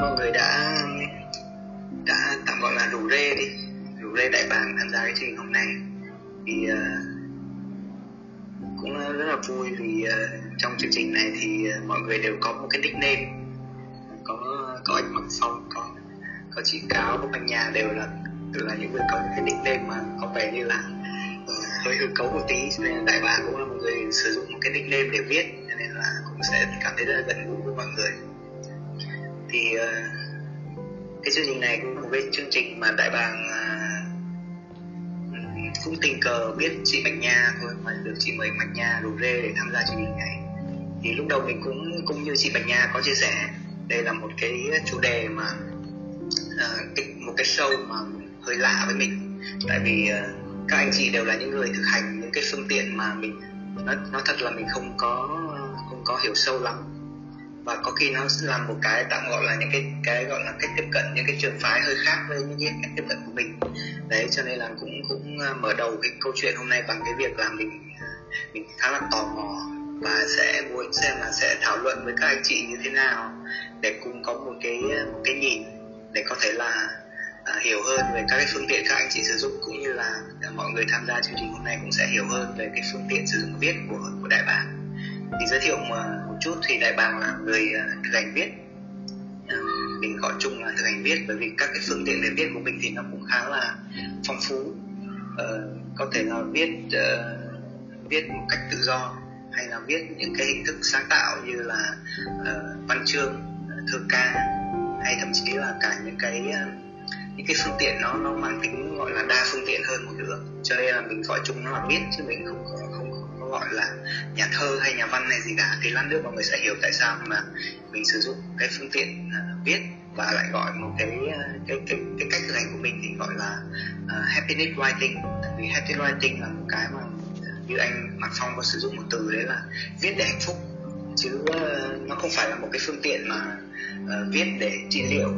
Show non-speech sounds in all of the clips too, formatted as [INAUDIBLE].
mọi người đã đã tạm gọi là rủ rê đi. Rủ rê đại bàng tham gia cái chương trình hôm nay. Thì uh, cũng rất là vui vì uh, trong chương trình này thì uh, mọi người đều có một cái nickname. Có có anh Mặc Phong có có chị Cáo có anh Nhà đều là đều là những người có những cái nickname mà có vẻ như là uh, hơi hư cấu một tí. Nên đại bàng cũng là một người sử dụng một cái nickname để viết. Nên là cũng sẽ cảm thấy rất là gần gũi với mọi người thì uh, cái chương trình này cũng là một cái chương trình mà đại bàng uh, cũng tình cờ biết chị Bạch Nha thôi mà được chị mời Bạch Nha rủ rê để tham gia chương trình này. Thì lúc đầu mình cũng cũng như chị Bạch Nha có chia sẻ đây là một cái chủ đề mà uh, cái, một cái show mà hơi lạ với mình. Tại vì uh, các anh chị đều là những người thực hành những cái phương tiện mà mình nó nó thật là mình không có không có hiểu sâu lắm và có khi nó là một cái tạm gọi là những cái cái gọi là cách tiếp cận những cái trường phái hơi khác với những cái cách tiếp cận của mình. Đấy cho nên là cũng cũng à, mở đầu cái câu chuyện hôm nay bằng cái việc là mình à, mình khá là tò mò và sẽ muốn xem là sẽ thảo luận với các anh chị như thế nào để cùng có một cái à, một cái nhìn để có thể là à, hiểu hơn về các cái phương tiện các anh chị sử dụng cũng như là mọi người tham gia chương trình hôm nay cũng sẽ hiểu hơn về cái phương tiện sử dụng viết của của đại bàng. Thì giới thiệu mà chút thì đại bàng là người à, thực hành viết. À, mình gọi chung là thực hành viết bởi vì các cái phương tiện để viết của mình thì nó cũng khá là phong phú. Ờ, có thể là viết uh, viết một cách tự do hay là viết những cái hình thức sáng tạo như là uh, văn chương thơ ca hay thậm chí là cả những cái uh, những cái phương tiện nó nó mang tính gọi là đa phương tiện hơn một nữa cho nên là mình gọi chung nó là viết chứ mình không không không có gọi là nhà thơ hay nhà văn này gì cả. Thì lát nữa mọi người sẽ hiểu tại sao mà mình sử dụng cái phương tiện uh, viết và lại gọi một cái à, cái cái cái cách thực hành của mình thì gọi là à, uh, happiness writing. Vì happy writing là một cái mà như anh Mạc Phong có sử dụng một từ đấy là viết để hạnh phúc. Chứ uh, nó không phải là một cái phương tiện mà uh, viết để trị liệu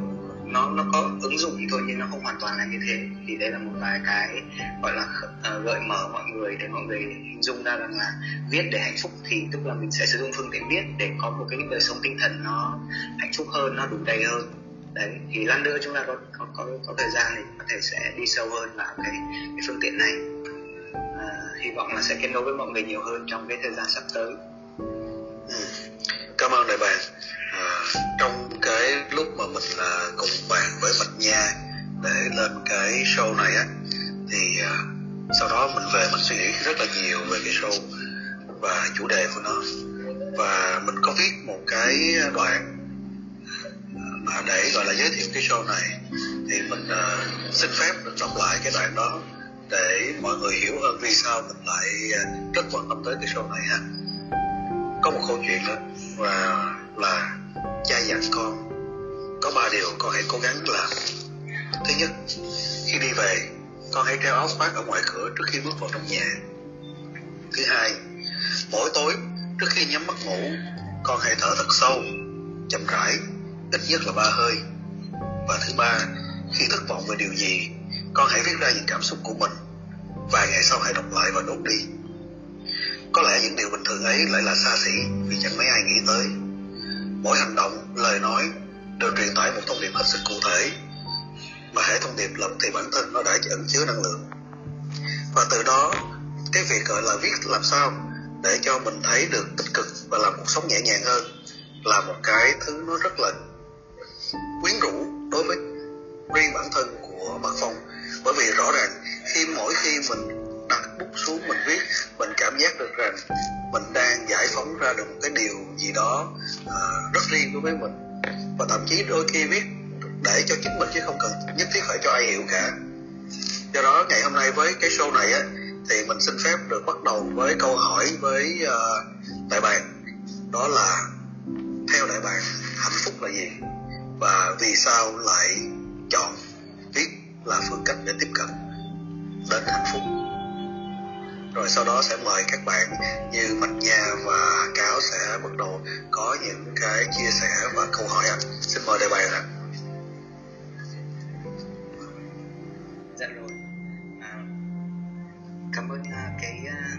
nó nó có ứng dụng thôi nhưng nó không hoàn toàn là như thế. Thì đây là một vài cái gọi là uh, gợi mở mọi người để mọi người hình dung ra rằng là viết để hạnh phúc thì tức là mình sẽ sử dụng phương tiện viết để có một cái đời sống tinh thần nó hạnh phúc hơn nó đủ đầy hơn. Đấy thì lát nữa chúng ta có có có, có thời gian thì có thể sẽ đi sâu hơn vào cái, cái phương tiện này. À, hy vọng là sẽ kết nối với mọi người nhiều hơn trong cái thời gian sắp tới. Ừ. cảm ơn đại bạn à, ờ, trong cái lúc mà mình là cùng bàn với Bạch nha để lên cái show này á thì uh, sau đó mình về mình suy nghĩ rất là nhiều về cái show và chủ đề của nó. Và mình có viết một cái đoạn mà để gọi là giới thiệu cái show này. Thì mình uh, xin phép được đọc lại cái đoạn đó để mọi người hiểu hơn vì sao mình lại à, rất quan tâm tới cái show này ha. Có một câu chuyện đó và là cha dặn con có ba điều con hãy cố gắng làm. Thứ nhất, khi đi về, con hãy treo áo khoác ở ngoài cửa trước khi bước vào trong nhà. Thứ hai, mỗi tối trước khi nhắm mắt ngủ, con hãy thở thật sâu, chậm rãi, ít nhất là ba hơi. Và thứ ba, khi thất vọng về điều gì, con hãy viết ra những cảm xúc của mình. Vài ngày sau hãy đọc lại và đốt đi. Có lẽ những điều bình thường ấy lại là xa xỉ vì chẳng mấy ai nghĩ tới. Mỗi hành động, lời nói đều truyền tải một thông điệp hết sức cụ thể. Mà hệ thông điệp lập thì bản thân nó đã ẩn chứa năng lượng. Và từ đó cái việc gọi là viết làm sao để cho mình thấy được tích cực và làm cuộc sống nhẹ nhàng hơn là một cái thứ nó rất là quyến rũ đối với riêng bản thân của Mạc Phong. Bởi vì rõ ràng khi mỗi khi mình đặt bút xuống mình viết mình cảm giác được rằng mình đang giải phóng ra được một cái điều gì đó uh, rất riêng đối với mình và thậm chí đôi khi viết để cho chính mình chứ không cần nhất thiết phải cho ai hiểu cả. Do đó ngày hôm nay với cái show này á thì mình xin phép được bắt đầu với câu hỏi với uh, đại bàng. Đó là theo đại bàng hạnh phúc là gì? Và vì sao lại chọn viết là phương cách để tiếp cận đến hạnh phúc? Rồi sau đó sẽ mời các bạn như Mạch Nha và Cáo sẽ bắt đầu có những cái chia sẻ và câu hỏi ạ. Xin mời đại bạn ạ. Dạ rồi. À, cảm ơn à, cái à,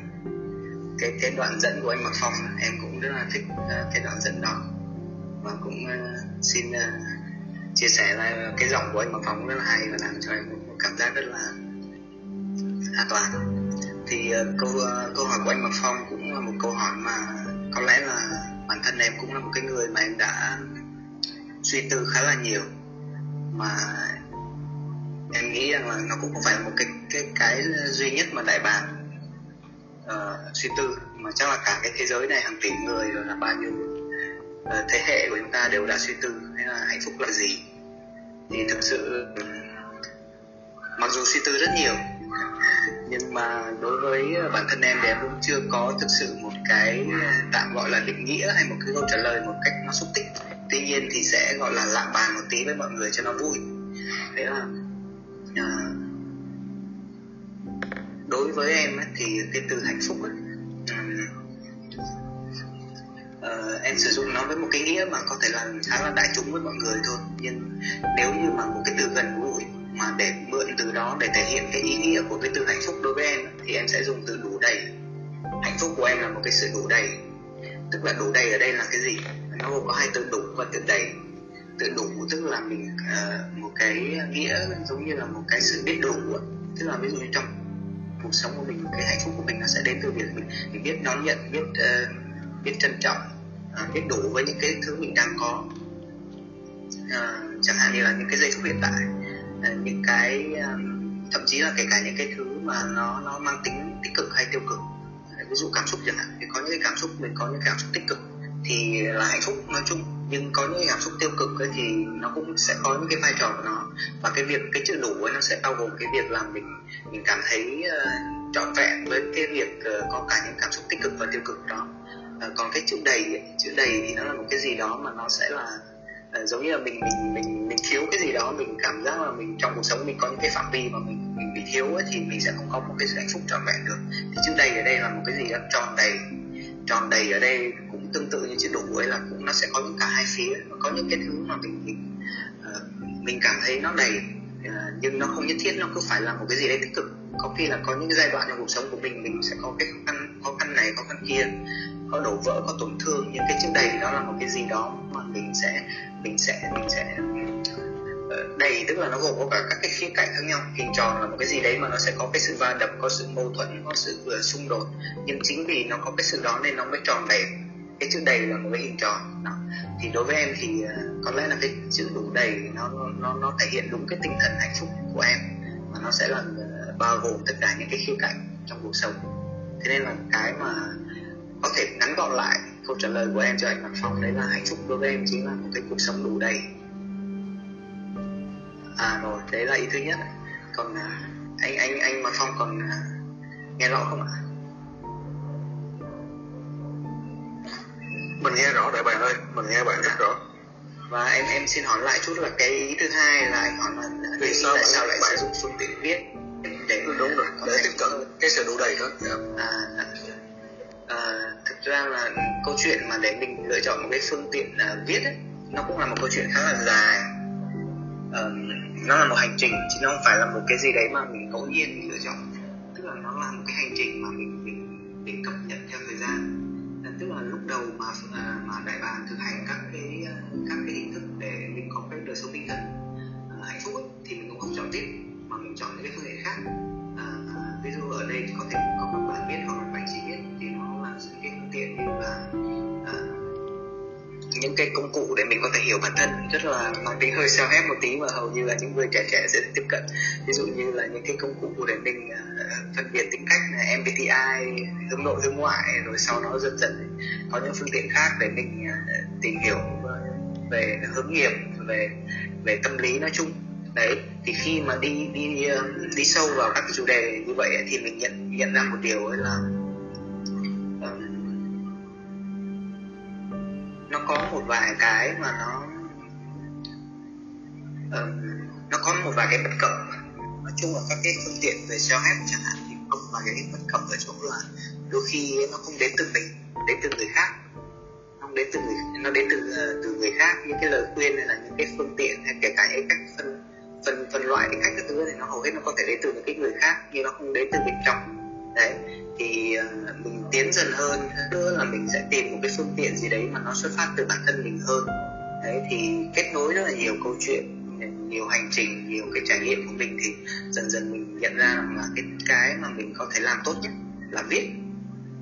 cái cái đoạn dẫn của anh Mạc Phong em cũng rất là thích à, cái đoạn dẫn đó và cũng xin chia sẻ là cái giọng của anh Mặc Phong rất là hay và làm cho em một cảm giác rất là an toàn thì ờ, câu ờ, câu hỏi của anh Mạc Phong cũng là một câu hỏi mà có lẽ là bản thân em cũng là một cái người mà em đã suy tư khá là nhiều. Mà em nghĩ rằng là nó cũng không phải là một cái cái cái duy nhất mà đại bàng uh, suy tư. Mà chắc là cả cái thế giới này hàng tỷ người rồi là bao nhiêu uh, thế hệ của chúng ta đều đã suy tư hay là hạnh phúc là gì. Thì thực sự mặc dù suy tư rất nhiều nhưng mà đối với bản thân em thì em cũng chưa có thực sự một cái tạm gọi là định nghĩa hay một cái câu trả lời một cách nó xúc tích. Tuy nhiên thì sẽ gọi là lạm bàn một tí với mọi người cho nó vui. Thế là à, đối với em ấy, thì cái từ hạnh phúc ấy, uh, em sử dụng nó với một cái nghĩa mà có thể là khá là đại chúng với mọi người thôi. Nhưng nếu như mà một cái từ gần gũi mà để mượn từ đó để thể hiện cái ý nghĩa của cái từ hạnh phúc đối với em thì em sẽ dùng từ đủ đầy. Hạnh phúc của em là một cái sự đủ đầy. Tức là đủ đầy ở đây là cái gì? Nó gồm có hai từ đủ và từ đầy. Từ đủ tức là mình uh, một cái nghĩa giống như là một cái sự biết đủ tức là ví dụ như trong cuộc sống của mình cái hạnh phúc của mình nó sẽ đến từ việc mình, mình biết đón nhận biết uh, biết trân trọng uh, biết đủ với những cái thứ mình đang có. Uh, chẳng hạn như là những cái giây phút hiện tại. Ờ, những cái ờ, thậm chí là kể cả những cái thứ mà nó nó mang tính tích cực hay tiêu cực. Ví dụ cảm xúc chẳng hạn thì có những cái cảm xúc mình có những cảm xúc tích cực thì là hạnh phúc nói chung nhưng có những cảm xúc tiêu cực ấy thì nó cũng sẽ có những cái vai trò của nó. Và cái việc cái chữ đủ ấy nó sẽ bao gồm cái việc là mình mình cảm thấy uh, trọn vẹn với cái việc uh, có cả những cảm xúc tích cực và tiêu cực đó. Uh, còn cái chữ đầy ấy, chữ đầy thì nó là một cái gì đó mà nó sẽ là uh, giống như là mình mình mình mình thiếu cái gì đó mình cảm giác là mình trong cuộc sống mình có những cái phạm vi mà mình mình bị thiếu ấy, thì mình sẽ không có một cái sự hạnh phúc trọn vẹn được. Thì chữ đầy ở đây là một cái gì đó? Tròn đầy. Tròn đầy ở đây cũng tương tự như chữ đủ ấy là cũng nó sẽ có những cả hai phía. Có những cái thứ mà mình mình uh, mình cảm thấy nó đầy uh, nhưng nó không nhất thiết nó cứ phải là một cái gì đấy tích cực. Có khi là có những cái giai đoạn trong cuộc sống của mình mình sẽ có cái khó khăn khó khăn này khó khăn kia có đổ vỡ, có tổn thương nhưng cái chữ đầy, đó là một cái gì đó mà mình sẽ mình sẽ mình sẽ ờ, đầy, tức là nó gồm có cả các cái khía cạnh khác nhau. Hình tròn là một cái gì đấy mà nó sẽ có cái sự va đập, có sự mâu thuẫn, có sự vừa xung đột. Nhưng chính vì nó có cái sự đó nên nó mới tròn đầy. Cái chữ đầy là một cái hình tròn, đó. thì đối với em thì ờ, có lẽ là cái chữ đủ đầy, nó nó nó thể hiện đúng cái tinh thần hạnh phúc của em. Mà nó sẽ là bao gồm tất cả những cái khía cạnh trong cuộc sống. Thế nên là cái mà có thể ngắn gọn lại câu trả lời của em cho anh Mặt Phong. Đấy là hạnh phúc đối với em chính là một cái cuộc sống đủ đầy. À rồi đấy là ý thứ nhất. Còn à, anh anh anh mà phong còn à, nghe rõ không ạ? Mình nghe rõ đại bạn ơi mình nghe bạn rất rõ. Và em em xin hỏi lại chút là cái ý thứ hai là anh hỏi là vì sao tại sao lại bạn sử dụng phương tiện viết để đúng rồi để tiếp cận cái sự đủ đầy đó. Yeah. à, à, thực ra là câu chuyện mà để mình lựa chọn một cái phương tiện à, viết ấy, nó cũng là một câu chuyện khá là dài. À, nó là một hành trình chứ nó không phải là một cái gì đấy mà mình ngẫu nhiên mình lựa chọn. Tức là nó là một cái hành trình mà mình mình mình cập nhật theo thời gian. Ờ, tức là lúc đầu mà à, mà đại bàn thực hành các cái à, các cái hình thức để mình có cái đời sống tinh thần à, hạnh phúc ấy, thì mình cũng không chọn tiếp mà mình chọn những cái phương tiện khác. Uh, ví dụ ở đây có thể có các bạn biết hoặc là những cái công cụ để mình có thể hiểu bản thân rất là mang tính hơi self help một tí mà hầu như là những người trẻ trẻ sẽ tiếp cận. Ví dụ như là những cái công cụ để mình uh, phân biệt tính cách là MBTI hướng nội hướng ngoại rồi sau đó dần dần có những phương tiện khác để mình uh, tìm hiểu à, về hướng nghiệp về về tâm lý nói chung. Đấy thì khi mà đi đi đi sâu vào các cái chủ đề như vậy thì mình nhận nhận ra một điều là vài cái mà nó um, nó có một vài cái bất cập. Nói chung là các cái phương tiện về self help chẳng hạn thì có một vài cái bất cập ở chỗ là đôi khi nó không đến từ mình đến từ người khác. Không đến từ người nó đến từ ờ, từ người khác những cái lời khuyên hay là những cái phương tiện hay kể cả những cách phân phân phân loại cái cách các thứ thì nó hầu hết nó có thể đến từ những cái người khác nhưng nó không đến từ bên trong đấy thì uh, mình tiến dần hơn nữa là mình sẽ tìm một cái phương tiện gì đấy mà nó xuất phát từ bản thân mình hơn. Đấy thì kết nối rất là nhiều câu chuyện nhiều hành trình nhiều cái trải nghiệm của mình thì dần dần mình nhận ra rằng là cái cái mà mình có thể làm tốt nhất là viết.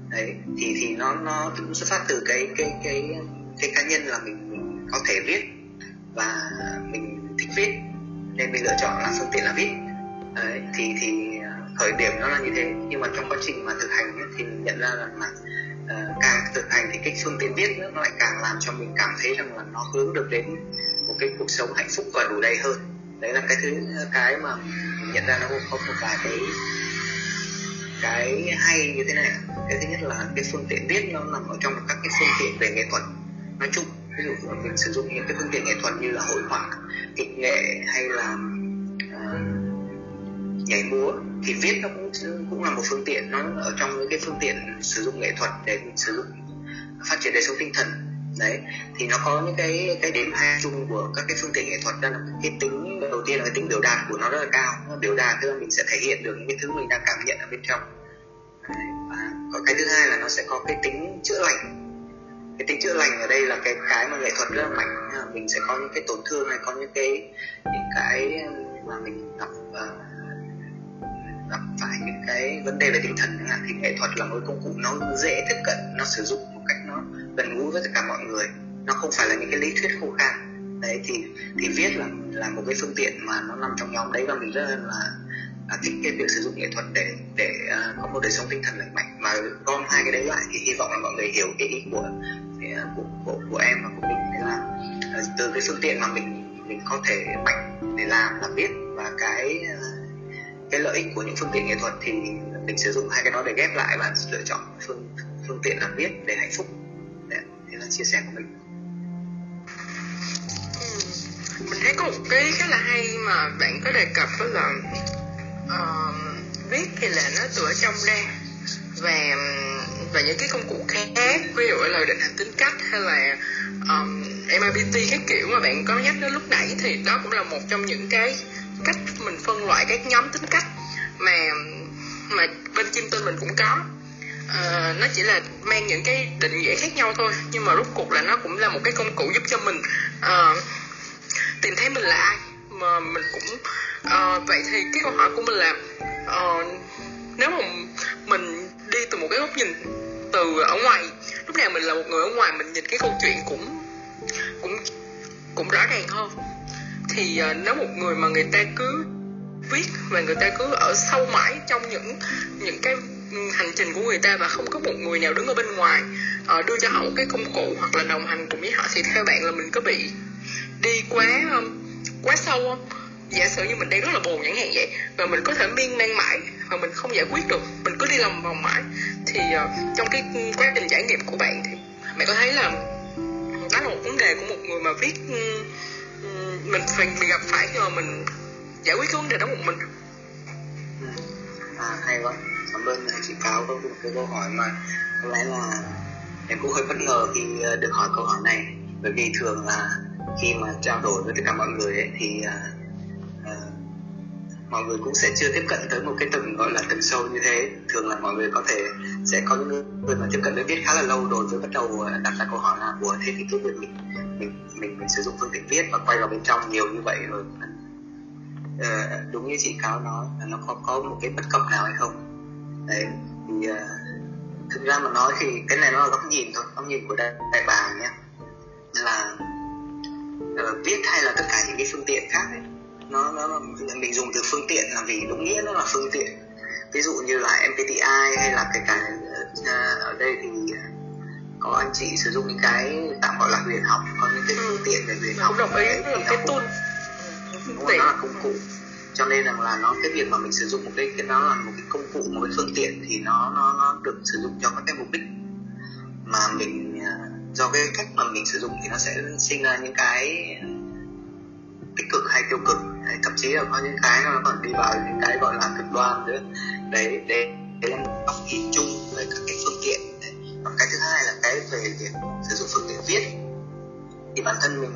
Đấy thì thì nó nó cũng xuất phát từ cái cái cái cái cá nhân là mình, mình có thể viết và mình thích viết nên mình lựa chọn là phương tiện là viết. Đấy, thì thì khởi điểm nó là như thế. Nhưng mà trong quá trình mà thực hành ấy, thì mình nhận ra rằng là uh, càng thực hành thì cái phương tiện viết nữa, nó lại càng làm cho mình cảm thấy rằng là nó hướng được đến một cái cuộc sống hạnh phúc và đủ đầy hơn. Đấy là cái thứ cái mà mình nhận ra nó có một vài cái cái hay như thế này. Cái thứ nhất là cái phương tiện viết nó nằm ở trong các cái phương tiện về nghệ thuật. Nói chung ví dụ mình sử dụng những cái phương tiện nghệ thuật như là hội họa kịch nghệ hay là nhảy múa thì viết nó cũng cũng là một phương tiện nó ở trong những cái phương tiện sử dụng nghệ thuật để sử dụng phát triển đời sống tinh thần đấy thì nó có những cái cái điểm hay chung của các cái phương tiện nghệ thuật đó là cái tính đầu tiên là cái tính biểu đạt của nó rất là cao biểu đạt tức là mình sẽ thể hiện được những cái thứ mình đang cảm nhận ở bên trong đấy. và có cái thứ hai là nó sẽ có cái tính chữa lành cái tính chữa lành ở đây là cái cái mà nghệ thuật rất là mạnh mình sẽ có những cái tổn thương hay có những cái những cái mà mình gặp uh, gặp phải những cái vấn đề về tinh thần chẳng hạn. Thì nghệ thuật là một công cụ nó dễ tiếp cận nó sử dụng một cách nó gần gũi với tất cả mọi người. Nó không phải là những cái lý thuyết khô khan. Đấy thì thì viết là là một cái phương tiện mà nó nằm trong nhóm đấy và mình rất là là thích cái việc sử dụng nghệ thuật để để uh, có một đời sống tinh thần lành mạnh. Mà gom hai cái đấy lại thì hy vọng là mọi người hiểu cái ý của à, của, của, của em và của mình. Đấy là uh, từ cái phương tiện mà mình mình có thể mạnh để làm là viết và cái uh, cái lợi ích của những phương tiện nghệ thuật thì mình sử dụng hai cái đó để ghép lại và lựa chọn phương phương tiện làm biết để hạnh phúc. Đấy, thế là chia sẻ của mình. Ừ, mình thấy có một cái khá là hay mà bạn có đề cập đó là uh, viết thì là nó từ ở trong ra và và những cái công cụ khác ví dụ là định hình tính cách hay là um, MIBT cái kiểu mà bạn có nhắc đến lúc nãy thì đó cũng là một trong những cái cách mình phân loại các nhóm tính cách mà mà bên chim tinh mình cũng có. Uh, nó chỉ là mang những cái định nghĩa khác nhau thôi nhưng mà rốt cuộc là nó cũng là một cái công cụ giúp cho mình uh, tìm thấy mình là ai. Mà mình cũng uh, vậy thì cái câu hỏi của mình là uh, nếu mà mình đi từ một cái góc nhìn từ ở ngoài lúc nào mình là một người ở ngoài mình nhìn cái câu chuyện cũng cũng cũng rõ ràng hơn thì ờ, nếu một người mà người ta cứ viết và người ta cứ ở sâu mãi trong những những cái hành trình của người ta và không có một người nào đứng ở bên ngoài uh, đưa cho họ một cái công cụ hoặc là đồng hành cùng với họ thì theo bạn là mình có bị đi quá ờ, quá sâu không? Giả sử như mình đang rất là buồn chẳng hạn vậy và mình có thể miên man mãi và mình không giải quyết được mình cứ đi lòng vòng mãi thì uh, trong cái quá trình trải nghiệm của bạn thì bạn có thấy là đó là một vấn đề của một người mà viết mình phải mình gặp phải khi mà mình giải quyết cái vấn đề đó một mình. Ừ. À hay quá. Cảm ơn chị cáo có một cái câu hỏi mà có lẽ là em cũng hơi bất ngờ khi ờ, được hỏi câu hỏi này. Bởi vì thường là khi mà trao đổi với tất cả mọi người ấy, thì uh, mọi người cũng sẽ chưa tiếp cận tới một cái tầng gọi là tầng sâu như thế. Thường là mọi người có thể sẽ có những người mà tiếp cận với viết khá là lâu rồi mới bắt đầu ờ, đặt ra câu hỏi là của thế thì cái việc mình mình mình mình sử dụng phương tiện viết và quay vào bên trong nhiều như vậy rồi à, đúng như chị cáo nói là nó có có một cái bất cập nào hay không? Đấy thì à, thực ra mà nói thì cái này nó là góc nhìn thôi góc nhìn của đại, đại bà nhé. Là uh, viết hay là tất cả những cái phương tiện khác ấy, nó nó mình dùng từ phương tiện là vì đúng nghĩa nó là phương tiện. Ví dụ như là MPTI hay là cái cái uh, ở đây thì có anh chị sử dụng những cái tạm gọi là huyền học có những cái phương tiện về huyền học đồng ý là cái tool nó là công cụ. Cho nên rằng là nó cái việc mà mình sử dụng một cái cái đó là một cái công cụ một cái phương tiện thì nó nó nó được sử dụng cho các cái mục đích mà mình do cái cách mà mình sử dụng thì nó sẽ sinh ra những cái tích cực hay tiêu cực. Đấy, thậm chí là có những cái nó còn đi vào những cái gọi là cực đoan nữa. Đấy đấy, đấy là một góc nhìn chung về các cái phương tiện. Đấy. còn cái thứ hai là cái về việc sử dụng phương tiện viết. Thì bản thân mình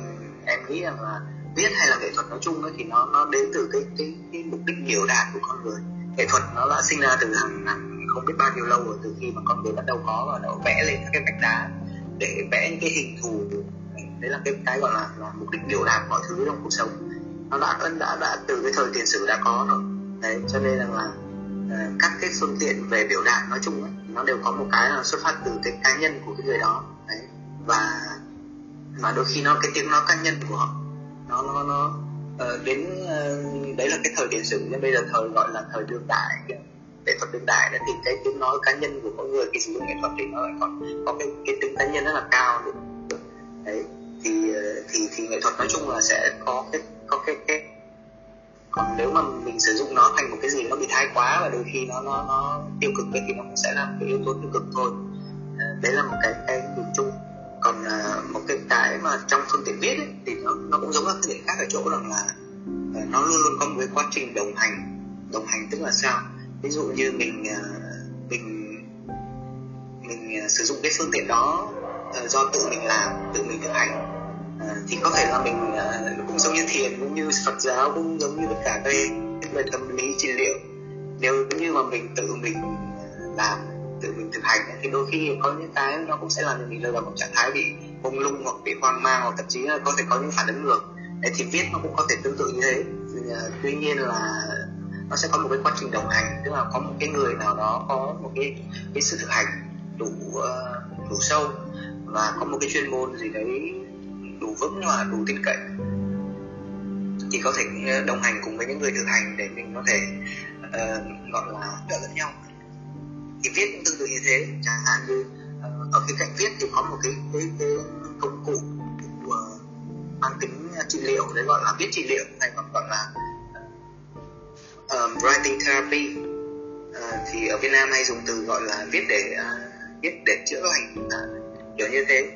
em nghĩ rằng là viết hay là nghệ thuật nói chung ấy, thì nó nó đến từ cái cái cái mục đích biểu đạt của con người. Nghệ thuật nó đã sinh ra từ hàng hàng không biết bao nhiêu lâu rồi từ khi mà con người bắt đầu có và đầu vẽ lên các cái vạch đá để vẽ những cái hình thù đấy là cái cái gọi là, là mục đích biểu đạt mọi thứ trong cuộc sống. Nó đã đã đã từ cái thời tiền sử đã có rồi. Đấy cho nên rằng là uh, các cái phương tiện về biểu đạt nói chung ấy, nó đều có một cái là xuất phát từ cái cá nhân của cái người đó. Đấy và mà đôi khi nó cái tiếng nói cá nhân của họ nó nó nó uh, đến uh, đấy là cái thời tiền sử. Nhưng bây giờ thời gọi là thời đương đại nghệ thuật đương đại đó thì cái tiếng nói cá nhân của mỗi người khi sử dụng nghệ thuật thì nó lại còn có cái cái tính cá nhân rất là cao đấy thì ờ, thì thì nghệ thuật nói chung là sẽ có cái có cái cái còn nếu mà mình sử dụng nó thành một cái gì nó bị thái quá và đôi khi nó nó nó tiêu cực thì nó cũng sẽ là một cái yếu tố tiêu cực thôi. Ờ, đấy là một cái cái nhìn chung. Còn uh, một cái cái mà trong phương tiện viết ấy, thì nó nó cũng giống các phương tiện khác ở chỗ rằng là uh, nó luôn luôn có một cái quá trình đồng hành. Đồng hành tức là sao? Ví dụ như mình uh, mình mình uh, sử dụng cái phương tiện đó Ờ, do tự mình làm tự mình thực hành. Ờ, thì có thể là mình ờ, cũng giống như thiền cũng như Phật giáo cũng giống như tất cả các về tâm lý trị liệu. Nếu như mà mình tự mình làm tự mình thực hành thì đôi khi có những cái nó cũng sẽ làm mình rơi vào một trạng thái bị mông lung hoặc bị hoang mang hoặc thậm chí là có thể có những phản ứng ngược. Đấy, thì viết nó cũng có thể tương tự như thế. Tuy nhiên là nó sẽ có một cái quá trình đồng hành tức là có một cái người nào đó có một cái cái sự thực hành đủ uh, đủ sâu và có một cái chuyên môn gì đấy đủ vững và đủ tin cậy. Thì có thể ờ, đồng hành cùng với những người thực hành để mình có thể uh, gọi là đỡ lẫn nhau. Thì viết cũng tương tự như thế chẳng hạn như uh, ở cái cạnh viết thì có một cái cái, cái công cụ của mang tính trị liệu đấy gọi là viết trị liệu hay còn gọi là um, writing therapy. Uh, thì ở Việt Nam hay dùng từ gọi là viết để uh, viết để chữa lành uh, kiểu như thế.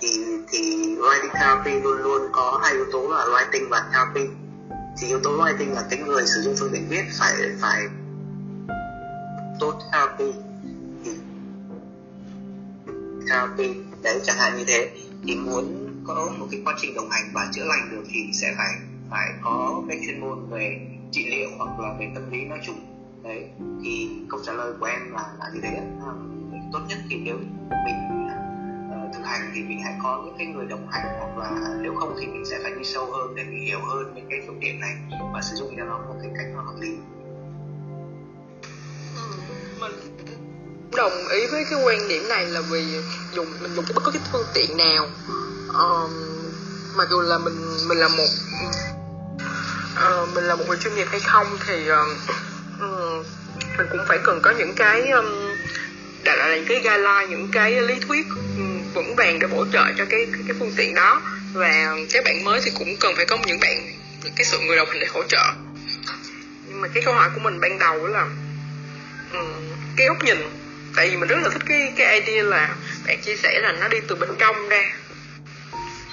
Thì thì writing therapy luôn luôn có hai yếu tố là writing và therapy thì yếu tố writing là cái người sử dụng phương tiện viết phải phải tốt therapy thì therapy đấy, chẳng hạn như thế. Thì muốn có một cái quá trình đồng hành và chữa lành được thì sẽ phải phải có cái chuyên môn về trị liệu hoặc là về tâm lý nói chung. Đấy, thì câu trả lời của em là là như thế. Tốt nhất thì nếu mình hành thì mình hãy có những cái người đồng hành hoặc là nếu không thì mình sẽ phải đi sâu hơn để mình hiểu hơn những cái phương tiện này và sử dụng cho nó một cái cách nó hợp lý. Ừ, mình đồng ý với cái quan điểm này là vì dùng mình dùng bất cứ cái phương tiện nào um, mặc dù là mình mình là một uh, mình là một người chuyên nghiệp hay không thì uh, mình cũng phải cần có những cái um, đại loại là những cái guideline những cái lý thuyết vững vàng để hỗ trợ cho cái cái, phương tiện đó. Và các bạn mới thì cũng cần phải có những bạn cái sự người đồng hành để hỗ trợ. Nhưng mà cái câu hỏi của mình ban đầu là um, cái góc nhìn. Tại vì mình rất là thích cái cái idea là bạn chia sẻ là nó đi từ bên trong ra.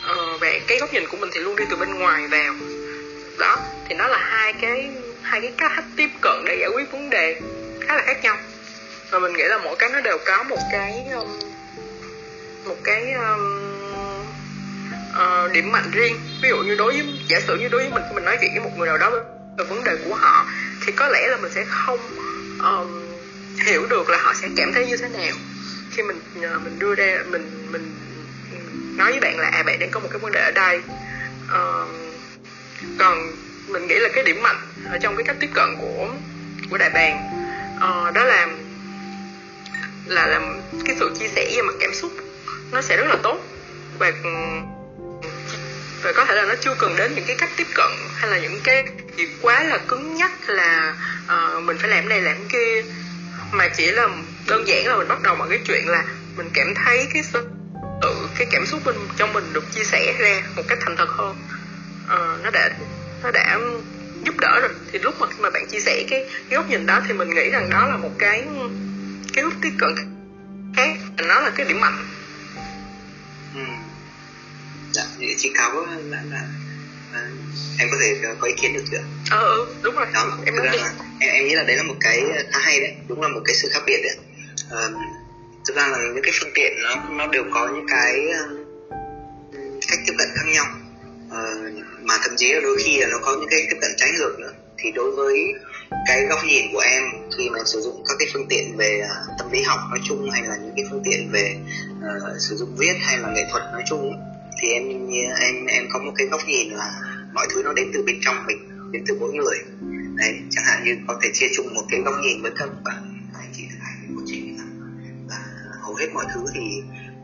Ờ, và cái góc nhìn của mình thì luôn đi từ bên ngoài vào. Đó thì nó là hai cái hai cái cách tiếp cận để giải quyết vấn đề khá là khác nhau. Và mình nghĩ là mỗi cái nó đều có một cái um, một cái um, uh, điểm mạnh riêng. Ví dụ như đối với giả sử như đối với mình khi mình nói chuyện với một người nào đó về vấn đề của họ thì có lẽ là mình sẽ không um, hiểu được là họ sẽ cảm thấy như thế nào. Khi mình uh, mình đưa ra mình mình nói với bạn là à bạn đang có một cái vấn đề ở đây. Uh, còn mình nghĩ là cái điểm mạnh ở trong cái cách tiếp cận của của đại bàng uh, đó là là làm cái sự chia sẻ về mặt cảm xúc nó sẽ rất là tốt. Và ừ, và có thể là nó chưa cần đến những cái cách tiếp cận hay là những cái gì quá là cứng nhắc là uh, mình phải làm này làm kia mà chỉ là đơn giản là mình bắt đầu bằng cái chuyện là mình cảm thấy cái sự tự cái cảm xúc bên trong mình được chia sẻ ra một cách thành thật hơn. Uh, nó đã nó đã giúp đỡ rồi. Thì lúc mà khi mà bạn chia sẻ cái, cái góc nhìn đó thì mình nghĩ rằng đó là một cái cái hướng tiếp cận khác. Nó là cái điểm mạnh dạ chị cáo là, là à, em có thể có ý kiến được chưa? Ờ ừ, đúng rồi. Đó em nói đi. em, em nghĩ là đấy là một cái khá hay đấy đúng là một cái sự khác biệt đấy. À, thực ra là những cái phương tiện nó nó đều có những cái cách tiếp cận khác nhau. À, mà thậm chí là đôi khi là nó có những cái tiếp cận trái ngược nữa. Thì đối với cái góc nhìn của em khi mà sử dụng các cái phương tiện về uh, tâm lý học nói chung hay là những cái phương tiện về uh, sử dụng viết hay là nghệ thuật nói chung thì em em em có một cái góc nhìn là mọi thứ nó đến từ bên trong mình đến từ mỗi người. Đấy chẳng hạn như có thể chia chung một cái góc nhìn với các bạn anh chị thực hành của chị là hầu hết mọi thứ thì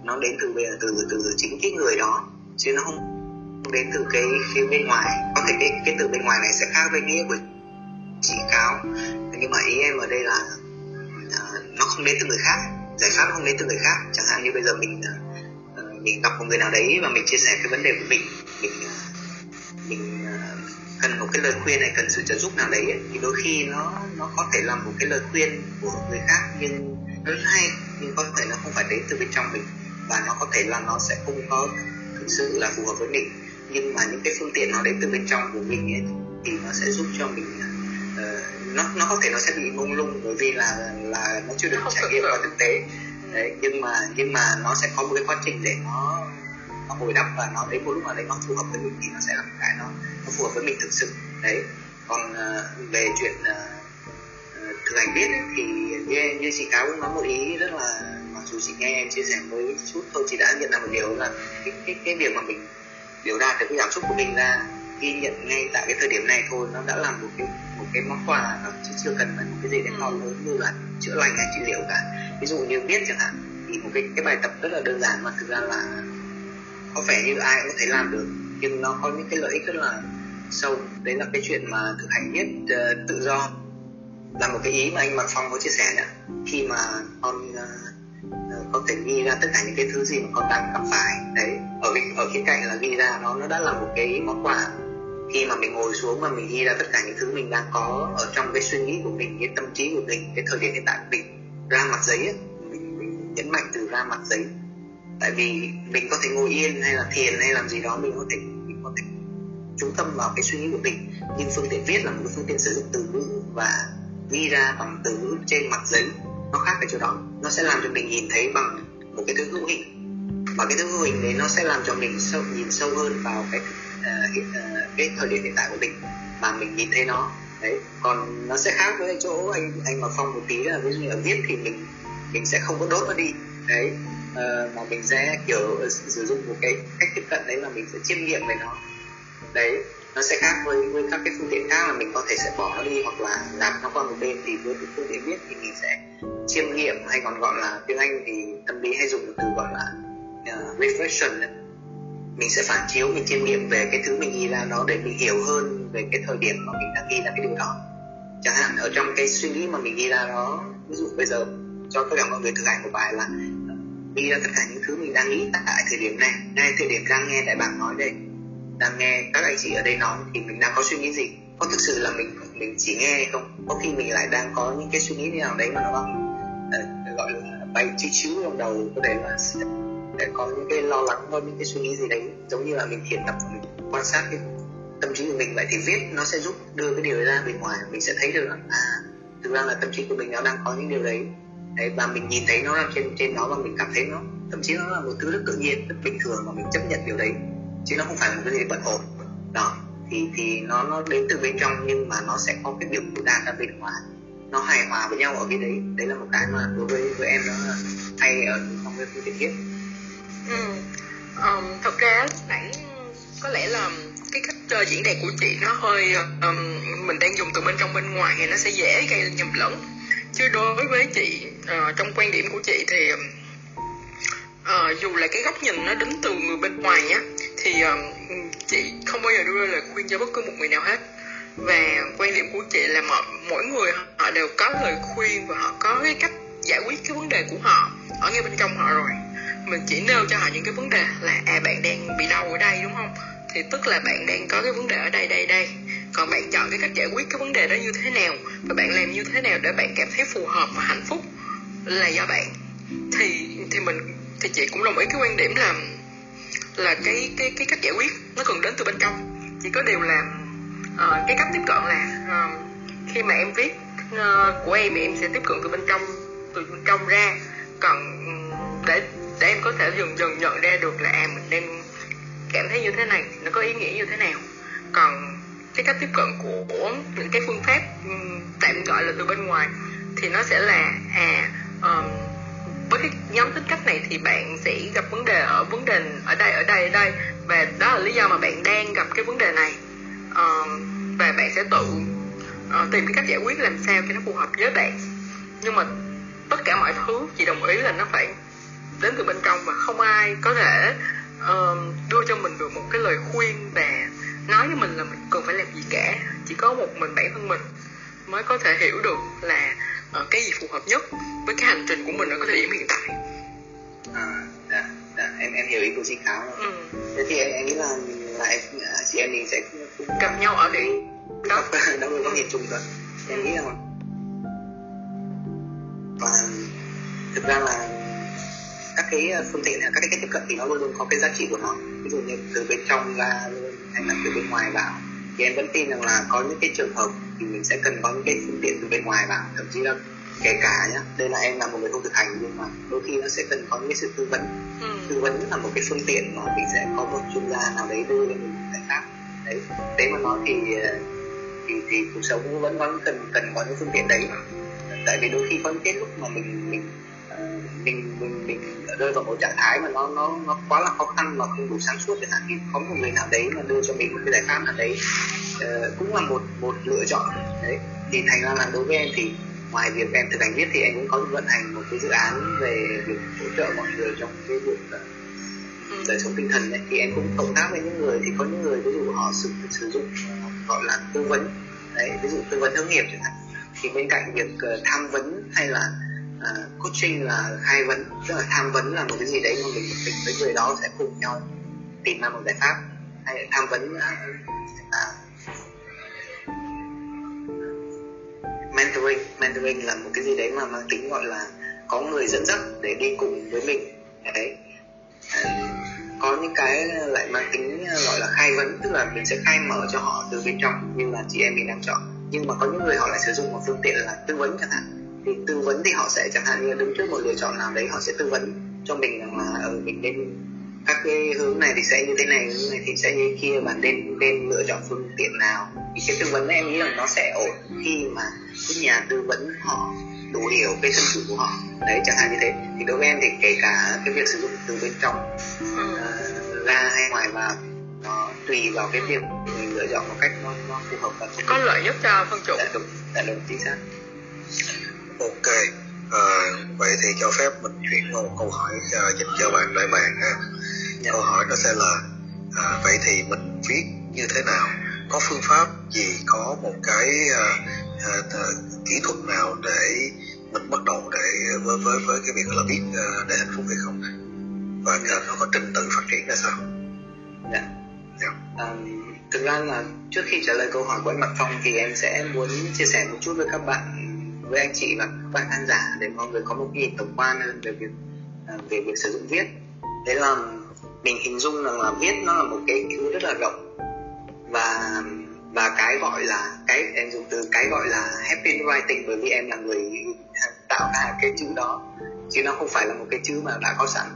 nó đến từ từ từ, từ chính cái người đó chứ nó không đến từ cái phía bên ngoài. Có thể cái cái từ bên ngoài này sẽ khác với nghĩa của chị cáo. Nhưng mà ý em ở đây là uh, nó không đến từ người khác giải pháp không đến từ người khác. Chẳng hạn như bây giờ mình uh, mình gặp một người nào đấy và mình chia sẻ cái vấn đề của mình mình uh, mình uh, cần một cái lời khuyên này cần sự trợ giúp nào đấy thì đôi khi nó nó có thể là một cái lời khuyên của người khác nhưng rất hay nhưng có thể nó không phải đến từ bên trong mình và nó có thể là nó sẽ không có thực sự là phù hợp với mình. Nhưng mà những cái phương tiện nó đến từ bên trong của mình ấy, thì nó sẽ giúp cho mình uh, nó nó có thể nó sẽ bị mông lung bởi vì là là nó chưa được trải nghiệm vào thực tế đấy nhưng mà nhưng mà nó sẽ có một cái quá trình để nó nó hồi đắp và nó đến một lúc nào đấy nó phù hợp với mình thì nó sẽ là một cái nó nó phù hợp với mình thực sự. Đấy còn uh, về chuyện uh, thực hành viết ấy, thì như, như chị cáo cũng nói một ý rất là mặc dù chị nghe em chia sẻ mới chút thôi chị đã nhận ra một điều là cái cái cái việc mà mình biểu đạt được cái cảm xúc của mình ra ghi nhận ngay tại cái thời điểm này thôi nó đã là một cái một cái món quà chứ chưa cần phải một cái gì để to lớn như là chữa lành hay trị liệu cả. Ví dụ như viết chẳng hạn thì một cái cái bài tập rất là đơn giản mà thực ra là có vẻ như ai cũng có thể làm được nhưng nó có những cái lợi ích rất là sâu. Đấy là cái chuyện mà thực hành viết uh, tự do là một cái ý mà anh Mạc Phong có chia sẻ nhá. Khi mà con uh, có thể ghi ra tất cả những cái thứ gì mà con đang gặp phải đấy ở ở khía cạnh là ghi ra nó nó đã là một cái món quà khi mà mình ngồi xuống và mình ghi ra tất cả những thứ mình đang có ở trong cái suy nghĩ của mình cái tâm trí của mình cái thời điểm hiện tại của mình ra mặt giấy ấy, mình, mình nhấn mạnh từ ra mặt giấy. Tại vì mình có thể ngồi yên hay là thiền hay làm gì đó mình có thể mình có thể chú tâm vào cái suy nghĩ của mình. Nhưng phương tiện viết là một phương tiện sử dụng từ ngữ và ghi ra bằng từ ngữ trên mặt giấy. Nó khác ở chỗ đó. Nó sẽ làm cho mình nhìn thấy bằng một cái thứ hữu hình. Và cái thứ hữu hình đấy nó sẽ làm cho mình sâu, nhìn sâu hơn vào cái uh, hiện, uh, cái thời điểm hiện tại của mình mà mình nhìn thấy nó. Đấy còn nó sẽ khác với chỗ anh anh mà phong một tí là ví dụ như ở viết thì mình mình sẽ không có đốt nó đi. Đấy uh, mà mình sẽ kiểu ờ, sử dụng một cái cách tiếp cận đấy là mình sẽ chiêm nghiệm về nó. Đấy nó sẽ khác với với các cái phương tiện khác là mình có thể sẽ bỏ nó đi hoặc là làm nó qua một bên thì với cái phương tiện viết thì mình sẽ chiêm nghiệm hay còn gọi là tiếng anh thì tâm lý hay dùng từ gọi là uh, reflection mình sẽ phản chiếu mình chiêm nghiệm về cái thứ mình ghi ra nó để mình hiểu hơn về cái thời điểm mà mình đang ghi ra cái điều đó. Chẳng hạn ở trong cái suy nghĩ mà mình ghi ra đó ví dụ bây giờ cho tất cả mọi người thực hành một bài là ờ, ghi ra tất cả những thứ mình đang nghĩ tại thời điểm này ngay thời điểm đang nghe đại bảng nói đây đang nghe các anh chị ở đây nói thì mình đang có suy nghĩ gì? Có thực sự là mình mình chỉ nghe hay không? Có khi mình lại đang có những cái suy nghĩ nào đấy mà nó uh, gọi là bay chiếu chiếu trong đầu có thể là để có những cái lo lắng có những cái suy nghĩ gì đấy. Giống như là mình thiền tập, mình quan sát cái tâm trí của mình vậy thì viết nó sẽ giúp đưa cái điều đấy ra bên ngoài. Mình sẽ thấy được là à thực ra là tâm trí của mình nó đang có những điều đấy. Đấy, và mình nhìn thấy nó ra trên trên nó và mình cảm thấy nó thậm chí nó là một thứ rất tự nhiên, rất bình thường mà mình chấp nhận điều đấy. Chứ nó không phải một cái gì bận ổn. Đó, thì thì nó nó đến từ bên trong nhưng mà nó sẽ có cái biểu đạt ra bên ngoài. Nó hài hòa với nhau ở cái đấy. Đấy là một cái mà đối với với em nó hay ở trong cái phương tiện viết ừ. um, thật ra nãy có lẽ là cái cách uh, diễn đạt của chị nó hơi um, mình đang dùng từ bên trong bên ngoài thì nó sẽ dễ gây nhầm lẫn. Chứ đối với chị uh, trong quan điểm của chị thì uh, dù là cái góc nhìn nó đến từ người bên ngoài nhá thì uh, chị không bao giờ đưa lời khuyên cho bất cứ một người nào hết. Và quan điểm của chị là mọi, mỗi người họ đều có lời khuyên và họ có cái cách giải quyết cái vấn đề của họ ở ngay bên trong họ rồi mình chỉ nêu cho họ những cái vấn đề là à bạn đang bị đau ở đây đúng không? Thì tức là bạn đang có cái vấn đề ở đây đây đây. Còn bạn chọn cái cách giải quyết cái vấn đề đó như thế nào? Và bạn làm như thế nào để bạn cảm thấy phù hợp và hạnh phúc là do bạn? Thì thì mình thì chị cũng đồng ý cái quan điểm là là cái cái cái cách giải quyết nó cần đến từ bên trong. Chỉ có điều là uh, cái cách tiếp cận là uh, khi mà em viết uh, của em thì em sẽ tiếp cận từ bên trong từ bên trong ra. Còn ừ, để để em có thể dần dần nhận ra được là à mình đang cảm thấy như thế này nó có ý nghĩa như thế nào. Còn cái cách tiếp cận của, của những cái phương pháp ừ, tạm gọi là từ bên ngoài thì nó sẽ là à um, với cái nhóm tính cách này thì bạn sẽ gặp vấn đề ở vấn đề ở đây ở đây ở đây. Và đó là lý do mà bạn đang gặp cái vấn đề này. Um, và bạn sẽ tự uh, tìm cái cách giải quyết làm sao cho nó phù hợp với bạn. Nhưng mà tất cả mọi thứ chị đồng ý là nó phải đến từ bên trong và không ai có thể uh, đưa cho mình được một cái lời khuyên và nói với mình là mình cần phải làm gì cả chỉ có một mình bản thân mình mới có thể hiểu được là uh, cái gì phù hợp nhất với cái hành trình của mình ở cái thời điểm hiện tại. À, dạ, dạ, em em hiểu ý của chị kháo rồi. Ừ. thế thì em, em nghĩ là là em, chị em mình sẽ gặp nhau ở điểm đó. Đó mới có nhìn chung rồi. Em nghĩ là và thực ra là các cái ờ, phương tiện các cái cách tiếp cận thì nó luôn luôn có cái giá trị của nó. Ví dụ như từ bên trong ra hay là từ bên ngoài vào thì em vẫn tin rằng là có những cái trường hợp thì mình sẽ cần có những cái phương tiện từ bên ngoài vào. Thậm chí là kể cả nhá đây là em là một người không thực hành nhưng mà đôi khi nó sẽ cần có những cái sự tư vấn. Ừ. tư vấn là một cái phương tiện mà mình sẽ có một chuyên gia nào đấy đưa cho mình giải pháp. Đấy đấy mà nói thì ờ, thì thì cuộc sống vẫn vẫn cần cần có những phương tiện đấy. Tại vì đôi khi có những cái lúc mà mình mình mình mình mình rơi vào một trạng thái mà nó nó nó quá là khó khăn mà không đủ sáng suốt để hạn. Thì có một người nào đấy mà đưa cho mình một cái giải pháp nào đấy uh, cũng là một một lựa chọn. Đấy thì thành ra là đối với em thì ngoài việc em thực hành viết thì em cũng có vận hành một cái dự án về việc hỗ trợ mọi người trong cái việc uh, đời sống tinh thần ấy thì em cũng cộng tác với những người thì có những người ví dụ họ sử, sử dụng gọi là tư vấn. Đấy ví dụ tư vấn hướng nghiệp chẳng hạn. Thì bên cạnh việc uh, tham vấn hay là uh, coaching là khai vấn tức là tham vấn là một cái gì đấy mà mình mình với người đó sẽ cùng nhau tìm ra một giải pháp. Hay tham vấn là mentoring. Mentoring là một cái gì đấy mà mang tính gọi là có người dẫn dắt để đi cùng với mình. Đấy. À, có những cái lại mang tính à, gọi là khai vấn tức là mình sẽ khai mở cho họ từ bên trong như là chị em mình đang chọn. Nhưng mà có những người họ lại sử dụng một phương tiện là tư vấn chẳng hạn thì tư vấn thì họ sẽ chẳng hạn như đứng trước một lựa chọn nào đấy họ sẽ tư vấn cho mình rằng là ừ, mình nên các cái hướng này thì sẽ như thế này hướng này thì sẽ như kia và nên nên lựa chọn phương tiện nào. Thì cái tư vấn em nghĩ là nó sẽ ổn khi mà cái nhà tư vấn họ đủ hiểu cái thân chủ của họ. Đấy chẳng hạn như thế. Thì đối với em thì kể cả cái việc sử dụng từ bên trong uh, ra hay ngoài vào nó tùy vào cái việc mình lựa chọn một cách nó, nó phù hợp và có lợi nhất cho phân chủ. dạ đúng. Dạ đúng chính xác ok à, vậy thì cho phép mình chuyển qua một câu hỏi uh, dành cho bạn đại bàng ha dạ. câu hỏi đó sẽ là à, vậy thì mình viết như thế nào có phương pháp gì có một cái uh, uh, kỹ thuật nào để mình bắt đầu để với với với cái việc là viết uh, để hạnh phúc hay không và nó có trình tự phát triển ra sao dạ yeah. Dạ. um, thực ra là trước khi trả lời câu hỏi của anh Mặt Phong thì em sẽ muốn chia sẻ một chút với các bạn với anh chị và các bạn khán giả để mọi người có một cái nhìn tổng quan hơn về việc à, về việc sử dụng viết. Đấy là mình hình dung rằng là viết nó là một cái thứ rất là rộng và và cái gọi là, cái em dùng từ cái gọi là happy writing bởi vì em là người tạo ra cái chữ đó, chứ nó không phải là một cái chữ mà đã có sẵn.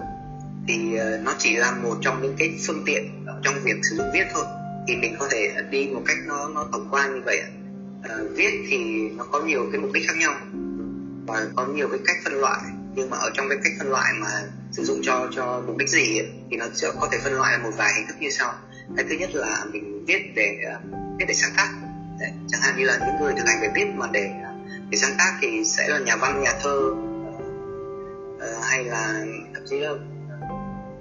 Thì ờ, nó chỉ là một trong những cái phương tiện trong việc sử dụng viết thôi. Thì mình có thể đi một cách nó nó tổng quan như vậy uh, viết thì nó có nhiều cái mục đích khác nhau và có nhiều cái cách phân loại. Nhưng mà ở trong cái cách phân loại mà sử dụng cho cho mục đích gì ấy, thì nó sẽ có thể phân loại một vài hình thức như sau. Cái thứ nhất là mình viết để ờ, viết để sáng tác. Đấy, chẳng hạn như là những người thực hành về viết mà để ờ, để sáng tác thì sẽ là nhà văn nhà thơ uh, hay là thậm chí là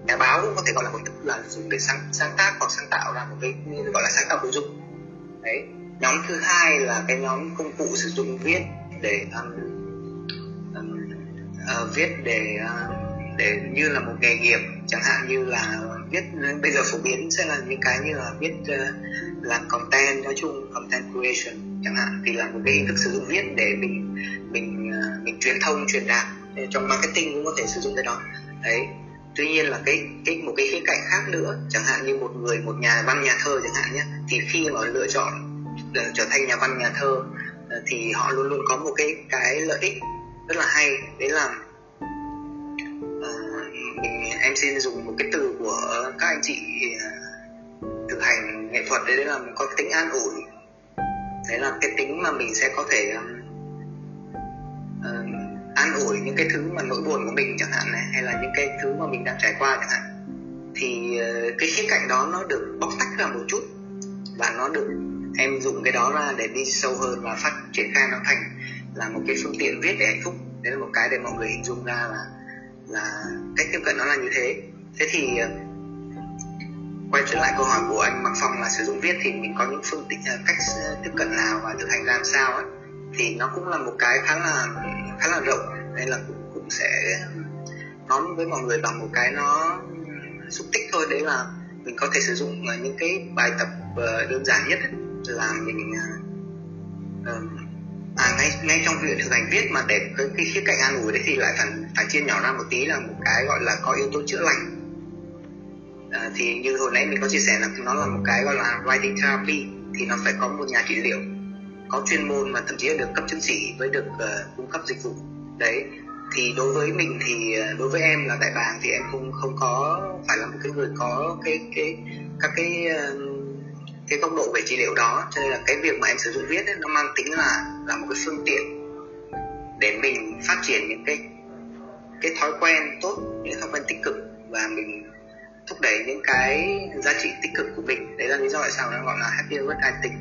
nhà báo cũng có thể gọi là một thức là dùng để sáng sáng tác hoặc sáng tạo ra một cái gọi là sáng tạo nội dung. Đấy nhóm thứ hai là cái nhóm công cụ sử dụng viết để um, um, uh, viết để uh, để như là một nghề nghiệp. Chẳng hạn như là viết bây giờ phổ biến sẽ là những cái như là viết uh, làm content nói chung content creation. Chẳng hạn thì là một cái hình thức sử dụng viết để mình mình uh, mình truyền thông truyền đạt trong marketing cũng có thể sử dụng cái đó. Đấy. Tuy nhiên là cái cái một cái khía cạnh khác nữa chẳng hạn như một người một nhà văn nhà thơ chẳng hạn nhé thì khi mà lựa chọn trở thành nhà văn nhà thơ ờ, thì họ luôn luôn có một cái cái lợi ích rất là hay. Đấy là uh, mình em xin dùng một cái từ của các anh chị ờ, thực hành nghệ thuật đấy, đấy là có cái tính an ủi. Đấy là cái tính mà mình sẽ có thể um, uh, an ủi những cái thứ mà nỗi buồn của mình chẳng hạn này hay là những cái thứ mà mình đang trải qua chẳng hạn. Thì uh, cái khía cạnh đó nó được bóc tách ra một chút và nó được em dùng cái đó ra để đi sâu hơn và phát triển khai nó thành là một cái phương tiện viết để hạnh phúc. Đấy là một cái để mọi người hình dung ra là là cách tiếp cận nó là như thế. Thế thì ờ, quay trở lại câu hỏi của anh mặc phòng là sử dụng viết thì mình có những phương tiện ờ, cách ờ, tiếp cận nào và thực hành làm sao ấy thì nó cũng là một cái khá là khá là rộng nên là cũng, cũng sẽ nói với mọi người bằng một cái nó xúc tích thôi. Đấy là mình có thể sử dụng những cái bài tập đơn giản nhất ấy, là mình uh, à ngay ngay trong việc thực hành viết mà để cái, cái khía cạnh an ủi đấy thì lại phải phải chia nhỏ ra một tí là một cái gọi là có yếu tố chữa lành. À, thì như hồi nãy mình có chia sẻ là nó là một cái gọi là writing therapy thì nó phải có một nhà trị liệu có chuyên môn mà thậm chí là được cấp chứng chỉ với được uh, cung cấp dịch vụ. Đấy thì đối với mình thì ờ, đối với em là đại bàng thì em không không có phải là một cái người có cái cái các cái uh, cái góc độ về trị liệu đó cho nên là cái việc mà em sử dụng viết ấy, nó mang tính là là một cái phương tiện để mình phát triển những cái cái thói quen tốt những thói quen tích cực và mình thúc đẩy những cái giá trị tích cực của mình. Đấy là lý do tại sao nó gọi là happy work ethic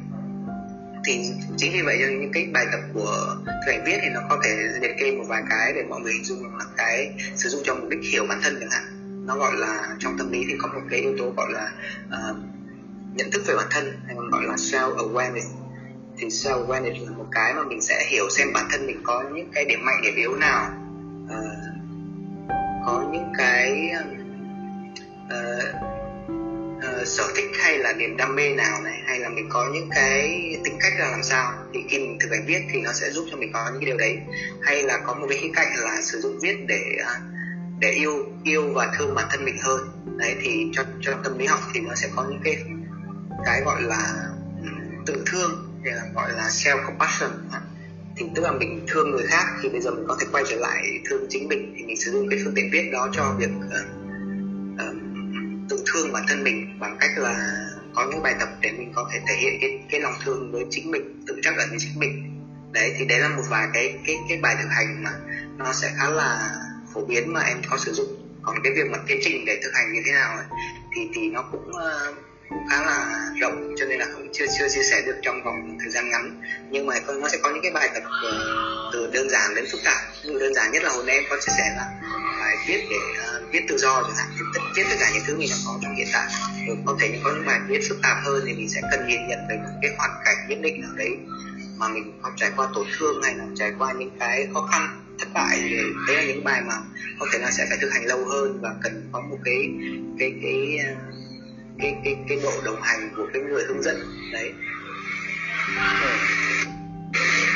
thì chính vì vậy những cái bài tập của thực hành viết thì nó có thể liệt kê một vài cái để mọi người hình dung là cái sử dụng cho mục đích hiểu bản thân chẳng hạn. Nó gọi là trong tâm lý thì có một cái yếu tố gọi là uh, nhận thức về bản thân hay còn gọi là self awareness thì self awareness là một cái mà mình sẽ hiểu xem bản thân mình có những cái điểm mạnh điểm yếu nào. Uh, có những cái uh, uh, sở thích hay là niềm đam mê nào này hay là mình có những cái tính cách là làm sao. Thì khi mình thực hành viết thì nó sẽ giúp cho mình có những cái điều đấy. Hay là có một cái khía cạnh là sử dụng viết để để yêu yêu và thương bản thân mình hơn. Đấy thì cho cho tâm lý học thì nó sẽ có những cái cái gọi là tự thương hay là gọi là self compassion thì tức là mình thương người khác thì bây giờ mình có thể quay trở lại thương chính mình thì mình sử dụng cái phương tiện viết đó cho việc uh, uh, tự thương bản thân mình bằng cách là có những bài tập để mình có thể thể hiện cái cái lòng thương với chính mình tự trắc ẩn với chính mình. Đấy thì đấy là một vài cái cái cái bài thực hành mà nó sẽ khá là phổ biến mà em có sử dụng. Còn cái việc mà tiến trình để thực hành như thế nào ấy, thì thì nó cũng uh, cũng khá là rộng cho nên là cũng chưa chưa chia sẻ được trong vòng thời gian ngắn. Nhưng mà nó sẽ có những cái bài tập ờ, từ đơn giản đến phức tạp. Như đơn giản nhất là hồi nãy em có chia sẻ là bài viết để uh, viết tự do chẳng hạn viết, viết tất cả những thứ mình đang có trong hiện tại. Rồi có thể có những bài viết phức tạp hơn thì mình sẽ cần nhìn nhận về những cái hoàn cảnh nhất định nào đấy mà mình có trải qua tổn thương hay là trải qua những cái khó khăn thất bại. Thì đấy là những bài mà có thể là sẽ phải thực hành lâu hơn và cần có một cái cái cái, cái cái cái cái độ đồng hành của cái người hướng dẫn. Đấy. Ừ.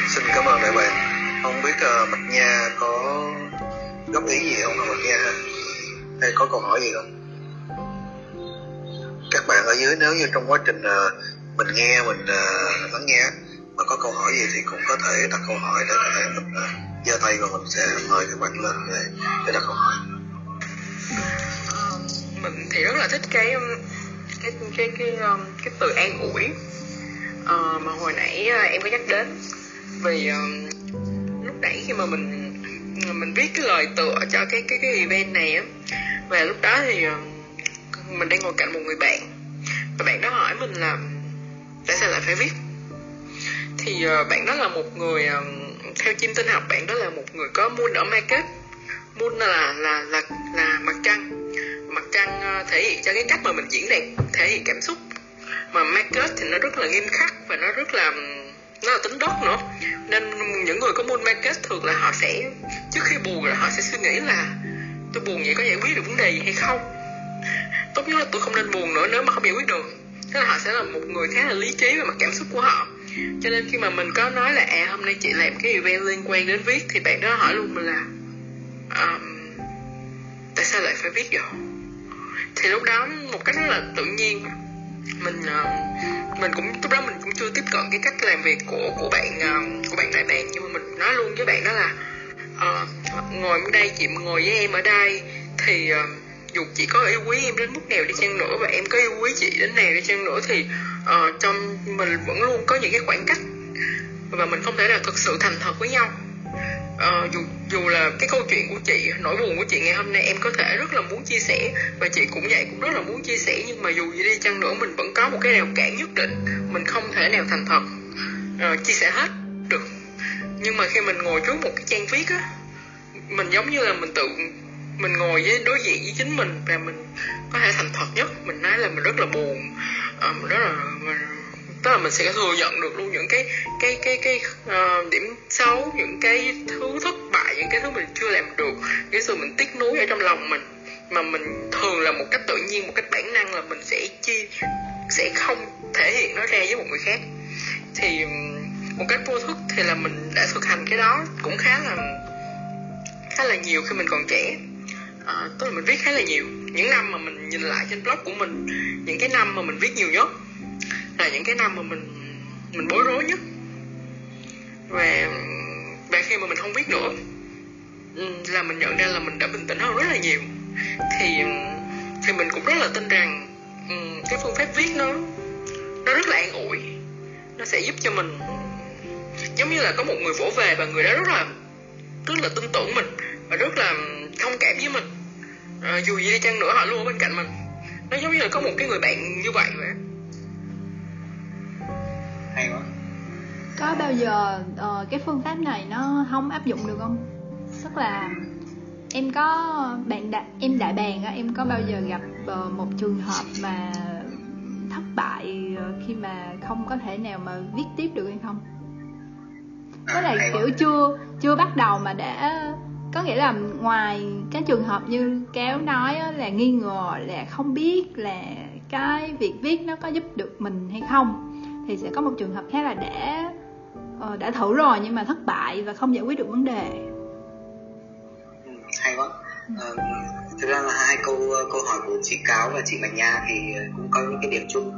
xin cảm ơn đại bạn. Không biết uh, bạch nha có góp ý gì không? Bạch nha ha hay có câu hỏi gì không? Các bạn ở dưới nếu như trong quá trình uh, mình nghe mình uh, lắng nghe mà có câu hỏi gì thì cũng có thể đặt câu hỏi để có thể mình uh, giơ tay và mình sẽ mời các bạn lên để, để đặt câu hỏi. Mình thì rất là thích cái cái cái cái um, cái từ an ủi. Uh, mà hồi nãy uh, em có nhắc đến vì um, lúc nãy khi mà mình mình viết cái lời tựa cho cái cái cái event này á và lúc đó thì uh, mình đang ngồi cạnh một người bạn và bạn đó hỏi mình là tại sao lại phải viết? Thì uh, bạn đó là một người uh, theo chim tinh học bạn đó là một người có moon ở market. Moon là là là là mặt trăng mặt trăng ờ, thể hiện cho cái cách mà mình diễn đạt thể hiện cảm xúc. Mà Marcus thì nó rất là nghiêm khắc và nó rất là nó là tính đất nữa. Nên những người có môn Marcus thường là họ sẽ trước khi buồn là họ sẽ suy nghĩ là tôi buồn vậy có giải quyết được vấn đề gì hay không. Tốt nhất là tôi không nên buồn nữa nếu mà không giải quyết được thế là họ sẽ là một người khá là lý trí về mặt cảm xúc của họ. Cho nên khi mà mình có nói là à hôm nay chị làm cái event liên quan đến viết thì bạn đó hỏi luôn mình là um, tại sao lại phải viết vậy? Thì lúc đó một cách rất là tự nhiên. Mình ờ, mình cũng lúc đó mình cũng chưa tiếp cận cái cách làm việc của của bạn ờ, của bạn đại bàng. Nhưng mà mình nói luôn với bạn đó là uh, ngồi ở đây chị ngồi với em ở đây thì uh, dù chị có yêu quý em đến mức nào đi chăng nữa và em có yêu quý chị đến nào đi chăng nữa thì uh, trong mình vẫn luôn có những cái khoảng cách và mình không thể là thực sự thành thật với nhau. Uh, dù dù là cái câu chuyện của chị nỗi buồn của chị ngày hôm nay em có thể rất là muốn chia sẻ và chị cũng vậy cũng rất là muốn chia sẻ nhưng mà dù gì đi chăng nữa mình vẫn có một cái rào cản nhất định mình không thể nào thành thật uh, chia sẻ hết được. Nhưng mà khi mình ngồi trước một cái trang viết á mình giống như là mình tự mình ngồi với đối diện với chính mình và mình có thể thành thật nhất. Mình nói là mình rất là buồn uh, mình rất là mình, tức là mình sẽ thừa nhận được luôn những cái cái cái cái uh, điểm xấu những cái thứ thất bại những cái thứ mình chưa làm được cái sự mình tiếc nuối ở trong lòng mình. Mà mình thường là một cách tự nhiên một cách bản năng là mình sẽ chi sẽ không thể hiện nó ra với một người khác. Thì một cách vô thức thì là mình đã thực hành cái đó cũng khá là khá là nhiều khi mình còn trẻ. À, tức là mình viết khá là nhiều. Những năm mà mình nhìn lại trên blog của mình những cái năm mà mình viết nhiều nhất là những cái năm mà mình mình bối rối nhất. Và và khi mà mình không viết nữa ừ, là mình nhận ra là mình đã bình tĩnh hơn rất là nhiều. Thì thì mình cũng rất là tin rằng ừ, cái phương pháp viết nó nó rất là an ủi. Nó sẽ giúp cho mình giống như là có một người vỗ về và người đó rất là rất là tin tưởng mình và rất là thông cảm với mình. À, dù gì đi chăng nữa họ luôn ở bên cạnh mình. Nó giống như là có một cái người bạn như vậy vậy. Bao giờ uh, cái phương pháp này nó không áp dụng được không? Tức là em có bạn đại em đại bàng á em có bao giờ gặp uh, một trường hợp mà thất bại khi mà không có thể nào mà viết tiếp được hay không? Có là kiểu chưa chưa bắt đầu mà đã có nghĩa là ngoài cái trường hợp như kéo nói là nghi ngờ là không biết là cái việc viết nó có giúp được mình hay không thì sẽ có một trường hợp khác là đã uh, đã thử rồi nhưng mà thất bại và không giải quyết được vấn đề. Ừ, hay quá. Uh, thực ra là hai câu câu hỏi của chị cáo và chị bạch nha thì ờ, cũng có những cái điểm chung.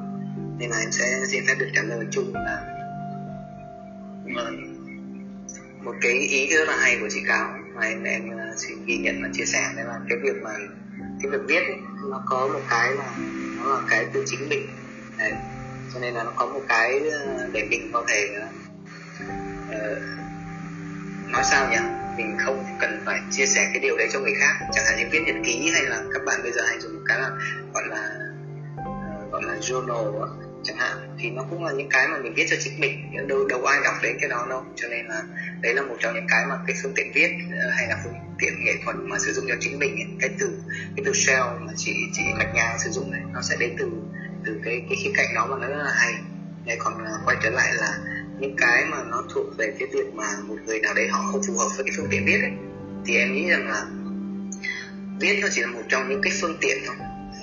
Nên là em sẽ xin phép được trả lời chung là một cái ý rất là hay của chị cáo mà em em xin ghi nhận và chia sẻ. Đấy là cái việc mà cái việc viết ấy, nó có một cái là nó là cái từ chính mình. Đấy cho nên là nó có một cái để mình có thể uh, nói sao nhỉ? Mình không cần phải chia sẻ cái điều đấy cho người khác. Chẳng hạn như viết nhật ký hay là các bạn bây giờ hay dùng một cái là gọi là uh, gọi là journal chẳng hạn. Thì nó cũng là những cái mà mình viết cho chính mình. Đâu đâu ai đọc đến cái đó đâu. Cho nên là đấy là một trong những cái mà cái phương tiện viết ờ, hay là phương tiện nghệ thuật mà sử dụng cho chính mình ấy. cái từ cái từ shell mà chị chị mạch nha sử dụng này nó sẽ đến từ từ cái cái khía cạnh đó mà nó rất là hay. Đấy, còn uh, quay trở lại là những cái mà nó thuộc về cái việc mà một người nào đấy họ không phù hợp với cái phương tiện viết ấy thì em nghĩ rằng là viết nó chỉ là một trong những cái phương tiện thôi.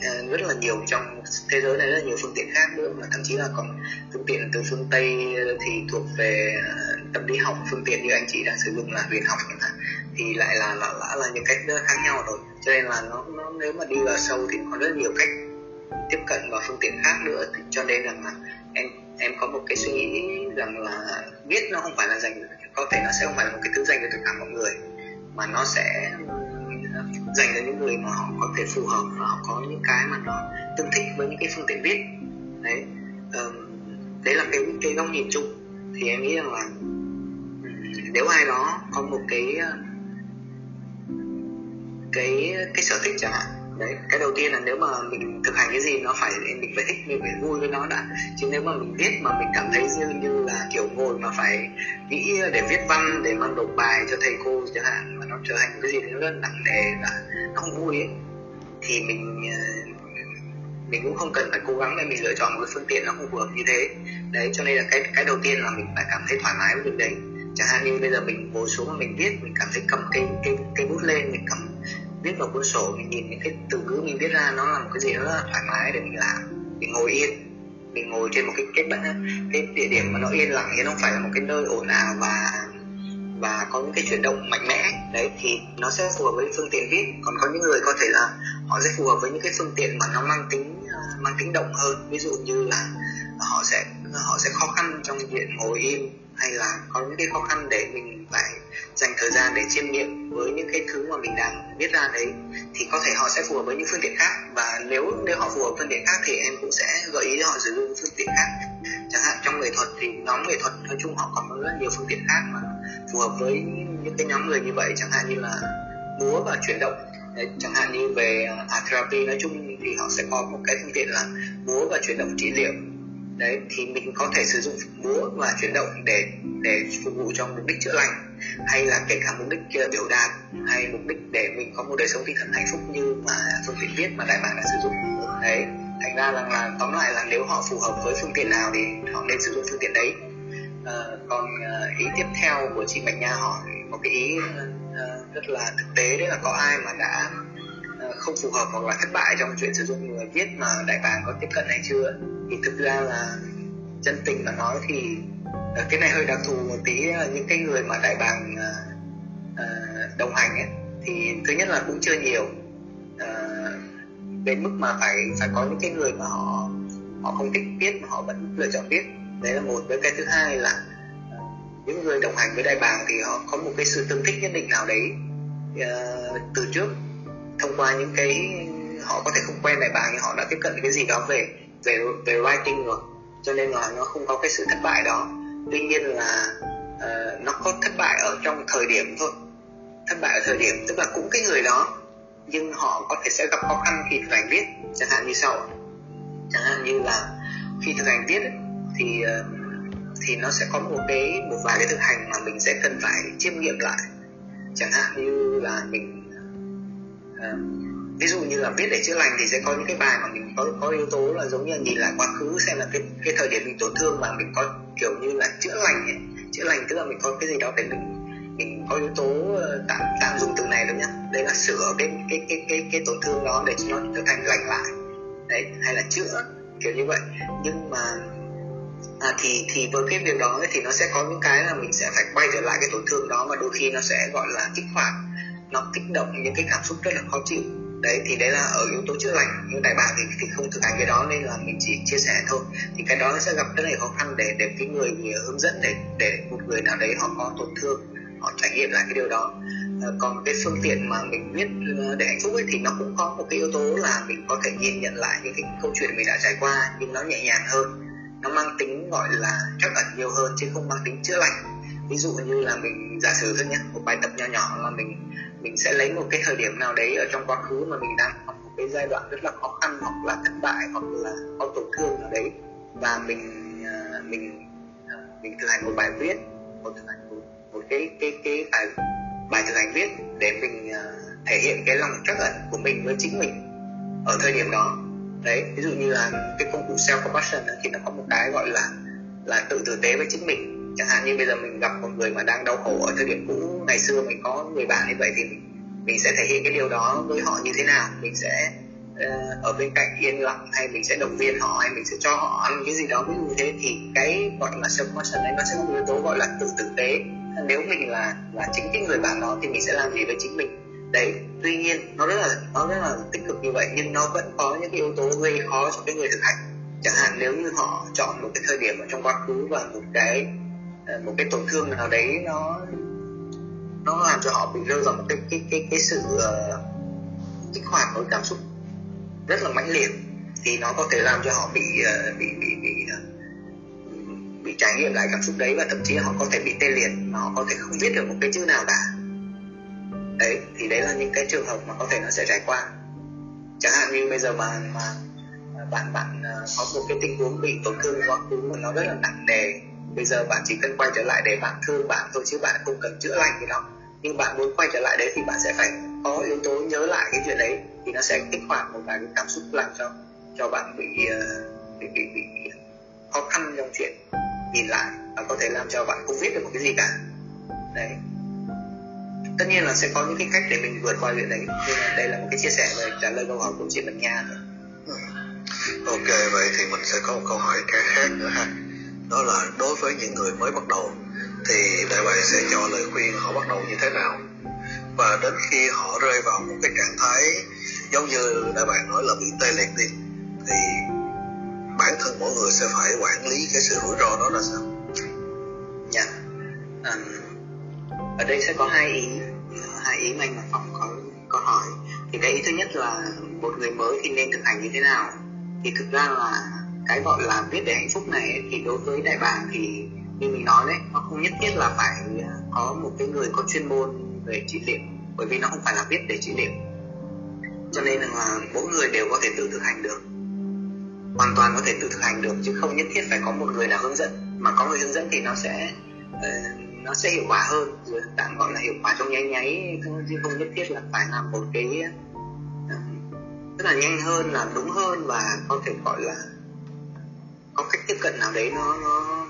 Ờ, rất là nhiều trong thế giới này rất là nhiều phương tiện khác nữa mà thậm chí là còn phương tiện từ phương tây thì thuộc về ờ, tâm lý học phương tiện như anh chị đang sử dụng là huyền học chẳng hạn thì lại là là, là là những cách khác nhau rồi. Cho nên là nó, nó nếu mà đi vào sâu thì có rất nhiều cách tiếp cận vào phương tiện khác nữa thì cho nên rằng là em em có một cái suy nghĩ rằng là viết nó không phải là dành có thể nó sẽ không phải là một cái thứ dành cho tất cả mọi người mà nó sẽ ờ, dành cho những người mà họ có thể phù hợp và họ có những cái mà nó tương thích với những cái phương tiện viết. Đấy um, đấy là cái cái góc nhìn chung. Thì em nghĩ rằng là nếu ai đó có một cái ờ, cái cái sở thích chẳng hạn đấy, cái đầu tiên là nếu mà mình thực hành cái gì nó phải mình phải thích mình phải vui với nó đã. Chứ nếu mà mình viết mà mình cảm thấy như như là kiểu ngồi mà phải nghĩ để viết văn, để mà nộp bài cho thầy cô chẳng hạn, mà nó trở thành cái gì nó rất nặng nề và nó không vui ấy, thì mình ờ, mình cũng không cần phải cố gắng để mình lựa chọn một cái phương tiện nó không phù hợp như thế. Đấy, cho nên là cái cái đầu tiên là mình phải cảm thấy thoải mái với việc đấy. Chẳng hạn như bây giờ mình ngồi xuống mình viết, mình cảm thấy cầm cái cái cái bút lên, mình cầm viết vào cuốn sổ, mình nhìn những cái từ ngữ mình viết ra, nó là một cái gì đó rất là thoải mái để mình làm. Mình ngồi yên. Mình ngồi trên một cái cái cái địa điểm mà nó yên lặng chứ nó không phải là một cái nơi ồn ào và và có những cái chuyển động mạnh mẽ. Đấy, thì nó sẽ phù hợp với phương tiện viết. Còn có những người có thể là họ sẽ phù hợp với những cái phương tiện mà nó mang tính à, mang tính động hơn. Ví dụ như là họ sẽ họ sẽ khó khăn trong việc ngồi im hay là có những cái khó khăn để mình phải dành thời gian để chiêm nghiệm với những cái thứ mà mình đang viết ra đấy thì có thể họ sẽ phù hợp với những phương tiện khác. Và nếu nếu họ phù hợp phương tiện khác thì em cũng sẽ gợi ý cho họ sử dụng phương tiện khác. Chẳng hạn trong nghệ thuật thì nhóm nghệ thuật nói chung họ còn có rất nhiều phương tiện khác mà phù phù hợp với những cái nhóm người như vậy. Chẳng hạn như là múa và chuyển động. Đấy, chẳng hạn như về art therapy nói chung thì họ sẽ có một cái phương tiện là múa và chuyển động trị liệu đấy thì mình có thể sử dụng múa và chuyển động để để phục vụ cho mục đích chữa lành hay là kể cả mục đích biểu đạt hay mục đích để mình có một đời sống tinh thần hạnh phúc như mà phương tiện viết mà đại bản đã sử dụng. Đấy thành ra là, là tóm lại là nếu họ phù hợp với phương tiện nào thì họ nên sử dụng phương tiện đấy. À, còn ờ, ý tiếp theo của chị Bạch Nha hỏi một cái ý ờ, rất là thực tế đấy là có ai mà đã không phù hợp hoặc là thất bại trong chuyện sử dụng người viết mà đại bàng có tiếp cận hay chưa? Thì thực ra là chân tình mà nói thì ờ, cái này hơi đặc thù một tí ờ, những cái người mà đại bàng uh, đồng hành ấy, thì thứ nhất là cũng chưa nhiều. Uh, đến mức mà phải phải có những cái người mà họ họ không thích viết mà họ vẫn lựa chọn viết. Đấy là một. Với cái thứ hai là những người đồng hành với đại bàng thì họ có một cái sự tương thích nhất định nào đấy uh, từ trước thông qua những cái họ có thể không quen bài bài nhưng họ đã tiếp cận cái gì đó về về về writing rồi. Cho nên là nó không có cái sự thất bại đó. Tuy nhiên là uh, nó có thất bại ở trong thời điểm thôi. Thất bại ở thời điểm tức là cũng cái người đó nhưng họ có thể sẽ gặp khó khăn khi thực hành viết chẳng hạn như sau. Chẳng hạn như là khi thực hành viết thì uh, thì nó sẽ có một cái một vài cái thực hành mà mình sẽ cần phải chiêm nghiệm lại. Chẳng hạn như là mình ví dụ như là viết để chữa lành thì sẽ có những cái bài mà mình có có yếu tố là giống như là nhìn lại quá khứ xem là cái cái thời điểm mình tổn thương mà mình có kiểu như là chữa lành ấy. chữa lành tức là mình có cái gì đó để mình mình có yếu tố ờ, tạm tạm dùng từ này đúng nhá. Đây là sửa cái cái cái cái cái tổn thương đó để cho nó trở thành lành lại. Đấy hay là chữa kiểu như vậy. Nhưng mà à, thì thì với cái việc đó ấy, thì nó sẽ có những cái là mình sẽ phải quay trở lại cái tổn thương đó mà đôi khi nó sẽ gọi là kích hoạt nó kích động những cái cảm xúc rất là khó chịu. Đấy thì đấy là ở yếu tố chữa lành. Nhưng đại bàng thì, thì không thực hành cái đó nên là mình chỉ chia sẻ thôi. Thì cái đó nó sẽ gặp rất là khó khăn để để cái người, người hướng dẫn để để một người nào đấy họ có tổn thương họ trải nghiệm lại cái điều đó. À, còn cái phương tiện mà mình biết ờ, để hạnh phúc ấy thì nó cũng có một cái yếu tố là mình có thể nhìn nhận lại những cái câu chuyện mình đã trải qua nhưng nó nhẹ nhàng hơn. Nó mang tính gọi là trắc ẩn nhiều hơn chứ không mang tính chữa lành. Ví dụ như là mình giả sử thôi nhé một bài tập nhỏ nhỏ là mình mình sẽ lấy một cái thời điểm nào đấy ở trong quá khứ mà mình đang có một cái giai đoạn rất là khó khăn hoặc là thất bại hoặc là có tổn thương nào đấy. Và mình ờ, mình ờ, mình thực hành một bài viết một thực hành một, một cái cái cái bài bài thực hành viết để mình ờ, thể hiện cái lòng trắc ẩn của mình với chính mình ở thời điểm đó. Đấy ví dụ như là cái công cụ self compassion thì nó có một cái gọi là là tự tử tế với chính mình chẳng hạn như bây giờ mình gặp một người mà đang đau khổ ở thời điểm cũ ngày xưa mình có người bạn như vậy thì mình mình sẽ thể hiện cái điều đó với họ như thế nào? Mình sẽ uh, ở bên cạnh yên lặng hay mình sẽ động viên họ hay mình sẽ cho họ ăn cái gì đó ví dụ như thế thì cái gọi là self compassion đấy nó sẽ có một yếu tố gọi là tự tử tế. Nếu mình là là chính cái người bạn đó thì mình sẽ làm gì với chính mình? Đấy tuy nhiên nó rất là nó rất là tích cực như vậy nhưng nó vẫn có những cái yếu tố gây khó cho cái người thực hành. Chẳng hạn nếu như họ chọn một cái thời điểm ở trong quá khứ và một cái Ờ, một cái tổn thương nào đấy nó nó làm cho họ bị rơi vào một cái cái cái cái sự uh, kích hoạt với cảm xúc rất là mãnh liệt. Thì nó có thể làm cho họ bị uh, bị bị bị uh, bị trải nghiệm lại cảm xúc đấy và thậm chí họ có thể bị tê liệt mà họ có thể không viết được một cái chữ nào cả. Đấy thì đấy là những cái trường hợp mà có thể nó sẽ trải qua. Chẳng hạn như bây giờ mà mà bạn bạn có một cái tình huống bị tổn thương quá khứ mà nó rất là nặng nề bây giờ bạn chỉ cần quay trở lại để bạn thương bạn thôi chứ bạn không cần chữa lành gì đâu. Nhưng bạn muốn quay trở lại đấy thì bạn sẽ phải có yếu tố nhớ lại cái chuyện đấy thì nó sẽ kích hoạt một vài cái cảm xúc làm cho cho bạn bị ờ, bị bị, bị khó khăn trong chuyện nhìn lại và có thể làm cho bạn không viết được một cái gì cả. Đấy. Tất nhiên là sẽ có những cái cách để mình vượt qua chuyện đấy nhưng mà đây là một cái chia sẻ về trả lời câu hỏi của chị Bạch Nha thôi. Ok vậy thì mình sẽ có một câu hỏi khác nữa ha đó là đối với những người mới bắt đầu, thì đại bàng sẽ cho lời khuyên họ bắt đầu như thế nào. Và đến khi họ rơi vào một cái trạng thái giống như đại bàng nói là bị tê liệt đi, thì bản thân mỗi người sẽ phải quản lý cái sự rủi ro đó là sao? Dạ. Yeah. ở đây sẽ có hai ý. Hai ý mà anh phòng có có hỏi. Thì cái ý thứ nhất là một người mới thì nên thực hành như thế nào? Thì thực ra là cái gọi là viết để hạnh phúc này ấy, thì đối với đại bàng thì như mình nói đấy nó không nhất thiết là phải à, có một cái người có chuyên môn về trị liệu bởi vì nó không phải là viết để trị liệu. Cho nên là mỗi người đều có thể tự thực hành được. Hoàn toàn có thể tự thực hành được chứ không nhất thiết phải có một người nào hướng dẫn. Mà có người hướng dẫn thì nó sẽ uh, nó sẽ hiệu quả hơn rồi tạm gọi là hiệu quả trong nháy nháy chứ không nhất thiết là phải làm một cái uh, rất là nhanh hơn là đúng hơn và có thể gọi là có cách tiếp cận nào đấy nó nó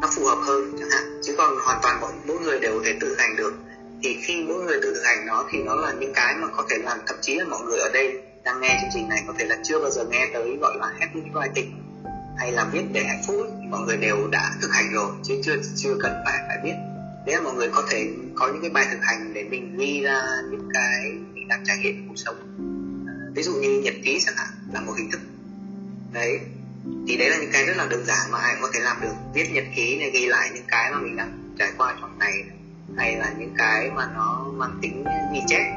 nó phù hợp hơn chẳng hạn. Chứ còn hoàn toàn mỗi, mỗi người đều có thể tự hành được. Thì khi mỗi người tự thực hành nó thì nó là những cái mà có thể làm thậm chí là mọi người ở đây đang nghe chương trình này có thể là chưa bao giờ nghe tới gọi là happy writing hay là viết để hạnh phúc mọi người đều đã thực hành rồi chứ chưa chưa cần phải phải biết. Đấy là mọi người có thể có những cái bài thực hành để mình ghi ra những cái mình đang trải nghiệm cuộc sống. À, ví dụ như nhật ký chẳng hạn là một hình thức. Đấy thì đấy là những cái rất là đơn giản mà ai cũng có thể làm được. Viết nhật ký này ghi lại những cái mà mình đang trải qua trong ngày hay là những cái mà nó mang tính ghi chép.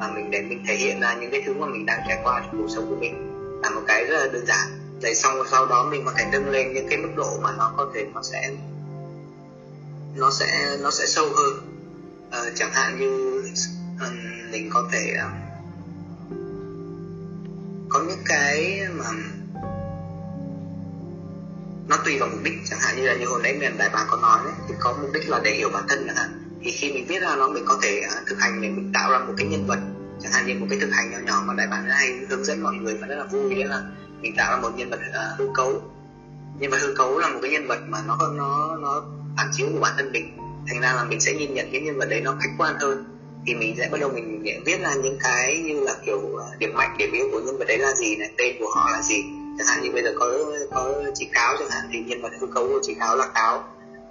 Và mình để mình thể hiện ra những cái thứ mà mình đang trải qua trong cuộc sống của mình. Là một cái rất là đơn giản. Để xong sau đó mình có thể nâng lên những cái mức độ mà nó có thể nó sẽ nó sẽ nó sẽ sâu hơn. Uh, chẳng hạn như um, mình có thể um, có những cái mà nó tùy vào mục đích chẳng hạn như là như hồi nãy mình đại bà có nói đấy, thì có mục đích là để hiểu bản thân chẳng hạn. Thì khi mình viết ra nó mình có thể uh, thực hành để mình tạo ra một cái nhân vật chẳng hạn như một cái thực hành nhỏ nhỏ mà đại bản hay hướng dẫn mọi người và rất là vui nghĩa là mình tạo ra một nhân vật uh, hư cấu. Nhân vật hư cấu là một cái nhân vật mà nó nó nó phản chiếu của bản thân mình. Thành ra là mình sẽ nhìn nhận cái nhân vật đấy nó khách quan hơn. Thì mình sẽ bắt đầu mình, mình viết ra những cái như là kiểu uh, điểm mạnh điểm yếu của nhân vật đấy là gì này tên của họ là gì chẳng hạn như bây giờ có có chị cáo chẳng hạn thì nhân vật hư cấu của chị cáo là cáo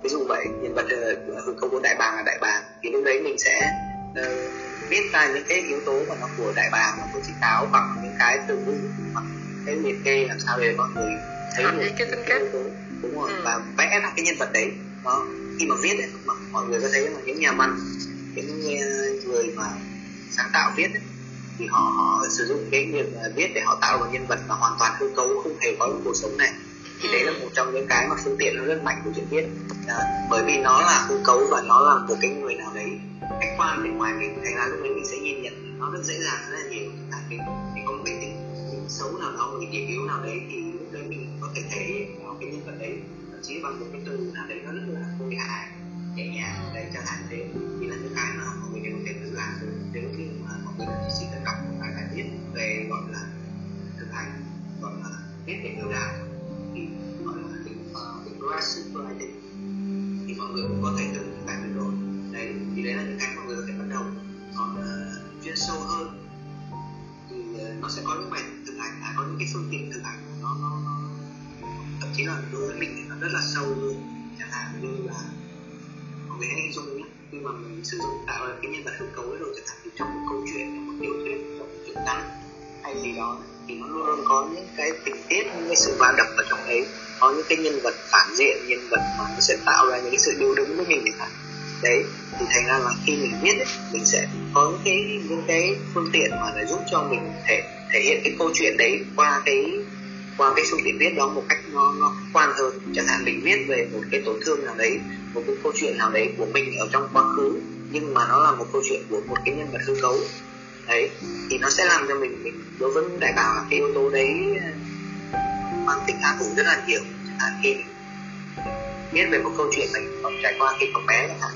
ví dụ vậy nhân vật uh, hư cấu của đại bàng là đại bàng. Thì lúc đấy mình sẽ uh, viết ra những cái yếu tố mà nó của đại bàng và của chị cáo bằng những cái từ ngữ bằng cái liệt kê làm sao để mọi người thấy được cái tính cách. đúng rồi ừ. và vẽ ra cái nhân vật đấy. Đó khi mà viết ấy, mà mọi người có thấy là những nhà văn những người mà sáng tạo viết ấy, thì họ họ sử dụng cái việc viết để họ tạo một nhân vật mà hoàn toàn hư cấu không hề có cuộc sống này. Thì đấy là một trong những cái mà phương tiện nó rất mạnh của chuyện viết. À, bởi vì nó là hư cấu và nó là một cái người nào đấy khách quan bên ngoài mình thành ra lúc đấy mình sẽ nhìn nhận nó rất dễ dàng rất là nhiều. Ta mình, mình có một cái tính xấu nào đó một cái điểm yếu nào đấy thì lúc đấy mình có thể thấy vào cái nhân vật đấy thậm chí bằng một cái từ nào đấy nó rất là khôi hài nhẹ nhàng đấy chẳng hạn thế. Thì là những cái mà mọi người đều có thể tự làm được nếu như mà mọi xin chỉ cần đọc một vài bài viết về gọi là thực hành gọi là biết về điều đạo thì gọi là cái ờ, cái grassroots writing thì mọi người cũng có thể tự thực hành rồi. Đấy thì đấy là những cái mọi người có thể bắt đầu còn uh, chuyên sâu hơn thì uh, nó sẽ có những bài thực hành là có những cái phương tiện thực hành nó nó, nó thậm chí là đối với mình thì nó rất là sâu luôn. Chẳng hạn như là mọi người hãy hình dung khi mà mình sử dụng tạo ra cái nhân vật hư cấu ấy rồi chẳng hạn thì trong một câu chuyện trong một tiểu thuyết trong một truyện ngắn hay gì đó thì nó luôn luôn có những cái tình tiết những cái sự va đập ở trong đấy. Có những cái nhân vật phản diện nhân vật mà nó sẽ tạo ra những cái sự điêu đứng với mình chẳng hạn. Đấy thì thành ra là khi mình viết ấy, mình sẽ có những cái những cái phương tiện mà để giúp cho mình thể thể hiện cái câu chuyện đấy qua cái qua cái phương tiện viết đó một cách nó nó quan hơn. Chẳng hạn mình viết về một cái tổn thương nào đấy một cái câu chuyện nào đấy của mình ở trong quá khứ, nhưng mà nó là một câu chuyện của một cái nhân vật hư cấu. Đấy, thì nó sẽ làm cho mình mình đối với đại bảo là cái yếu tố đấy ờ, mang tính an thủ rất là nhiều. Chẳng hạn khi mình biết về một câu chuyện mình còn trải qua khi còn bé chẳng hạn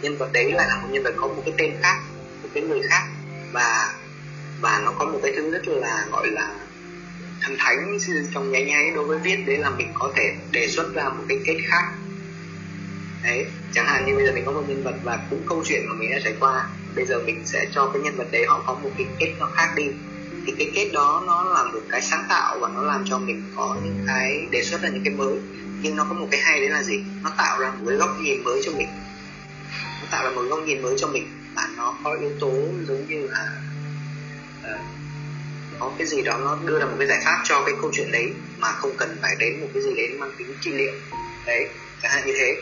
nhân vật đấy lại là một nhân vật có một cái tên khác, một cái người khác, và và nó có một cái thứ rất là gọi là thần thánh trong nháy nháy đối với viết. Đấy là mình có thể đề xuất ra một cái kết khác đấy chẳng hạn như bây giờ mình có một nhân vật và cũng câu chuyện mà mình đã trải qua bây giờ mình sẽ cho cái nhân vật đấy họ có một cái kết nó khác đi. Thì cái kết đó nó là một cái sáng tạo và nó làm cho mình có những cái đề xuất là những cái mới. Nhưng nó có một cái hay đấy là gì? Nó tạo ra một cái góc nhìn mới cho mình. Nó tạo ra một góc nhìn mới cho mình và nó có yếu tố giống như là uh, có cái gì đó nó đưa ra một cái giải pháp cho cái câu chuyện đấy mà không cần phải đến một cái gì đấy mang tính trị liệu. Đấy chẳng hạn như thế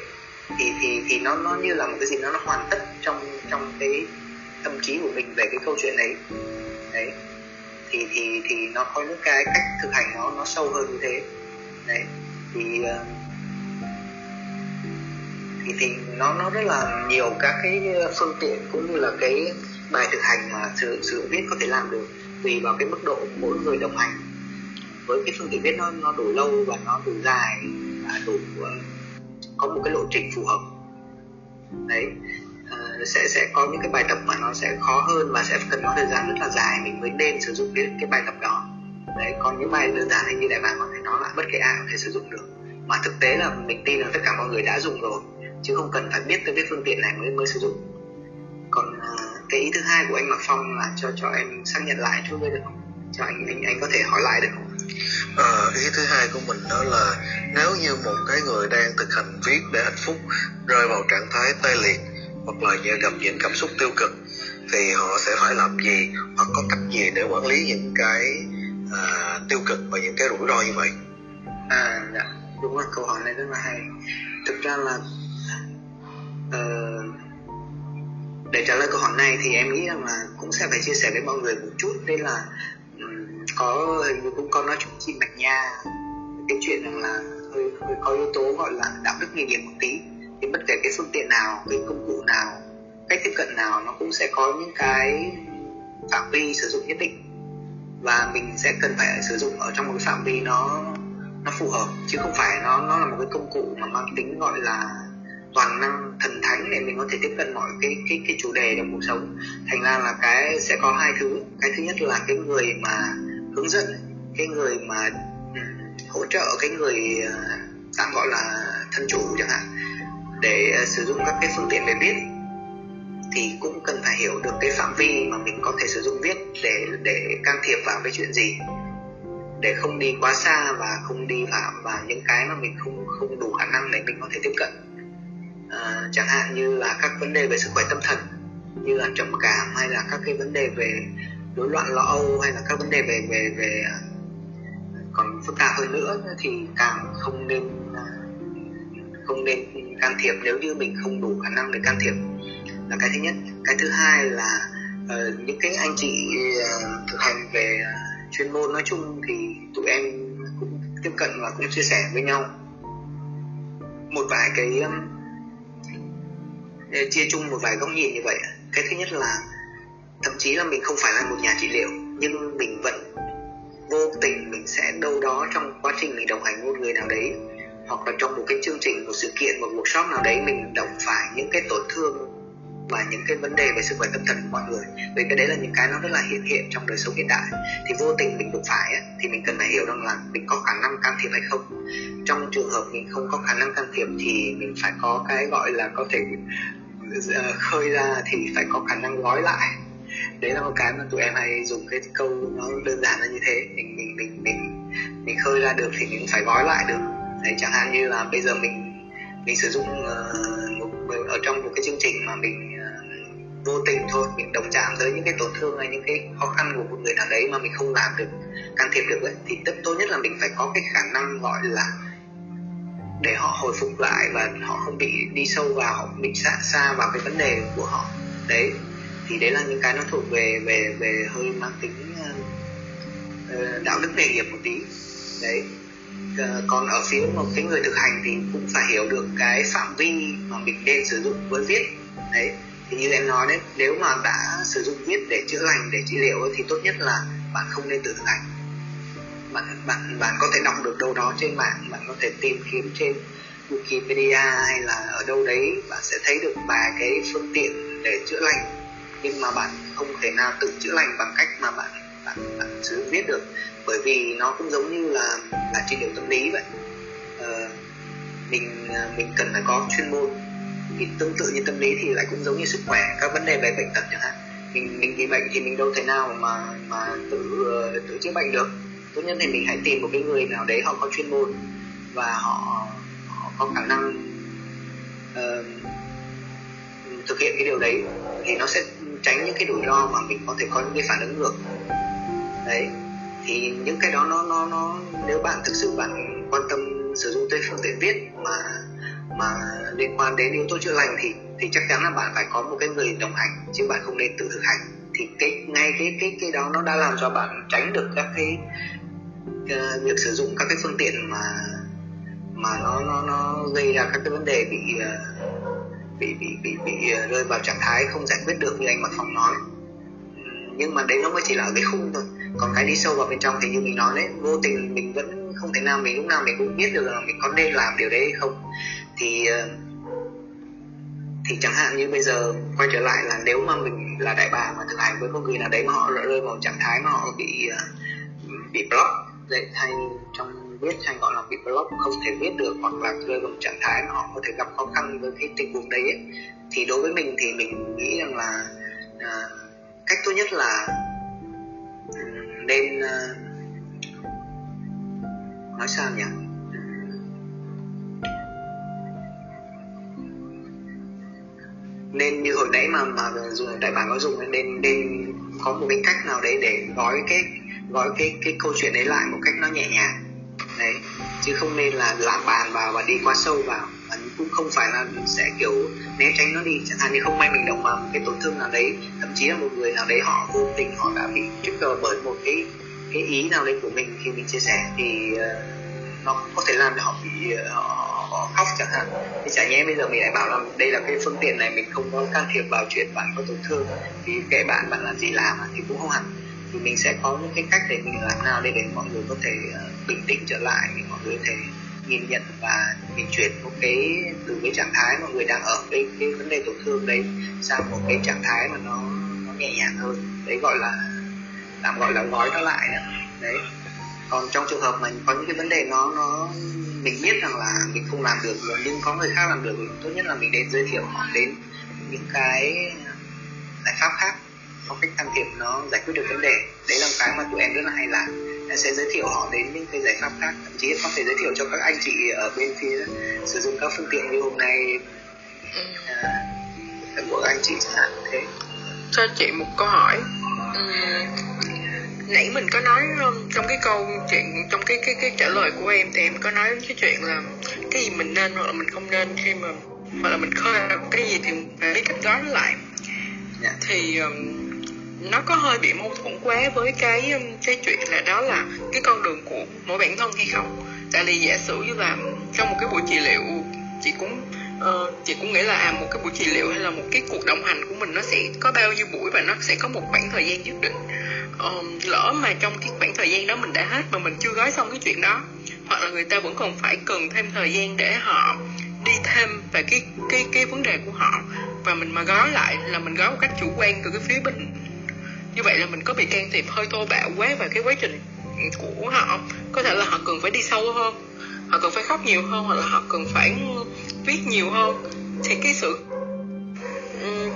thì thì thì nó nó như là một cái gì nó nó hoàn tất trong trong cái tâm trí của mình về cái câu chuyện đấy. Đấy. Thì thì thì nó có những cái cách thực hành nó nó sâu hơn như thế. Đấy. Thì ờ, thì thì nó nó rất là nhiều các cái phương tiện cũng như là cái bài thực hành mà sự sự viết có thể làm được tùy vào cái mức độ mỗi người đồng hành. Với cái phương tiện viết nó nó đủ lâu và nó đủ dài và đủ uh, có một cái lộ trình phù hợp. Đấy uh, sẽ sẽ có những cái bài tập mà nó sẽ khó hơn và sẽ cần có thời gian rất là dài mình mới nên sử dụng cái cái bài tập đó. Đấy còn những bài đơn giản như đại bàng có thể nói là bất kể ai có thể sử dụng được. Mà thực tế là mình tin là tất cả mọi người đã dùng rồi chứ không cần phải biết tới cái phương tiện này mới mới sử dụng. Còn uh, cái ý thứ hai của anh Mạc Phong là cho cho em xác nhận lại chút được không? Cho anh anh anh có thể hỏi lại được không? À, ý thứ hai của mình đó là nếu như một cái người đang thực hành viết để hạnh phúc rơi vào trạng thái tê liệt hoặc là gặp những cảm xúc tiêu cực thì họ sẽ phải làm gì hoặc có cách gì để quản lý những cái à, tiêu cực và những cái rủi ro như vậy? À dạ đúng rồi câu hỏi này rất là hay. Thực ra là uh, để trả lời câu hỏi này thì em nghĩ rằng là cũng sẽ phải chia sẻ với mọi người một chút. Đây là có hình như cũng có nói chuyện chị Bạch Nha. Cái chuyện rằng là hơi, hơi có yếu tố gọi là đạo đức nghề nghiệp một tí. Thì bất kể cái phương tiện nào cái công cụ nào cách tiếp cận nào nó cũng sẽ có những cái phạm vi sử dụng nhất định. Và mình sẽ cần phải sử dụng ở trong một cái phạm vi nó nó phù hợp. Chứ không phải nó nó là một cái công cụ mà mang tính gọi là toàn năng thần thánh để mình có thể tiếp cận mọi cái cái cái chủ đề trong cuộc sống. Thành ra là cái sẽ có hai thứ. Cái thứ nhất là cái người mà hướng dẫn cái người mà ừ, hỗ trợ cái người à, tạm gọi là thân chủ chẳng hạn để à, sử dụng các cái phương tiện về viết thì cũng cần phải hiểu được cái phạm vi mà mình có thể sử dụng viết để để can thiệp vào cái chuyện gì. Để không đi quá xa và không đi phạm vào những cái mà mình không không đủ khả năng để mình có thể tiếp cận. À, chẳng hạn như là các vấn đề về sức khỏe tâm thần như là trầm cảm hay là các cái vấn đề về rối loạn lo âu hay là các vấn đề về về về à, còn phức tạp hơn nữa thì càng không nên à, không nên can thiệp. Nếu như mình không đủ khả năng để can thiệp là cái thứ nhất. Cái thứ hai là uh, những cái anh chị uh, thực hành về uh, chuyên môn nói chung thì tụi em cũng tiếp cận và cũng chia sẻ với nhau. Một vài cái um, chia chung một vài góc nhìn như vậy. Cái thứ nhất là thậm chí là mình không phải là một nhà trị liệu nhưng mình vẫn vô tình mình sẽ đâu đó trong quá trình mình đồng hành một người nào đấy hoặc là trong một cái chương trình một sự kiện một workshop nào đấy mình động phải những cái tổn thương và những cái vấn đề về sức khỏe tâm thần của mọi người. Vì cái đấy là những cái nó rất là hiện hiện trong đời sống hiện đại. Thì vô tình mình đụng phải ấy, thì mình cần phải hiểu rằng là mình có khả năng can thiệp hay không. Trong trường hợp mình không có khả năng can thiệp thì mình phải có cái gọi là có thể ờ, khơi ra thì phải có khả năng gói lại đấy là một cái mà tụi em hay dùng cái câu nó đơn giản là như thế. Mình mình mình mình mình khơi ra được thì mình phải gói lại được. Đấy chẳng hạn như là bây giờ mình mình sử dụng uh, một, ở trong một cái chương trình mà mình uh, vô tình thôi mình đồng chạm tới những cái tổn thương hay những cái khó khăn của một người nào đấy mà mình không làm được can thiệp được ấy, thì tất tốt nhất là mình phải có cái khả năng gọi là để họ hồi phục lại và họ không bị đi sâu vào họ bị xa xa vào cái vấn đề của họ. Đấy thì đấy là những cái nó thuộc về về về hơi mang tính uh, đạo đức nghề nghiệp một tí. Đấy. Uh, còn ở phía một cái người thực hành thì cũng phải hiểu được cái phạm vi mà mình nên sử dụng với viết. Đấy. Thì như em nói đấy nếu mà đã sử dụng viết để chữa lành để trị liệu thì tốt nhất là bạn không nên tự thực hành. Bạn bạn bạn có thể đọc được đâu đó trên mạng bạn có thể tìm kiếm trên Wikipedia hay là ở đâu đấy bạn sẽ thấy được vài cái phương tiện để chữa lành nhưng mà bạn không thể nào tự chữa lành bằng cách mà bạn bạn, bạn sử biết viết được. Bởi vì nó cũng giống như là là trị liệu tâm lý vậy. Ờ, mình ờ, mình cần phải có chuyên môn. Thì tương tự như tâm lý thì lại cũng giống như sức khỏe các vấn đề về bệnh tật chẳng hạn. Mình mình bị bệnh thì mình đâu thể nào mà mà tự ờ, tự chữa bệnh được. Tốt nhất thì mình hãy tìm một cái người nào đấy họ có chuyên môn và họ họ có khả năng uh, thực hiện cái điều đấy thì nó sẽ tránh những cái rủi ro mà mình có thể có những cái phản ứng ngược. Đấy thì những cái đó nó nó nó nếu bạn thực sự bạn quan tâm sử dụng tới phương tiện viết mà mà liên quan đến yếu tố chữa lành thì thì chắc chắn là bạn phải có một cái người đồng hành chứ bạn không nên tự thực hành. Thì cái ngay cái cái cái đó nó đã làm cho bạn tránh được các cái uh, việc sử dụng các cái phương tiện mà mà nó nó nó gây ra các cái vấn đề bị uh, bị bị bị bị ờ, rơi vào trạng thái không giải quyết được như anh Mạc phòng nói. Nhưng mà đấy nó mới chỉ là ở cái khung thôi. Còn cái đi sâu vào bên trong thì như mình nói đấy, vô tình mình vẫn không thể nào, mình lúc nào mình cũng biết được là mình có nên làm điều đấy hay không. Thì ờ, thì chẳng hạn như bây giờ quay trở lại là nếu mà mình là đại bàng mà thực hành với một người nào đấy mà họ rơi vào trạng thái mà họ bị ờ, bị block đấy, hay trong viết hay gọi là bị block không thể viết được hoặc là rơi vào một trạng thái mà họ có thể gặp khó khăn với cái tình huống đấy ấy. thì đối với mình thì mình nghĩ rằng là uh, cách tốt nhất là ừ, nên uh, nói sao nhỉ nên như hồi nãy mà mà dùng đại bản có dùng nên nên có một cái cách nào đấy để gói cái gói cái cái câu chuyện đấy lại một cách nó nhẹ nhàng đấy chứ không nên là làm bàn vào và đi quá sâu vào. Và cũng không phải là sẽ kiểu né tránh nó đi. Chẳng hạn như không may mình động vào một cái tổn thương nào đấy thậm chí là một người nào đấy họ vô tình họ đã bị trigger bởi một cái cái ý nào đấy của mình khi mình chia sẻ thì uh, nó có thể làm cho họ bị uh, họ, họ khóc chẳng hạn. Thì chả nhẽ bây giờ mình lại bảo là đây là cái phương tiện này mình không có can thiệp vào chuyện bạn có tổn thương. Thì kệ bạn bạn làm gì làm thì cũng không hẳn mình sẽ có những cái cách để mình làm nào để để mọi người có thể ờ, bình tĩnh trở lại, mọi người có thể nhìn nhận và mình chuyển một cái từ cái trạng thái mà người đang ở cái cái vấn đề tổn thương đấy sang một cái trạng thái mà nó nó nhẹ nhàng hơn. Đấy gọi là, làm gọi là gói nó lại đó. đấy. Còn trong trường hợp mà có những cái vấn đề nó nó mình biết rằng là mình không làm được rồi nhưng có người khác làm được tốt nhất là mình đến giới thiệu họ đến những cái giải pháp khác có cách can thiệp nó giải quyết được vấn đề. Đấy là cái mà tụi em rất là hay làm. Em sẽ giới thiệu họ đến những cái giải pháp khác. Thậm chí có thể giới thiệu cho các anh chị ở bên phía sử dụng các phương tiện như hôm nay. À, của anh chị chẳng hạn thế. Cho chị một câu hỏi. Uhm, nãy mình có nói trong cái câu chuyện trong cái cái cái trả lời của em thì em có nói cái chuyện là cái gì mình nên hoặc là mình không nên khi mà hoặc là mình khơi cái gì thì phải biết cách gói lại. Yeah. thì um, nó có hơi bị mâu thuẫn quá với cái um, cái chuyện là đó là cái con đường của mỗi bản thân hay không? Tại vì giả sử như là trong một cái buổi trị liệu chị cũng uh, chị cũng nghĩ là à một cái buổi trị liệu hay là một cái cuộc đồng hành của mình nó sẽ có bao nhiêu buổi và nó sẽ có một khoảng thời gian nhất định. Um, lỡ mà trong cái khoảng thời gian đó mình đã hết mà mình chưa gói xong cái chuyện đó hoặc là người ta vẫn còn phải cần thêm thời gian để họ đi thêm về cái cái cái vấn đề của họ và mình mà gói lại là mình gói một cách chủ quan từ cái phía bên như vậy là mình có bị can thiệp hơi thô bạo quá vào cái quá trình của họ. Có thể là họ cần phải đi sâu hơn, họ cần phải khóc nhiều hơn, hoặc là họ cần phải viết nhiều hơn. Thì cái sự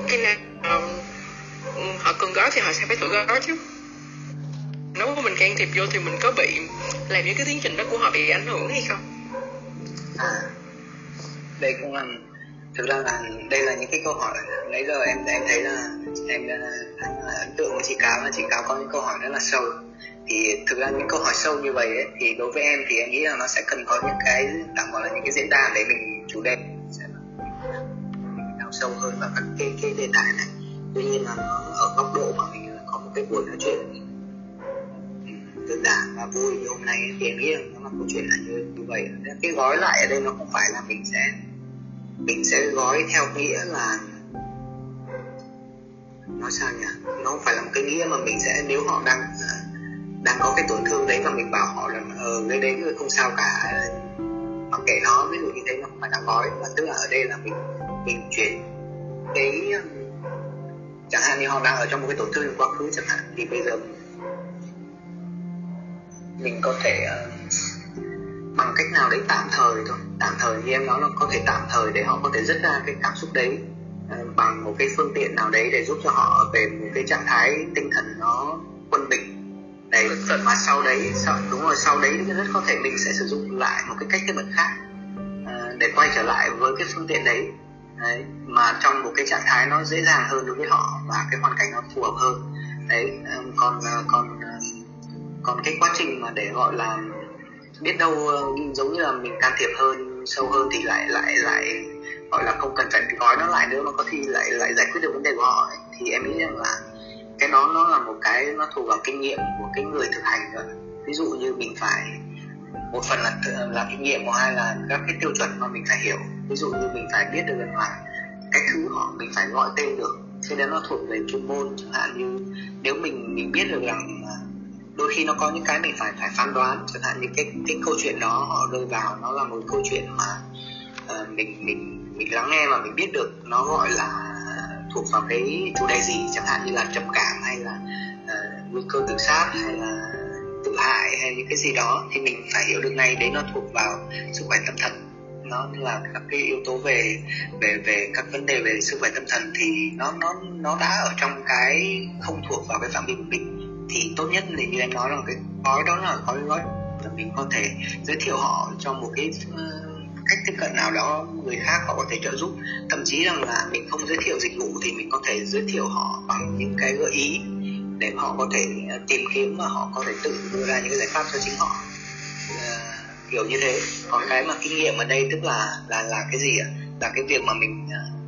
cái nào họ cần gói thì họ sẽ phải tự gói chứ. Nếu mà mình can thiệp vô thì mình có bị làm những cái tiến trình đó của họ bị ảnh hưởng hay không? À đây cũng là, thực ra là đây là những cái câu hỏi nãy giờ em em thấy là em à, ấn tượng với chị cáo là chị cáo có những câu hỏi rất là sâu. Thì thực ra những câu hỏi sâu như vậy ấy, thì đối với em thì em nghĩ là nó sẽ cần có những cái tạm gọi là những cái diễn đàn để mình chủ đề sẽ đào sâu hơn vào các cái cái đề tài này. Tuy nhiên là nó ở góc độ mà mình có một cái buổi nói chuyện đơn giản và vui như hôm nay thì em nghĩ là nó là câu chuyện là như, như vậy. Cái gói lại ở đây nó không phải là mình sẽ mình sẽ gói theo nghĩa là nói sao nhỉ? Nó không phải là một cái nghĩa mà mình sẽ nếu họ đang à, đang có cái tổn thương đấy và mình bảo họ là ờ cái đấy không sao cả mặc kệ nó ví dụ như thế nó không phải là gói mà tức là ở đây là mình mình chuyển cái chẳng hạn như họ đang ở trong một cái tổn thương quá khứ chẳng hạn thì bây giờ mình có thể uh, bằng cách nào đấy tạm thời thôi. Tạm thời như em nói là có thể tạm thời để họ có thể dứt ra cái cảm xúc đấy bằng một cái phương tiện nào đấy để giúp cho họ về một cái trạng thái tinh thần nó quân bình. Đấy mà sau đấy sau, đúng rồi sau đấy rất có thể mình sẽ sử dụng lại một cái cách tiếp cận khác uh, để quay trở lại với cái phương tiện đấy. Đấy mà trong một cái trạng thái nó dễ dàng hơn đối với họ và cái hoàn cảnh nó phù hợp hơn. Đấy còn còn còn cái quá trình mà để gọi là biết đâu giống như là mình can thiệp hơn sâu hơn thì lại lại lại gọi là không cần phải gói nó lại nữa mà có khi lại lại giải quyết được vấn đề của họ ấy. thì em nghĩ rằng là cái đó nó là một cái nó thuộc vào kinh nghiệm của cái người thực hành rồi ví dụ như mình phải một phần là là kinh nghiệm, một hai là các cái tiêu chuẩn mà mình phải hiểu. Ví dụ như mình phải biết được rằng là cái thứ họ, mình phải gọi tên được. Cho nên nó thuộc về chuyên môn chẳng hạn như nếu mình mình biết được rằng đôi khi nó có những cái mình phải phải phán đoán, chẳng hạn như cái cái câu chuyện đó họ rơi vào nó là một câu chuyện mà uh, mình mình mình lắng nghe mà mình biết được nó gọi là thuộc vào cái chủ đề gì. Chẳng hạn như là trầm cảm hay là uh, nguy cơ tự sát hay là tự hại hay những cái gì đó thì mình phải hiểu được ngay đấy nó thuộc vào sức khỏe tâm thần. Nó là các cái yếu tố về về về các vấn đề về sức khỏe tâm thần thì nó nó nó đã ở trong cái không thuộc vào cái phạm vi của mình. Thì tốt nhất là như em nói là cái gói đó là gói gói là mình có thể giới thiệu họ cho một cái ờ, cách tiếp cận nào đó người khác họ có thể trợ giúp. Thậm chí rằng là mình không giới thiệu dịch vụ thì mình có thể giới thiệu họ bằng những cái gợi ý để họ có thể ờ, tìm kiếm và họ có thể tự đưa ra những cái giải pháp cho chính họ. Uh, kiểu như thế. Còn cái mà kinh nghiệm ở đây tức là là là cái gì ạ? Là cái việc mà mình ờ,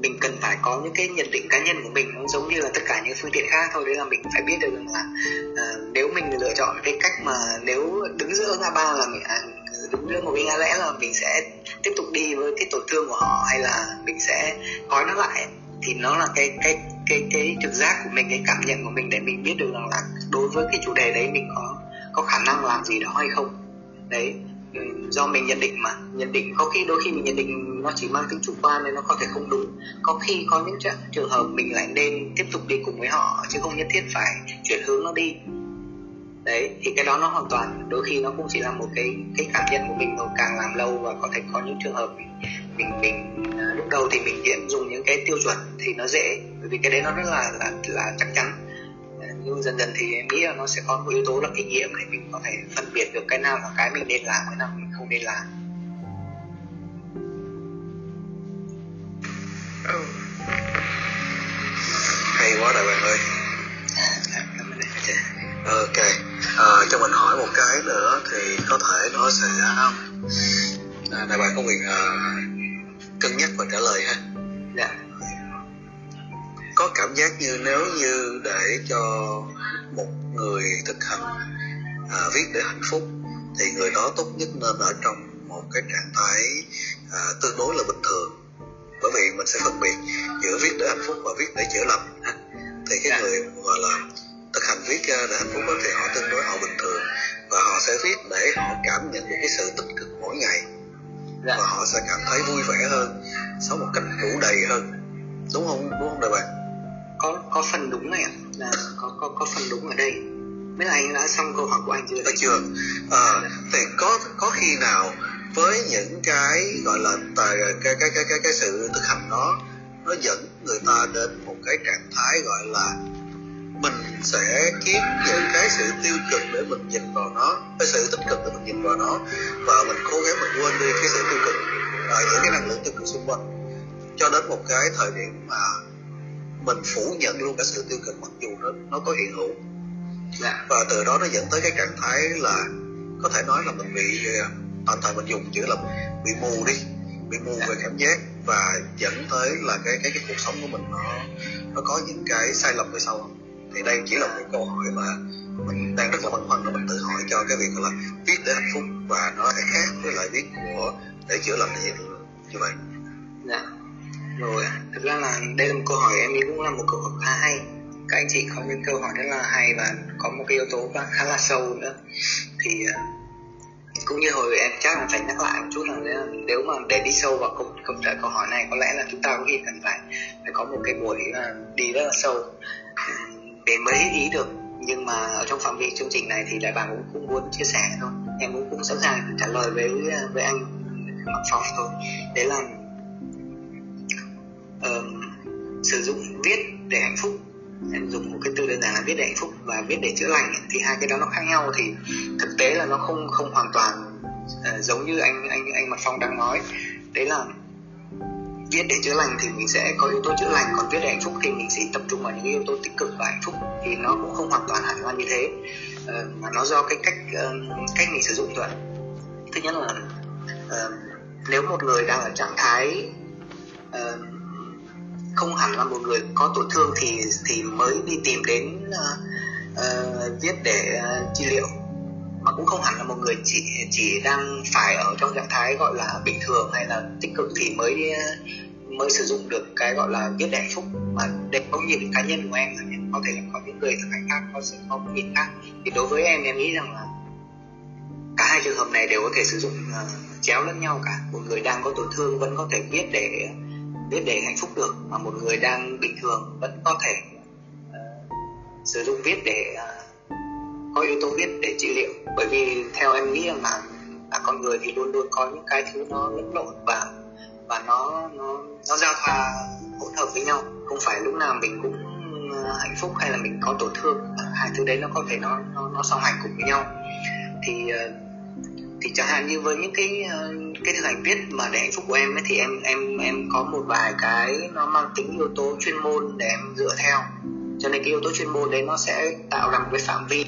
mình cần phải có những cái nhận định cá nhân của mình nó giống như là tất cả những phương tiện khác thôi đấy là mình phải biết được rằng là uh, nếu mình lựa chọn cái cách mà nếu đứng giữa ngã ba là mình uh, đứng giữa một cái ngã lẽ là mình sẽ tiếp tục đi với cái tổn thương của họ hay là mình sẽ gói nó lại thì nó là cái cái cái cái trực giác của mình cái cảm nhận của mình để mình biết được rằng là đối với cái chủ đề đấy mình có có khả năng làm gì đó hay không. Đấy do mình nhận định mà. Nhận định, có khi đôi khi mình nhận định nó chỉ mang tính chủ quan nên nó có thể không đúng. Có khi có những trường hợp mình lại nên tiếp tục đi cùng với họ chứ không nhất thiết phải chuyển hướng nó đi. Đấy, thì cái đó nó hoàn toàn, đôi khi nó cũng chỉ là một cái cái cảm nhận của mình thôi càng làm lâu và có thể có những trường hợp mình mình mình, lúc đầu thì mình hiện dùng những cái tiêu chuẩn thì nó dễ, bởi vì cái đấy nó rất là là là chắc chắn nhưng dần dần thì em nghĩ là nó sẽ có một yếu tố là kinh nghiệm để mình có thể phân biệt được cái nào là cái mình nên làm cái nào mình không nên làm. Ừ. hay quá đại bạn ơi. Ok. À, cho mình hỏi một cái nữa thì có thể nó sẽ à, đại bạn có quyền à, cân nhắc và trả lời ha. Dạ có cảm giác như nếu như để cho một người thực hành à, viết để hạnh phúc thì người đó tốt nhất nên ở trong một cái trạng thái à, tương đối là bình thường. Bởi vì mình sẽ phân biệt giữa viết để hạnh phúc và viết để chữa lành. [LAUGHS] Thì cái dạ. người gọi là thực hành viết để hạnh phúc thì họ tương đối họ bình thường và họ sẽ viết để họ cảm nhận được cái sự tích cực mỗi ngày. Dạ. và họ sẽ cảm thấy vui vẻ hơn sống một cách đủ đầy hơn. Đúng không? Đúng không đại bạn có có phần đúng này ạ. Là có có có phần đúng ở đây. Mấy là anh đã xong câu hỏi của anh chưa? Đã chưa. Ờ, à, thì có có khi nào với những cái gọi là tài cái cái cái cái cái sự thực hành đó nó dẫn người ta đến một cái trạng thái gọi là mình sẽ kiếm những cái sự tiêu cực để mình nhìn vào nó cái sự tích cực để mình nhìn vào nó và mình cố gắng mình quên đi cái sự tiêu cực và những cái năng lượng tiêu cực xung quanh. Cho đến một cái thời điểm mà mình phủ nhận luôn cả sự tiêu cực mặc dù nó nó có hiện hữu dạ. và từ đó nó dẫn tới cái trạng thái là có thể nói là mình bị ờ, tạm thời mình dùng chữ là bị mù đi bị mù dạ. về cảm giác và dẫn tới là cái cái cái cuộc sống của mình nó nó có những cái sai lầm về sau thì đây chỉ là một câu hỏi mà mình đang rất là băn khoăn để mình tự hỏi cho cái việc là viết để hạnh phúc và nó sẽ khác với lại viết của để chữa lành như, như vậy dạ rồi thực ra là đây là một câu hỏi em nghĩ cũng là một câu hỏi khá hay. Các anh chị có những câu hỏi rất là hay và có một cái yếu tố khá là sâu nữa. Thì ờ, cũng như hồi em chắc là phải nhắc lại một chút là nếu mà để đi sâu vào câu câu trả câu hỏi này có lẽ là chúng ta có khi cần phải phải có một cái buổi là đi rất là sâu để mới ý được. Nhưng mà ở trong phạm vi chương trình này thì đại bàng cũng, cũng muốn chia sẻ thôi. Em cũng cũng sẵn sàng trả lời với ờ, với anh mặt Phong thôi. Đấy là um, sử dụng viết để hạnh phúc. Em dùng một cái từ đơn giản là viết để hạnh phúc và viết để chữa lành thì hai cái đó nó khác nhau thì thực tế là nó không không hoàn toàn uh, giống như anh anh anh mặt phong đang nói. Đấy là viết để chữa lành thì mình sẽ có yếu tố chữa lành còn viết để hạnh phúc thì mình sẽ tập trung vào những yếu tố tích cực và hạnh phúc. Thì nó cũng không hoàn toàn hẳn là như thế. Uh, mà nó do cái cách uh, cách mình sử dụng thôi thứ nhất là uh, nếu một người đang ở trạng thái uh, không hẳn là một người có tổn thương thì thì mới đi tìm đến uh, uh, viết để uh, trị liệu mà cũng không hẳn là một người chỉ chỉ đang phải ở trong trạng thái gọi là bình thường hay là tích cực thì mới mới sử dụng được cái gọi là viết để hạnh phúc. Mà để có nhìn cá nhân của em có thể là có những người thực hành khác có sự có nhìn khác. Thì đối với em em nghĩ rằng là cả hai trường hợp này đều có thể sử dụng uh, chéo lẫn nhau cả. Một người đang có tổn thương vẫn có thể viết để biết để hạnh phúc được mà một người đang bình thường vẫn có thể uh, sử dụng viết để uh, có yếu tố viết để trị liệu. Bởi vì theo em nghĩ là là con người thì luôn luôn có những cái thứ nó lẫn lộn và và nó nó nó giao thoa hỗn hợp với nhau. Không phải lúc nào mình cũng ờ, hạnh phúc hay là mình có tổn thương. Hai thứ đấy nó có thể nó nó, nó song hành cùng với nhau. Thì thì chẳng hạn như với những cái cái thực hành viết mà để hạnh phúc của em ấy thì em em em có một vài cái nó mang tính yếu tố chuyên môn để em dựa theo. Cho nên cái yếu tố chuyên môn đấy nó sẽ tạo ra một cái phạm vi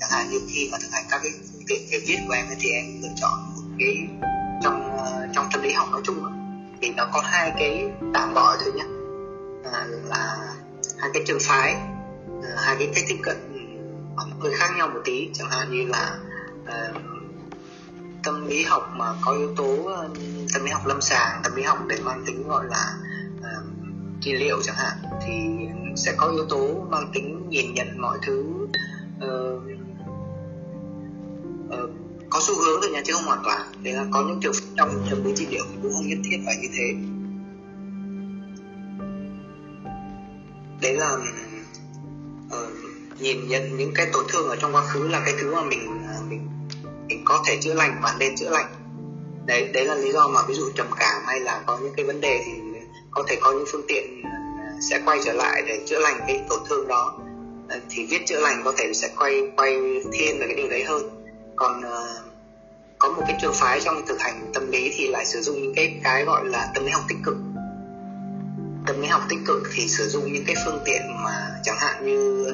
chẳng hạn như khi mà thực hành các cái việc về viết của em ấy, thì em lựa chọn một cái trong ờ, trong tâm lý học nói chung thì nó có hai cái tạm gọi thôi nhé à, ờ, là hai cái trường phái à, hai cái cách tiếp cận hơi khác nhau một tí. Chẳng hạn như là uh, tâm lý học mà có yếu tố ờ, tâm lý học lâm sàng tâm lý học để mang tính gọi là uh, trị liệu chẳng hạn thì sẽ có yếu tố mang tính nhìn nhận mọi thứ uh, uh, có xu hướng rồi nha chứ không hoàn toàn. Để là có những trường trong tâm lý trị liệu cũng không nhất thiết phải như thế. Đấy là uh, nhìn nhận những cái tổn thương ở trong quá khứ là cái thứ mà mình có thể chữa lành và nên chữa lành. Đấy đấy là lý do mà ví dụ trầm cảm hay là có những cái vấn đề thì có thể có những phương tiện ờ, sẽ quay trở lại để chữa lành cái tổn thương đó. Ờ, thì viết chữa lành có thể sẽ quay quay thiên về cái điều đấy hơn. Còn uh, có một cái trường phái trong thực hành tâm lý thì lại sử dụng những cái cái gọi là tâm lý học tích cực. Tâm lý học tích cực thì sử dụng những cái phương tiện mà chẳng hạn như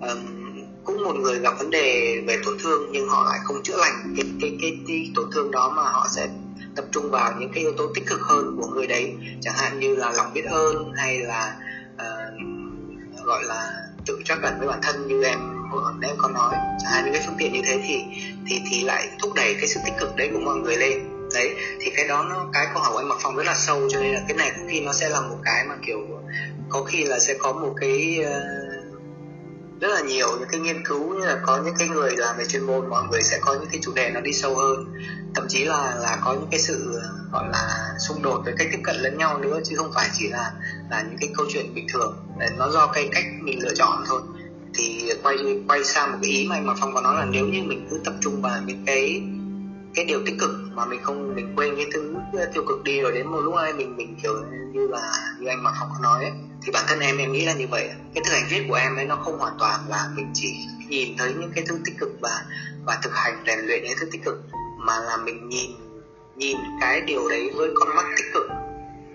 um, cũng một người gặp vấn đề về tổn thương nhưng họ lại không chữa lành. Cái cái cái, cái tổn thương đó mà họ sẽ tập trung vào những cái yếu tố tích cực hơn của người đấy. Chẳng hạn như là lòng biết ơn hay là uh, gọi là tự trắc ẩn với bản thân như em hồi em có nói. Chẳng hạn những cái phương tiện như thế thì thì thì lại thúc đẩy cái sự tích cực đấy của mọi người lên. Đấy thì cái đó nó cái câu hỏi của anh mặc phong rất là sâu cho nên là cái này có khi nó sẽ là một cái mà kiểu có khi là sẽ có một cái uh, rất là nhiều những cái nghiên cứu như là có những cái người làm về chuyên môn mọi người sẽ có những cái chủ đề nó đi sâu hơn. Thậm chí là là có những cái sự gọi là xung đột về cách tiếp cận lẫn nhau nữa chứ không phải chỉ là là những cái câu chuyện bình thường. Nó do cái cách mình lựa chọn thôi. Thì quay quay sang một cái ý mà anh mà phong có nói là nếu như mình cứ tập trung vào những cái cái điều tích cực mà mình không mình quên cái thứ tiêu cực đi rồi đến một lúc ấy mình mình kiểu như là như anh mà phong có nói ấy, thì bản thân em em nghĩ là như vậy cái thực hành viết của em ấy nó không hoàn toàn là mình chỉ nhìn thấy những cái thứ tích cực và và thực hành rèn luyện những thứ tích cực mà là mình nhìn nhìn cái điều đấy với con mắt tích cực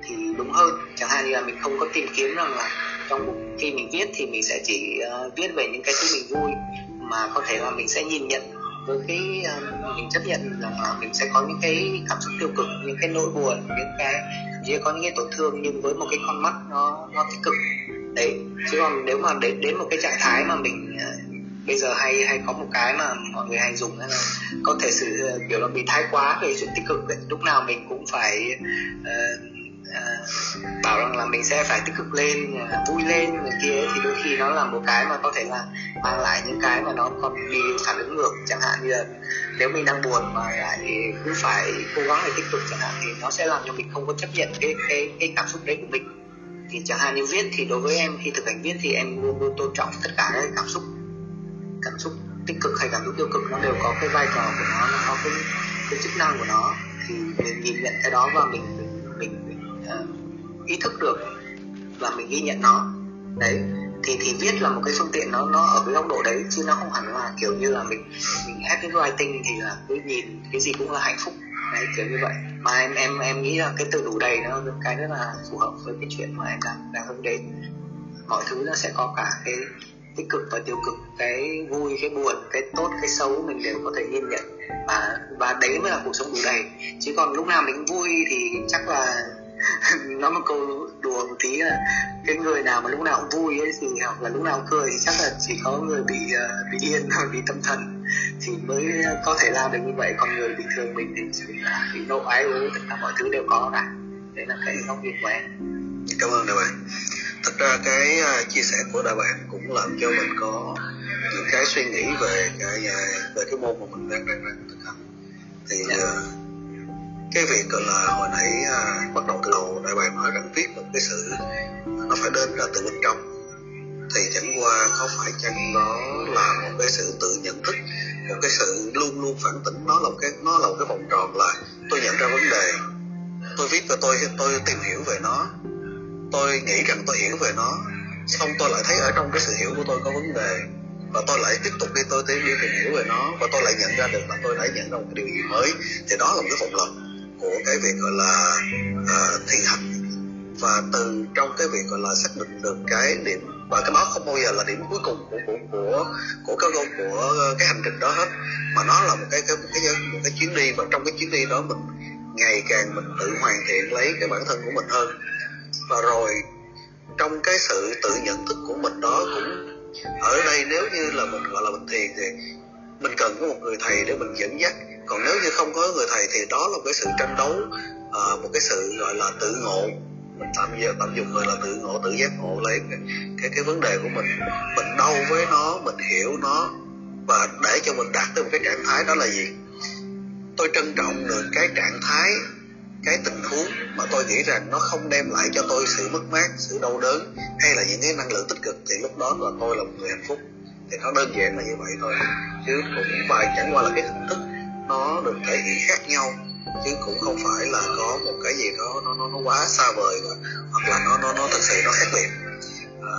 thì đúng hơn. Chẳng hạn như là mình không có tìm kiếm rằng là trong khi mình viết thì mình sẽ chỉ uh, viết về những cái thứ mình vui mà có thể là mình sẽ nhìn nhận với cái uh, mình chấp nhận rằng là mình sẽ có những cái cảm xúc tiêu cực những cái nỗi buồn những cái chỉ có những cái tổn thương nhưng với một cái con mắt nó nó tích cực đấy chứ còn nếu mà đến đến một cái trạng thái mà mình uh, bây giờ hay hay có một cái mà mọi người hay dùng là có thể sự ờ, kiểu là bị thái quá về chuyện tích cực đấy. lúc nào mình cũng phải uh, À, bảo rằng là mình sẽ phải tích cực lên à, vui lên này kia thì đôi khi nó là một cái mà có thể là mang lại những cái mà nó còn đi phản ứng ngược chẳng hạn như là nếu mình đang buồn mà lại cứ phải cố gắng để tích cực chẳng hạn thì nó sẽ làm cho mình không có chấp nhận cái cái cái cảm xúc đấy của mình. Thì chẳng hạn như viết thì đối với em khi thực hành viết thì em luôn luôn tôn trọng tất cả các cảm xúc. Cảm xúc tích cực hay cảm xúc tiêu cực nó đều có cái vai trò của nó nó có cái cái chức năng của nó. Thì mình nhìn nhận cái đó và mình mình, mình ý thức được và mình ghi nhận nó. Đấy, thì thì viết là một cái phương tiện nó nó ở cái góc độ đấy chứ nó không hẳn là kiểu như là mình mình happy writing thì là cứ nhìn cái gì cũng là hạnh phúc. Đấy, kiểu như vậy. Mà em em em nghĩ là cái từ đủ đầy nó là cái rất là phù hợp với cái chuyện mà em đang đang hướng đến. Mọi thứ nó sẽ có cả cái tích cực và tiêu cực, cái vui, cái buồn, cái tốt, cái xấu mình đều có thể nhìn nhận. Và và đấy mới là cuộc sống đủ đầy. Chứ còn lúc nào mình vui thì chắc là [LAUGHS] nó một câu đùa một tí là cái người nào mà lúc nào cũng vui ấy thì hoặc là lúc nào cũng cười thì chắc là chỉ có người bị uh, bị điên hoặc bị tâm thần. Thì mới có thể làm được như vậy. Còn người bình thường mình thì chỉ là bị nộ ái ố tất cả mọi thứ đều có cả. Đấy là cái góc nhìn của em. Cảm ơn đại bạn. Thật ra cái uh, chia sẻ của đại bạn cũng làm cho mình có những cái suy nghĩ về cái uh, về cái môn mà mình đang đang đang thực hành. Thì uh, cái việc là hồi nãy à, bắt đầu từ đầu đại bài mở rằng viết một cái sự nó phải đến là từ bên trong thì chẳng qua có phải chăng đó là một cái sự tự nhận thức một cái sự luôn luôn phản tỉnh nó là một cái nó là một cái vòng tròn là tôi nhận ra vấn đề tôi viết và tôi tôi tìm hiểu về nó tôi nghĩ rằng tôi hiểu về nó xong tôi lại thấy ở trong cái sự hiểu của tôi có vấn đề và tôi lại tiếp tục đi tôi tiếp đi tìm hiểu về nó và tôi lại nhận ra được là tôi đã nhận ra một cái điều gì mới thì đó là một cái vòng lặp của cái việc gọi là à, uh, thiền hành. Và từ trong cái việc gọi là xác định được cái điểm và cái đó không bao giờ là điểm cuối cùng của của của của cái của, của cái hành trình đó hết. Mà nó là một cái cái một cái một cái chuyến đi và trong cái chuyến đi đó mình ngày càng mình tự hoàn thiện lấy cái bản thân của mình hơn. Và rồi trong cái sự tự nhận thức của mình đó cũng ở đây nếu như là mình gọi là mình thiền thì mình cần có một người thầy để mình dẫn dắt còn nếu như không có người thầy thì đó là một cái sự tranh đấu uh, một cái sự gọi là tự ngộ. Mình tạm giờ tạm dùng gọi là tự ngộ tự giác ngộ lấy cái, cái cái vấn đề của mình. Mình đâu với nó mình hiểu nó và để cho mình đạt tới một cái trạng thái đó là gì? Tôi trân trọng được cái trạng thái cái tình huống mà tôi nghĩ rằng nó không đem lại cho tôi sự mất mát sự đau đớn hay là những cái năng lượng tích cực. Thì lúc đó là tôi là một người hạnh phúc. Thì nó đơn giản là như vậy thôi. Chứ cũng phải chẳng qua là cái hình thức nó được thể hiện khác nhau chứ cũng không phải là có một cái gì đó nó nó, nó quá xa vời và, hoặc là nó nó nó thực sự nó khác biệt. À,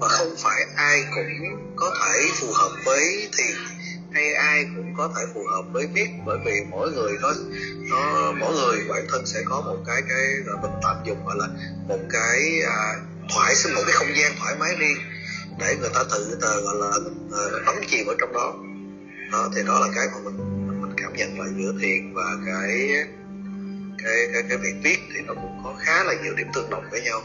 và không phải ai cũng có thể phù hợp với thiền hay ai cũng có thể phù hợp với biết bởi vì mỗi người nó nó mỗi người bản thân sẽ có một cái cái mình tạm dùng gọi là một cái à, thoải một cái không gian thoải mái riêng để người ta tự tờ gọi là ờ, bấm đắm chìm ở trong đó. Đó thì đó là cái mà mình nhận là giữa thiền và cái cái cái cái việc viết thì nó cũng có khá là nhiều điểm tương đồng với nhau.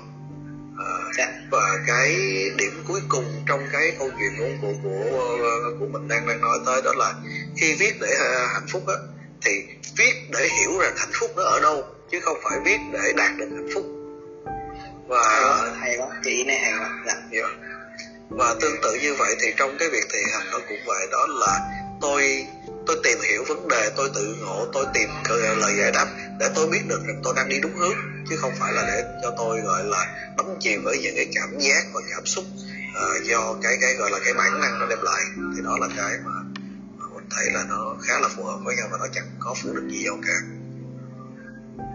À, và cái điểm cuối cùng trong cái câu chuyện của của của, của mình đang đang nói tới đó là khi viết để uh, hạnh phúc á thì viết để hiểu rằng hạnh phúc nó ở đâu chứ không phải viết để đạt được hạnh phúc. Và hay quá, ý này hay quá. Dạ. Dạ. và tương tự như vậy thì trong cái việc thiền hành nó cũng vậy đó là tôi tôi tìm hiểu vấn đề tôi tự ngộ tôi tìm lời giải đáp để tôi biết được rằng tôi đang đi đúng hướng chứ không phải là để cho tôi gọi là đắm chìm với những cái cảm giác và cảm xúc uh, do cái cái gọi là cái bản năng nó đem lại. Thì đó là cái mà, mà mình thấy là nó khá là phù hợp với nhau và nó chẳng có phụ được gì đâu cả.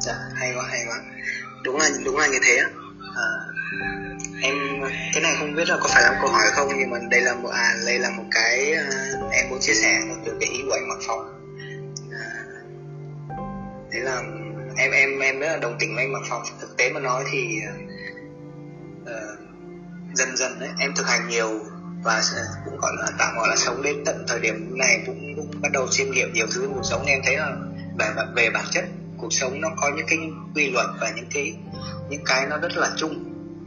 Dạ hay quá hay quá. Đúng là đúng là như thế à, em cái này không biết là có phải là một câu hỏi không nhưng mà đây là một à đây là một cái à, em muốn chia sẻ từ cái ý của anh Mặc Phong. À, thế là em em em rất là đồng tình với anh Mặc Phong. Thực tế mà nói thì à, ờ, dần dần đấy em thực hành nhiều và cũng gọi là tạm gọi là sống đến tận thời điểm này cũng, cũng bắt đầu chiêm nghiệm nhiều thứ cuộc sống em thấy là về về bản chất cuộc sống nó có những cái quy luật và những cái những cái nó rất là chung.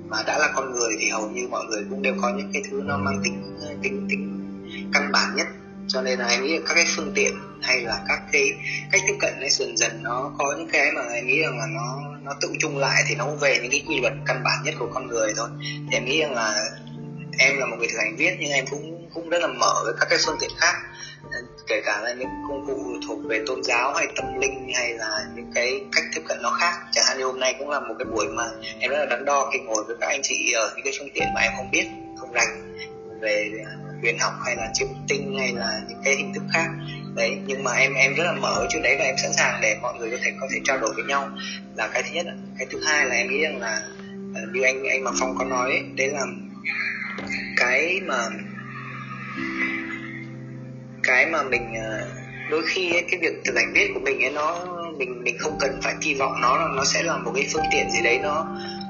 Mà đã là con người thì hầu như mọi người cũng đều có những cái thứ nó mang tính tính tính căn bản nhất. Cho nên là anh nghĩ các cái phương tiện hay là các cái cách tiếp cận ấy dần dần nó có những cái mà anh nghĩ rằng là nó nó tự chung lại thì nó về những cái quy luật căn bản nhất của con người thôi. Thì em nghĩ rằng là em là một người thực hành viết nhưng em cũng cũng rất là mở với các cái phương tiện khác. Ờ, kể cả là những công cụ thuộc về tôn giáo hay tâm linh hay là những cái cách tiếp cận nó khác. Chẳng hạn như hôm nay cũng là một cái buổi mà em rất là đắn đo khi ngồi với các anh chị ở những cái phương tiện mà em không biết không rành về à, huyền học hay là chiêm tinh hay là những cái hình thức khác. Đấy nhưng mà em em rất là mở trước đấy và em sẵn sàng để mọi người có thể có thể trao đổi với nhau. Là cái thứ nhất cái thứ hai là em nghĩ rằng là à, như anh anh mà phong có nói ấy, đấy là cái mà cái mà mình ờ, đôi khi ấy, cái việc thực hành viết của mình ấy nó mình mình không cần phải kỳ vọng nó là nó sẽ là một cái phương tiện gì đấy nó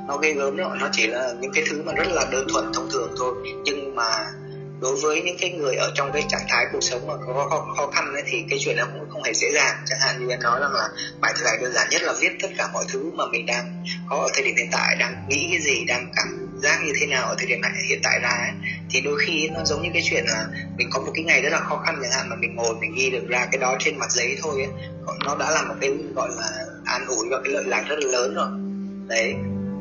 nó ghê gớm đâu. Nó chỉ là những cái thứ mà rất là đơn thuần thông thường thôi. Nhưng mà đối với những cái người ở trong cái trạng thái cuộc sống mà có khó, khó khăn ấy, thì cái chuyện đó cũng không hề dễ dàng. Chẳng hạn như anh nói rằng là bài thực hành đơn giản nhất là viết tất cả mọi thứ mà mình đang có ở thời điểm hiện tại đang nghĩ cái gì đang cảm giác như thế nào ở thời điểm này hiện tại ra ấy, thì đôi khi nó giống như cái chuyện là mình có một cái ngày rất là khó khăn chẳng hạn mà mình ngồi mình ghi được ra cái đó trên mặt giấy thôi ấy. nó đã là một cái gọi là an ủi và cái lợi lạc rất là lớn rồi. Đấy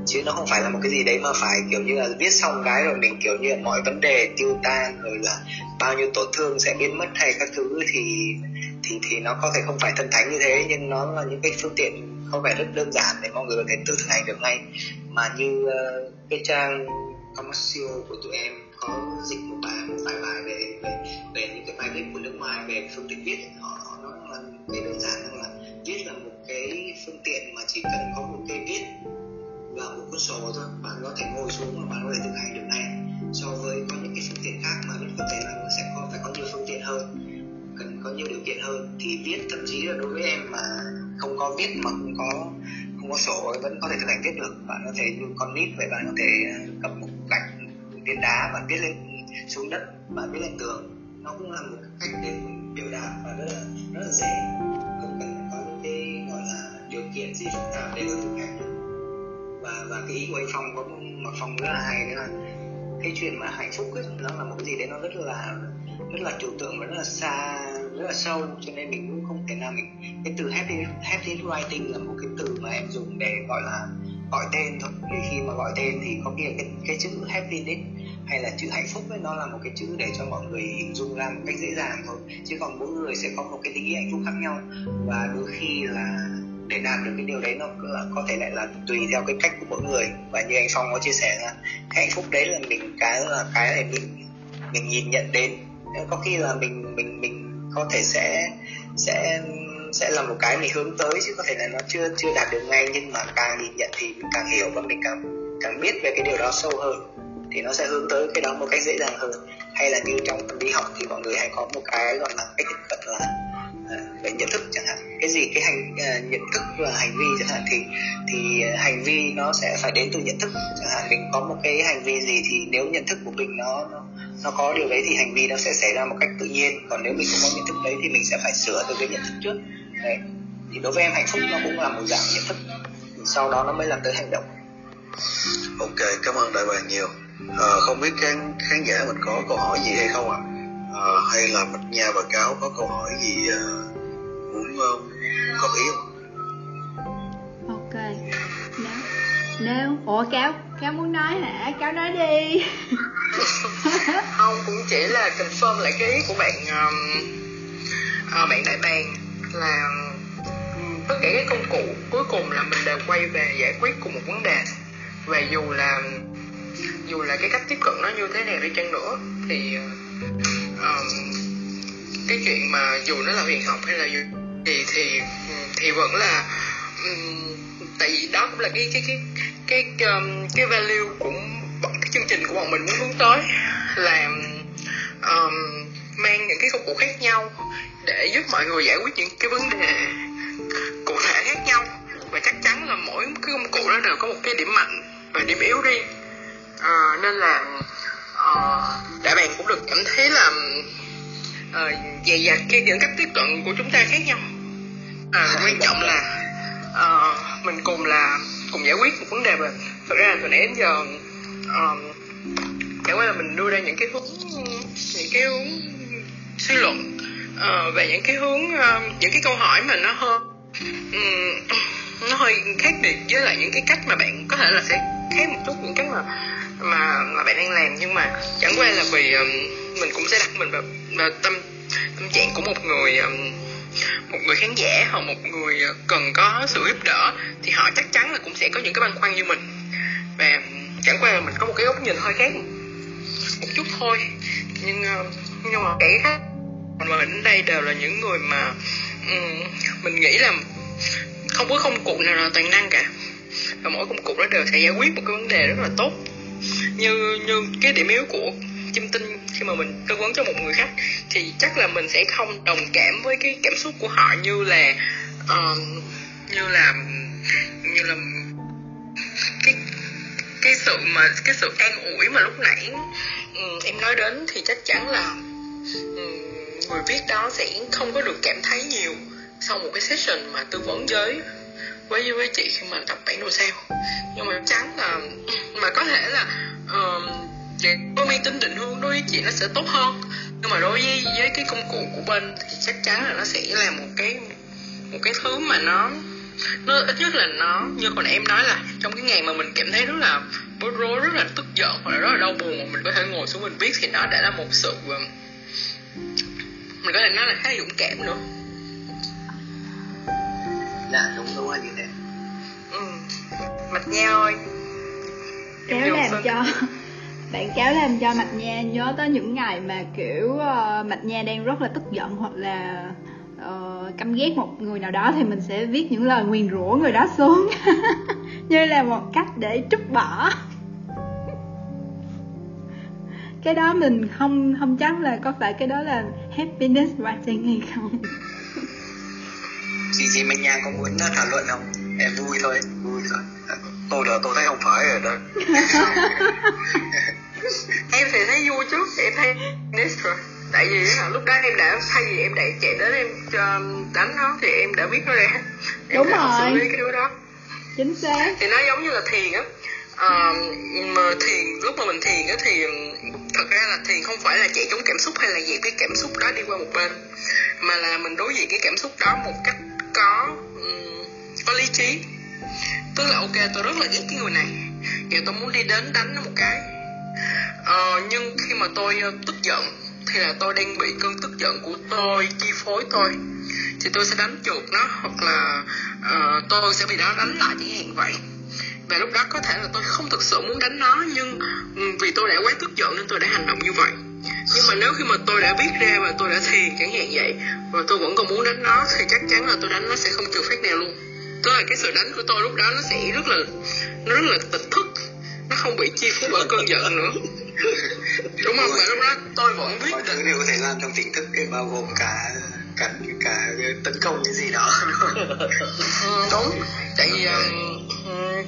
chứ nó không phải là một cái gì đấy mà phải kiểu như là viết xong cái rồi mình kiểu như là mọi vấn đề tiêu tan rồi là bao nhiêu tổn thương sẽ biến mất hay các thứ thì thì thì nó có thể không phải thân thánh như thế. Nhưng nó là những cái phương tiện có vẻ rất đơn giản để mọi người có thể tự thực hành được ngay. Mà như uh, cái trang commercial của tụi em có dịch một bài một vài bài về, về về những cái bài viết của nước ngoài về phương tiện viết. Họ, nói là cái đơn giản là viết là một cái phương tiện mà chỉ cần có một cây viết và một cuốn sổ thôi. Bạn có thể ngồi xuống và bạn có thể thực hành được này. so với có những cái phương tiện khác mà mình có thể là sẽ có, phải có nhiều phương tiện hơn. Cần có nhiều điều kiện hơn. Thì viết, thậm chí là đối với em mà không có viết mà không có không có sổ vẫn có thể thực hành viết được. Bạn có thể như con nít vậy, bạn có thể à, cầm một gạch viên đá và viết lên xuống đất và viết lên tường. Nó cũng là một cách để biểu đạt và rất là rất là dễ. Không cần có những cái, gọi là, điều kiện gì phức tạp để có thực hành được và và cái ý của anh phong có một phong rất là hay nữa là cái chuyện mà hạnh phúc ấy, nó là một cái gì đấy nó rất là rất là trừu tượng và rất là xa rất là sâu. Cho nên mình cũng không thể nào mình cái từ happy happy writing là một cái từ mà em dùng để gọi là gọi tên thôi. Thì khi mà gọi tên thì có nghĩa cái cái chữ happiness hay là chữ hạnh phúc ấy nó là một cái chữ để cho mọi người hình dung ra một cách dễ dàng thôi. Chứ còn mỗi người sẽ có một cái định nghĩa hạnh phúc khác nhau. Và đôi khi là để làm được cái điều đấy nó là có thể lại là tùy theo cái cách của mỗi người. Và như anh phong có chia sẻ là cái hạnh phúc đấy là mình, cái là cái này mình mình nhìn nhận đến. Có khi là mình mình mình có thể sẽ sẽ sẽ là một cái mình hướng tới chứ có thể là nó chưa chưa đạt được ngay. Nhưng mà càng nhìn nhận thì mình càng hiểu và mình càng càng biết về cái điều đó sâu hơn. Thì nó sẽ hướng tới cái đó một cách dễ dàng hơn. Hay là như trong tâm lý học thì mọi người hay có một cái gọi là cách tiếp cận là về nhận thức chẳng hạn. Cái gì cái hành uh, nhận thức và hành vi chẳng hạn thì thì ờ, hành vi nó sẽ phải đến từ nhận thức chẳng hạn. Mình có một cái hành vi gì thì nếu nhận thức của mình nó nó, nó có điều đấy thì hành vi nó sẽ xảy ra một cách tự nhiên. Còn nếu mình không có nhận thức đấy thì mình sẽ phải sửa từ cái nhận thức trước. Đấy. Thì đối với em hạnh phúc nó cũng là một dạng nhận thức. Sau đó nó mới làm tới hành động. Ok cảm ơn đại bàng nhiều. À, không biết khán khán giả mình có câu hỏi gì hay không ạ? à? À, hay là mạch nha và cáo có câu hỏi gì uh, muốn uh, góp ý không? Ok. Nếu nếu ủa cáo cáo muốn nói hả? Cáo nói đi. [LAUGHS] Không cũng chỉ là confirm lại cái ý của bạn um, uh, bạn đại bàng là tất cả các công cụ cuối cùng là mình đều quay về giải quyết cùng một vấn đề. Và dù là dù là cái cách tiếp cận nó như thế nào đi chăng nữa thì um, cái chuyện mà dù nó là huyền học hay là gì thì thì thì vẫn là um, tại vì đó cũng là cái cái cái cái cái, um, cái value của cái chương trình của bọn mình muốn hướng tới là um, mang những cái công cụ khác nhau để giúp mọi người giải quyết những cái vấn đề cụ thể khác nhau. Và chắc chắn là mỗi cái công cụ đó đều có một cái điểm mạnh và điểm yếu riêng. À, nên là uh, đại bàng cũng được cảm thấy là uh, dày dặt cái những cách tiếp cận của chúng ta khác nhau. À, quan trọng là uh, mình cùng là cùng giải quyết một vấn đề mà thực ra là từ nãy đến giờ uh, chẳng qua là mình đưa ra những cái hướng những cái hướng suy luận uh, về những cái hướng uh, những cái câu hỏi mà nó hơi um, nó hơi khác biệt với lại những cái cách mà bạn có thể là sẽ khác một chút những cái mà mà mà bạn đang làm. Nhưng mà chẳng qua là vì um, mình cũng sẽ đặt mình vào, vào tâm tâm trạng của một người um, một người khán giả hoặc một người uh, cần có sự giúp đỡ thì họ chắc chắn là cũng sẽ có những cái băn khoăn như mình. Và um, chẳng qua là mình có một cái góc nhìn hơi khác một chút thôi. Nhưng um, nhưng mà cái khác mà đến đây đều là những người mà um, mình nghĩ là không có công cụ nào là toàn năng cả. Và mỗi công cụ đó đều sẽ giải quyết một cái vấn đề rất là tốt như như cái điểm yếu của chim tinh khi mà mình tư vấn cho một người khách thì chắc là mình sẽ không đồng cảm với cái cảm xúc của họ như là uh, như là như là cái cái sự mà cái sự an ủi mà lúc nãy um, em nói đến thì chắc chắn là um, người viết đó sẽ không có được cảm thấy nhiều sau một cái session mà tư vấn với với với chị khi mà tập bản đồ sao. Nhưng mà chắc chắn là mà có thể là uh, có mang tính định hướng đối với chị nó sẽ tốt hơn. Nhưng mà đối với với cái công cụ của bên thì chắc chắn là nó sẽ là một cái một cái thứ mà nó nó ít nhất là nó như còn em nói là trong cái ngày mà mình cảm thấy rất là bối rối rất là tức giận hoặc là rất là đau buồn mà mình có thể ngồi xuống mình viết thì nó đã là một sự mình có thể nói là khá là dũng cảm nữa. Dạ đúng đúng là như thế ừ. mạch nha ơi. Kéo làm cho. [LAUGHS] Bạn kéo làm cho mạch nha nhớ tới những ngày mà kiểu uh, mạch nha đang rất là tức giận hoặc là uh, căm ghét một người nào đó thì mình sẽ viết những lời nguyền rủa người đó xuống. [LAUGHS] Như là một cách để trút bỏ. [LAUGHS] Cái đó mình không không chắc là có phải cái đó là happiness writing hay không chị chị Minh Nha có muốn thảo luận không? Em vui thôi. Vui thôi. Tôi là tôi thấy không phải rồi đó. [LAUGHS] Em thì thấy vui chút em thấy next rồi. Tại vì là lúc đó em đã thay vì em đã chạy đến em cho đánh nó thì em đã biết nó ra. Em đúng đã rồi. xử lý cái điều đó. Chính xác. Thì nó giống như là thiền á. Ờ, mà thiền lúc mà mình thiền á thì thật ra là thiền không phải là chạy trốn cảm xúc hay là dẹp cái cảm xúc đó đi qua một bên mà là mình đối diện cái cảm xúc đó một cách có um, có lý trí. Tức là ok tôi rất là ghét cái người này. Và tôi muốn đi đến đánh nó một cái. Ờ, nhưng khi mà tôi uh, tức giận thì là tôi đang bị cơn tức giận của tôi chi phối tôi. Thì tôi sẽ đánh chuột nó hoặc là uh, tôi sẽ bị nó đánh lại chẳng hạn vậy. Và lúc đó có thể là tôi không thực sự muốn đánh nó nhưng vì tôi đã quá tức giận nên tôi đã hành động như vậy nhưng mà nếu khi mà tôi đã biết ra và tôi đã thiền chẳng hạn vậy và tôi vẫn còn muốn đánh nó thì chắc chắn là tôi đánh nó sẽ không trừ phát nào luôn. Tức là cái sự đánh của tôi lúc đó nó sẽ rất là nó rất là tịch thức. Nó không bị chi phối bởi cơn giận nữa. [LAUGHS] Đúng không? Và lúc đó tôi vẫn quyết mọi thứ đều có thể làm trong tỉnh thức cái bao gồm cả cả cả tấn công cái gì đó. Ừ, [LAUGHS] đúng. Tại vì um,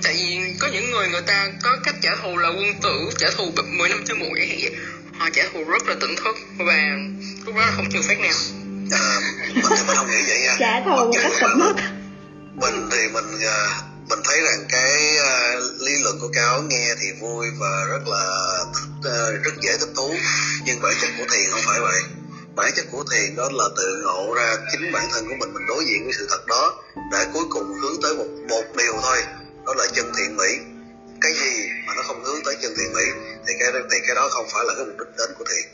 tại vì có những người người ta có cách trả thù là quân tử trả thù 10 năm chưa muộn chẳng hạn vậy họ trả thù rất là tỉnh thức và lúc đó là không trừ phát nào. À, mình thì mình không nghĩ vậy nha. Trả thù một cách tỉnh thức. mình thì mình à, mình thấy rằng cái à, lý luận của cáo nghe thì vui và rất là à, rất dễ thích thú. Nhưng bản chất của thiền không phải vậy. Bản chất của thiền đó là tự ngộ ra chính bản thân của mình mình đối diện với sự thật đó để cuối cùng hướng tới một một điều thôi. Đó là chân thiện mỹ cái gì mà nó không hướng tới chân thiện mỹ thì cái thì cái đó không phải là cái mục đích đến của thiền.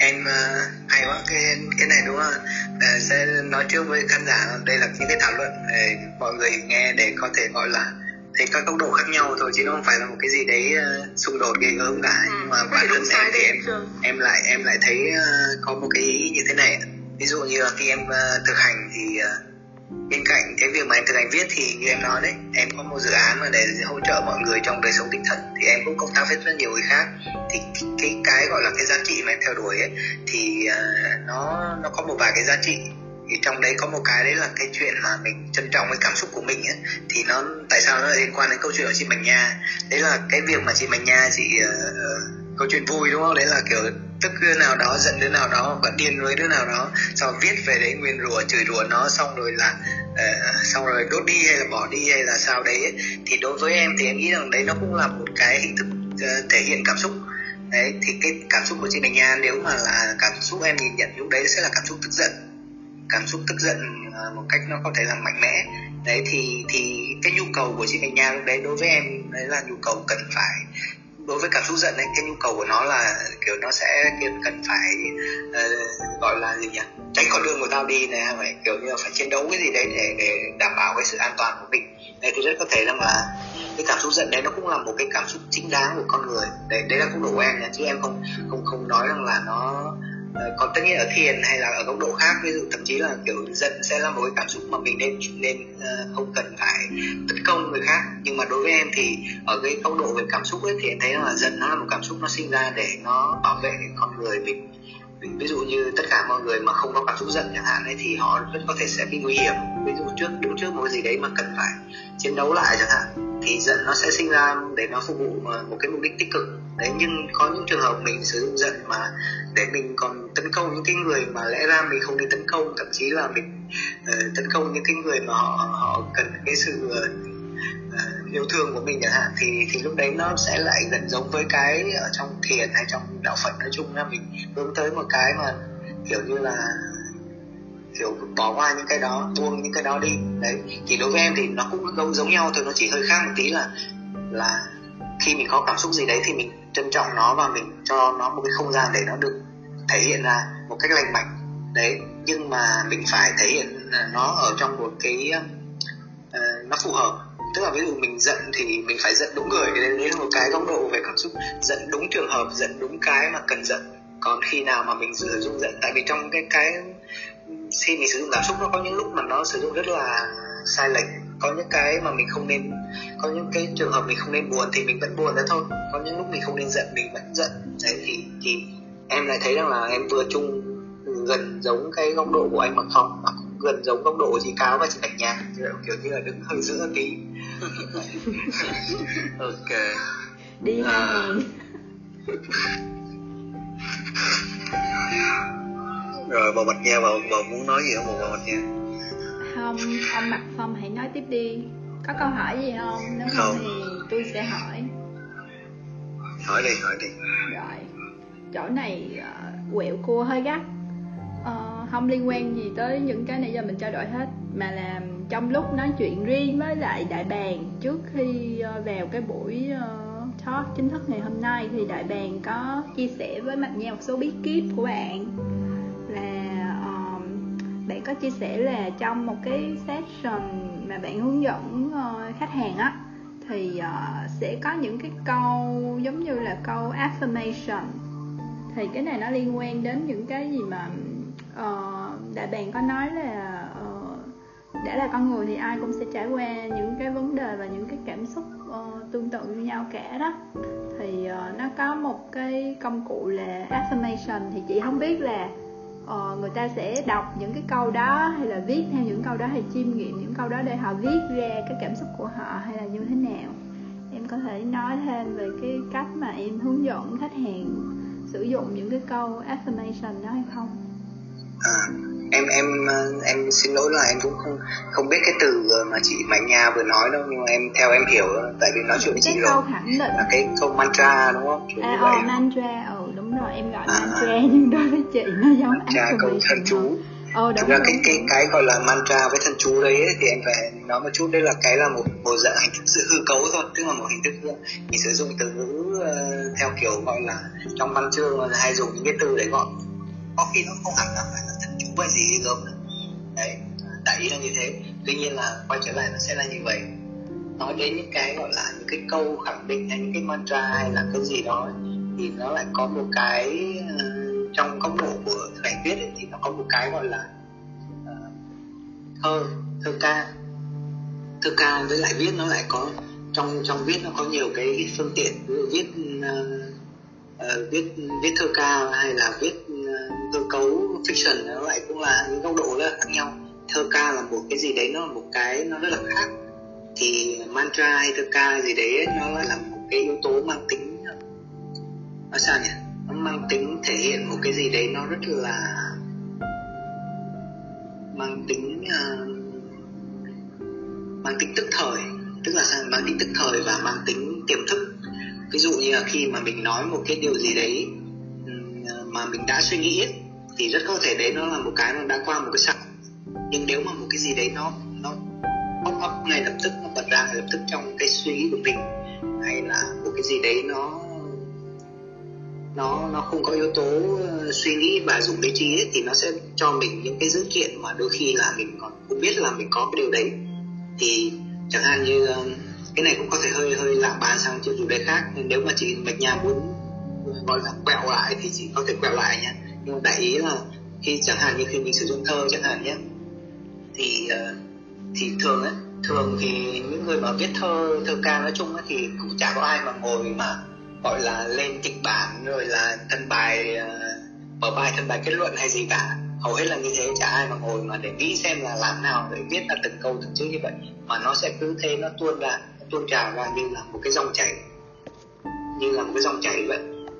Em ờ, hay quá cái cái này đúng không? Ờ, sẽ nói trước với khán giả đây là những cái thảo luận để mọi người nghe để có thể gọi là thấy các góc độ khác nhau thôi chứ nó không phải là một cái gì đấy ờ, xung đột ghê gớm cả. Ừ, nhưng mà bản thân đúng em sai thì đâu em em lại em lại thấy ờ, có một cái ý như thế này. Ví dụ như là khi em ờ, thực hành thì ờ, bên cạnh cái việc mà em thực hành viết thì như em nói đấy em có một dự án mà để hỗ trợ mọi người trong đời sống tinh thần thì em cũng công tác với rất nhiều người khác. Thì cái cái, cái gọi là cái giá trị mà em theo đuổi ấy thì uh, nó nó có một vài cái giá trị. Thì trong đấy có một cái đấy là cái chuyện mà mình trân trọng cái cảm xúc của mình ấy. Thì nó tại sao nó lại liên quan đến câu chuyện của chị Mạnh Nha? Đấy là cái việc mà chị Mạnh Nha chị uh, câu chuyện vui đúng không? Đấy là kiểu tức đứa nào đó giận đứa nào đó và điên với đứa nào đó sau viết về đấy nguyên rủa chửi rủa nó xong rồi là uh, xong rồi đốt đi hay là bỏ đi hay là sao đấy thì đối với em thì em nghĩ rằng đấy nó cũng là một cái hình thức ờ, thể hiện cảm xúc. Đấy thì cái cảm xúc của chị Bình Nha nếu mà là cảm xúc em nhìn nhận lúc đấy sẽ là cảm xúc tức giận. Cảm xúc tức giận ờ, một cách nó có thể là mạnh mẽ. Đấy thì thì cái nhu cầu của chị Bình Nha lúc đấy đối với em đấy là nhu cầu cần phải đối với cảm xúc giận ấy cái nhu cầu của nó là kiểu nó sẽ kiểu cần phải uh, gọi là gì nhỉ? Tránh con đường của tao đi này phải kiểu như là phải chiến đấu cái gì đấy để để đảm bảo cái sự an toàn của mình. Đấy thì rất có thể là mà cái cảm xúc giận đấy nó cũng là một cái cảm xúc chính đáng của con người. Đấy đấy là cũng đủ em nha chứ em không không không nói rằng là nó Ờ, còn tất nhiên ở thiền hay là ở góc độ khác, ví dụ thậm chí là kiểu giận sẽ là một cái cảm xúc mà mình nên nên ờ, không cần phải tấn công người khác. Nhưng mà đối với em thì ở cái góc độ về cảm xúc ấy, thì em thấy là giận nó là một cảm xúc nó sinh ra để nó bảo vệ con người mình. Ví dụ như tất cả mọi người mà không có cảm xúc giận chẳng hạn ấy, thì họ rất có thể sẽ bị nguy hiểm. Ví dụ trước đứng trước một cái gì đấy mà cần phải chiến đấu lại chẳng hạn, thì giận nó sẽ sinh ra để nó phục vụ ờ, một cái mục đích tích cực đấy nhưng có những trường hợp mình sử dụng giận mà để mình còn tấn công những cái người mà lẽ ra mình không nên tấn công thậm chí là mình uh, tấn công những cái người mà họ họ cần cái sự uh, yêu thương của mình chẳng hạn thì thì lúc đấy nó sẽ lại gần giống với cái ở trong thiền hay trong đạo Phật nói chung là mình hướng tới một cái mà kiểu như là kiểu bỏ qua những cái đó buông những cái đó đi. Đấy thì đối với em thì nó cũng giống giống nhau thôi nó chỉ hơi khác một tí là là khi mình có cảm xúc gì đấy thì mình trân trọng nó và mình cho nó một cái không gian để nó được thể hiện ra một cách lành mạnh. Đấy nhưng mà mình phải thể hiện à, nó ở trong một cái uh, nó phù hợp. Tức là ví dụ mình giận thì mình phải giận đúng người. Đấy, đấy là một cái góc độ về cảm xúc. Giận đúng trường hợp giận đúng cái mà cần giận. Còn khi nào mà mình sử dụng giận tại vì trong cái cái khi mình sử dụng cảm xúc nó có những lúc mà nó sử dụng rất là sai lệch có những cái mà mình không nên có những cái trường hợp mình không nên buồn thì mình vẫn buồn đó thôi. Có những lúc mình không nên giận mình vẫn giận. Đấy thì thì em lại thấy rằng là em vừa chung gần giống cái góc độ của anh mặc cũng gần giống góc độ của chị cáo và chị bạch nhạc kiểu như là đứng hơi giữa tí. [LAUGHS] Ok. Đi à... rồi bà bạch nha bà, bà muốn nói gì không? Bà bạch nha không? Ông mặc phong hãy nói tiếp đi. Có câu hỏi gì không? Nếu không, không. thì tôi sẽ hỏi. Hỏi đi hỏi đi. Rồi. Chỗ này uh, quẹo cua hơi gắt. Uh, không liên quan gì tới những cái này giờ mình trao đổi hết mà là trong lúc nói chuyện riêng với lại đại bàng trước khi uh, vào cái buổi uh, talk chính thức ngày hôm nay thì đại bàng có chia sẻ với mặt nhau một số bí kíp của bạn bạn có chia sẻ là trong một cái session mà bạn hướng dẫn uh, khách hàng á thì uh, sẽ có những cái câu giống như là câu affirmation. Thì cái này nó liên quan đến những cái gì mà ờ, uh, đại bàng có nói là uh, đã là con người thì ai cũng sẽ trải qua những cái vấn đề và những cái cảm xúc uh, tương tự như nhau cả đó. Thì uh, nó có một cái công cụ là affirmation thì chị không biết là uh, người ta sẽ đọc những cái câu đó hay là viết theo những câu đó hay chiêm nghiệm những câu đó để họ viết ra cái cảm xúc của họ hay là như thế nào. Em có thể nói thêm về cái cách mà em hướng dẫn khách hàng sử dụng những cái câu affirmation đó hay không? À, em em em xin lỗi là em cũng không không biết cái từ mà chị Mạnh Nha vừa nói đâu nhưng mà em theo em hiểu tại vì nói chuyện với chị rồi. khẳng định. Là cái câu mantra đúng không? Kiểu à, ờ, mantra ừ rồi em gọi à, mantra [LAUGHS] nhưng đối với chị nó giống mantra câu thân chú. Ờ, đúng, Thực ra đúng, cái cái cái gọi là mantra với thân chú đấy ấy, thì em phải nói một chút đây là cái là một một dạng hình thức sự hư cấu thôi tức là một hình thức mình sử dụng từ ngữ uh, theo kiểu gọi là trong văn chương hay dùng những cái từ để gọi. Có khi nó không hẳn là phải là thân chú hay gì gớm đấy đại ý là như thế. Tuy nhiên là quay trở lại nó sẽ là như vậy. Nói đến những cái gọi là những cái câu khẳng định hay những cái mantra hay là cái gì đó thì nó lại có một cái uh, trong góc độ của bài viết ấy, thì nó có một cái gọi là uh, thơ thơ ca. Thơ ca với lại viết nó lại có trong trong viết nó có nhiều cái phương tiện ví dụ viết uh, uh, viết viết thơ ca hay là viết cơ cấu fiction nó lại cũng là những góc độ rất là khác nhau. Thơ ca là một cái gì đấy nó là một cái nó rất là khác. Thì mantra hay thơ ca gì đấy nó lại là một cái yếu tố mang tính nó sao nhỉ? Nó mang tính thể hiện một cái gì đấy nó rất là mang tính uh, mang tính tức thời. Tức là sao? Mang tính tức thời và mang tính tiềm thức. Ví dụ như là khi mà mình nói một cái điều gì đấy ờ, mà mình đã suy nghĩ ấy, thì rất có thể đấy nó là một cái mà đã qua một cái sẵn. Nhưng nếu mà một cái gì đấy nó nó pop up ngay lập tức nó bật ra ngay lập tức trong cái suy nghĩ của mình hay là một cái gì đấy nó nó nó không có yếu tố ờ, suy nghĩ và dùng lý trí ấy, thì nó sẽ cho mình những cái dữ kiện mà đôi khi là mình còn không biết là mình có cái điều đấy. Thì chẳng hạn như ờ, cái này cũng có thể hơi hơi lạc bàn sang chuyện chủ đề khác. Nếu mà chị bạch nhà muốn gọi là quẹo lại thì chị có thể quẹo lại nhé nhưng đại ý là khi chẳng hạn như khi mình sử dụng thơ chẳng hạn nhé thì ờ, thì thường ấy thường thì những người mà viết thơ thơ ca nói chung ấy, thì cũng chả có ai mà ngồi mà gọi là lên kịch bản rồi là thân bài uh, mở bài thân bài kết luận hay gì cả. Hầu hết là như thế chả ai mà ngồi mà để nghĩ xem là làm nào để viết ra từng câu từng chữ như vậy. Mà nó sẽ cứ thế nó tuôn ra nó tuôn trào ra như là một cái dòng chảy. Như là một cái dòng chảy vậy.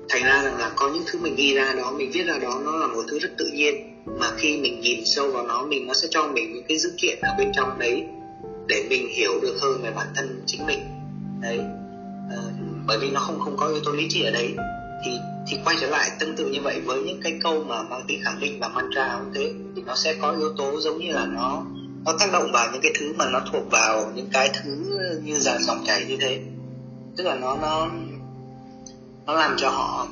Thành ra rằng là có những thứ mình ghi ra đó mình viết ra đó nó là một thứ rất tự nhiên. Mà khi mình nhìn sâu vào nó mình nó sẽ cho mình những cái dữ kiện ở bên trong đấy để mình hiểu được hơn về bản thân chính mình. Đấy bởi vì nó không không có yếu tố lý trí ở đấy. Thì thì quay trở lại tương tự như vậy với những cái câu mà mang tính khẳng định và mantra cũng thế thì nó sẽ có yếu tố giống như là nó nó tác động vào những cái thứ mà nó thuộc vào những cái thứ như là dòng chảy như thế. Tức là nó nó nó làm cho họ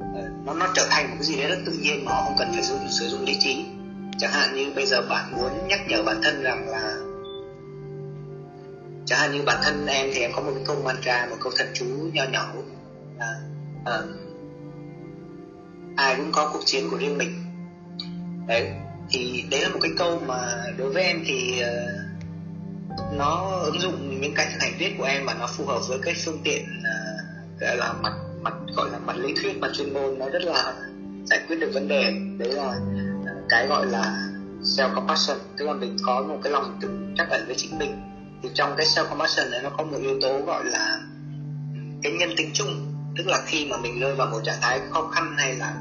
ờ, nó nó trở thành một cái gì đấy rất tự nhiên mà họ không cần phải sử, sử dụng lý trí. Chẳng hạn như bây giờ bạn muốn nhắc nhở bản thân rằng là chẳng hạn như bản thân em thì em có một cái câu mantra một câu thần chú nho nhỏ. À, à, ai cũng có cuộc chiến của riêng mình. Đấy thì đấy là một cái câu mà đối với em thì uh, nó ứng dụng những cái thực hành viết của em mà nó phù hợp với cái phương tiện uh, gọi là mặt mặt gọi là mặt lý thuyết mặt chuyên môn. Nó rất là giải quyết được vấn đề. Đấy là uh, cái gọi là self compassion tức là mình có một cái lòng tự trắc ẩn với chính mình thì trong cái self compassion này nó có một yếu tố gọi là cái nhân tính chung. Tức là khi mà mình rơi vào một trạng thái khó khăn hay là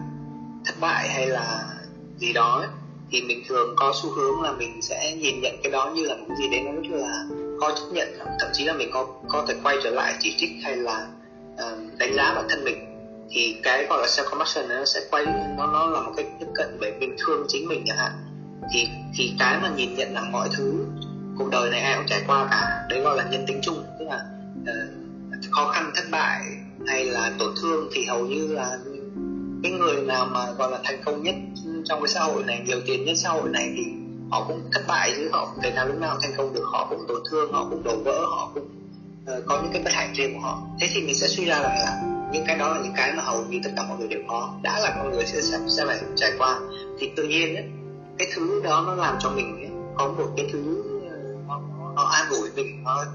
thất bại hay là gì đó ấy, thì mình thường có xu hướng là mình sẽ nhìn nhận cái đó như là một cái gì đấy nó rất là khó chấp nhận. Thậm chí là mình có có thể quay trở lại chỉ trích hay là uh, đánh giá bản thân mình. Thì cái gọi là self compassion nó sẽ quay nó nó là một cái tiếp cận về mình thương chính mình chẳng hạn. Thì thì cái mà nhìn nhận là mọi thứ cuộc đời này ai cũng trải qua cả. Đấy gọi là nhân tính chung. Tức là uh, khó khăn thất bại hay là tổn thương thì hầu như là cái người nào mà gọi là thành công nhất trong cái xã hội này nhiều tiền nhất xã hội này thì họ cũng thất bại chứ họ thể nào lúc nào thành công được họ cũng tổn thương họ cũng đổ vỡ họ cũng uh, có những cái bất hạnh riêng của họ. Thế thì mình sẽ suy ra rằng là những cái đó là những cái mà hầu như tất cả mọi người đều có. Đã là con người sẽ sẽ, sẽ phải trải qua. Thì tự nhiên ấy, cái thứ đó nó làm cho mình ấy, có một cái thứ nó, an ủi mình nó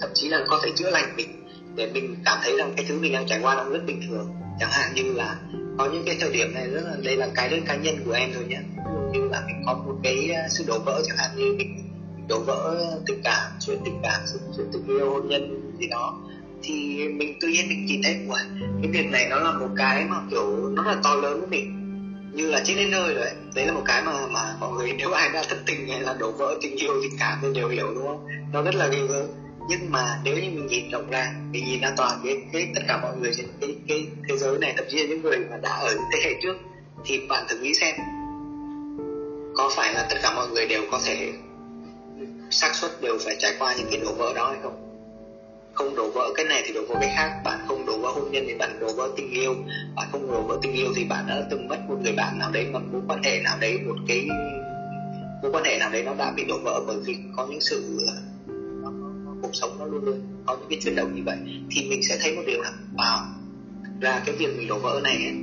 thậm chí là có thể chữa lành mình để mình cảm thấy rằng cái thứ mình đang trải qua nó rất bình thường. Chẳng hạn như là có những cái thời điểm này rất là đây là cái đơn cá nhân của em thôi nhé. Như là mình có một cái à, sự đổ vỡ chẳng hạn như mình đổ vỡ tình cảm chuyện tình cảm chuyện tình yêu hôn nhân gì đó thì mình tự nhiên mình nhìn thấy của cái việc này nó là một cái mà kiểu nó là to lớn với mình như là chết đến nơi rồi. Đấy đấy là một cái mà mà mọi người nếu ai đã thất tình hay là đổ vỡ tình yêu tình cảm thì đều hiểu đúng không? Nó rất là ghê gớm. Nhưng mà nếu như mình nhìn rộng ra mình nhìn ra toàn cái, cái tất cả mọi người trên cái, cái thế giới này thậm chí là những người mà đã ở thế hệ trước thì bạn thử nghĩ xem có phải là tất cả mọi người đều có thể xác suất đều phải trải qua những cái đổ vỡ đó hay không? Không đổ vỡ cái này thì đổ vỡ cái khác. Bạn không đổ vỡ hôn nhân thì bạn đổ vỡ tình yêu. Bạn không đổ vỡ tình yêu thì bạn đã từng mất một người bạn nào đấy một mối quan hệ nào đấy một cái mối quan hệ nào đấy nó đã bị đổ vỡ bởi vì có những sự ờ, cuộc sống nó luôn luôn có những cái chuyển động như vậy. Thì mình sẽ thấy một điều là wow ra cái việc mình đổ vỡ này ấy,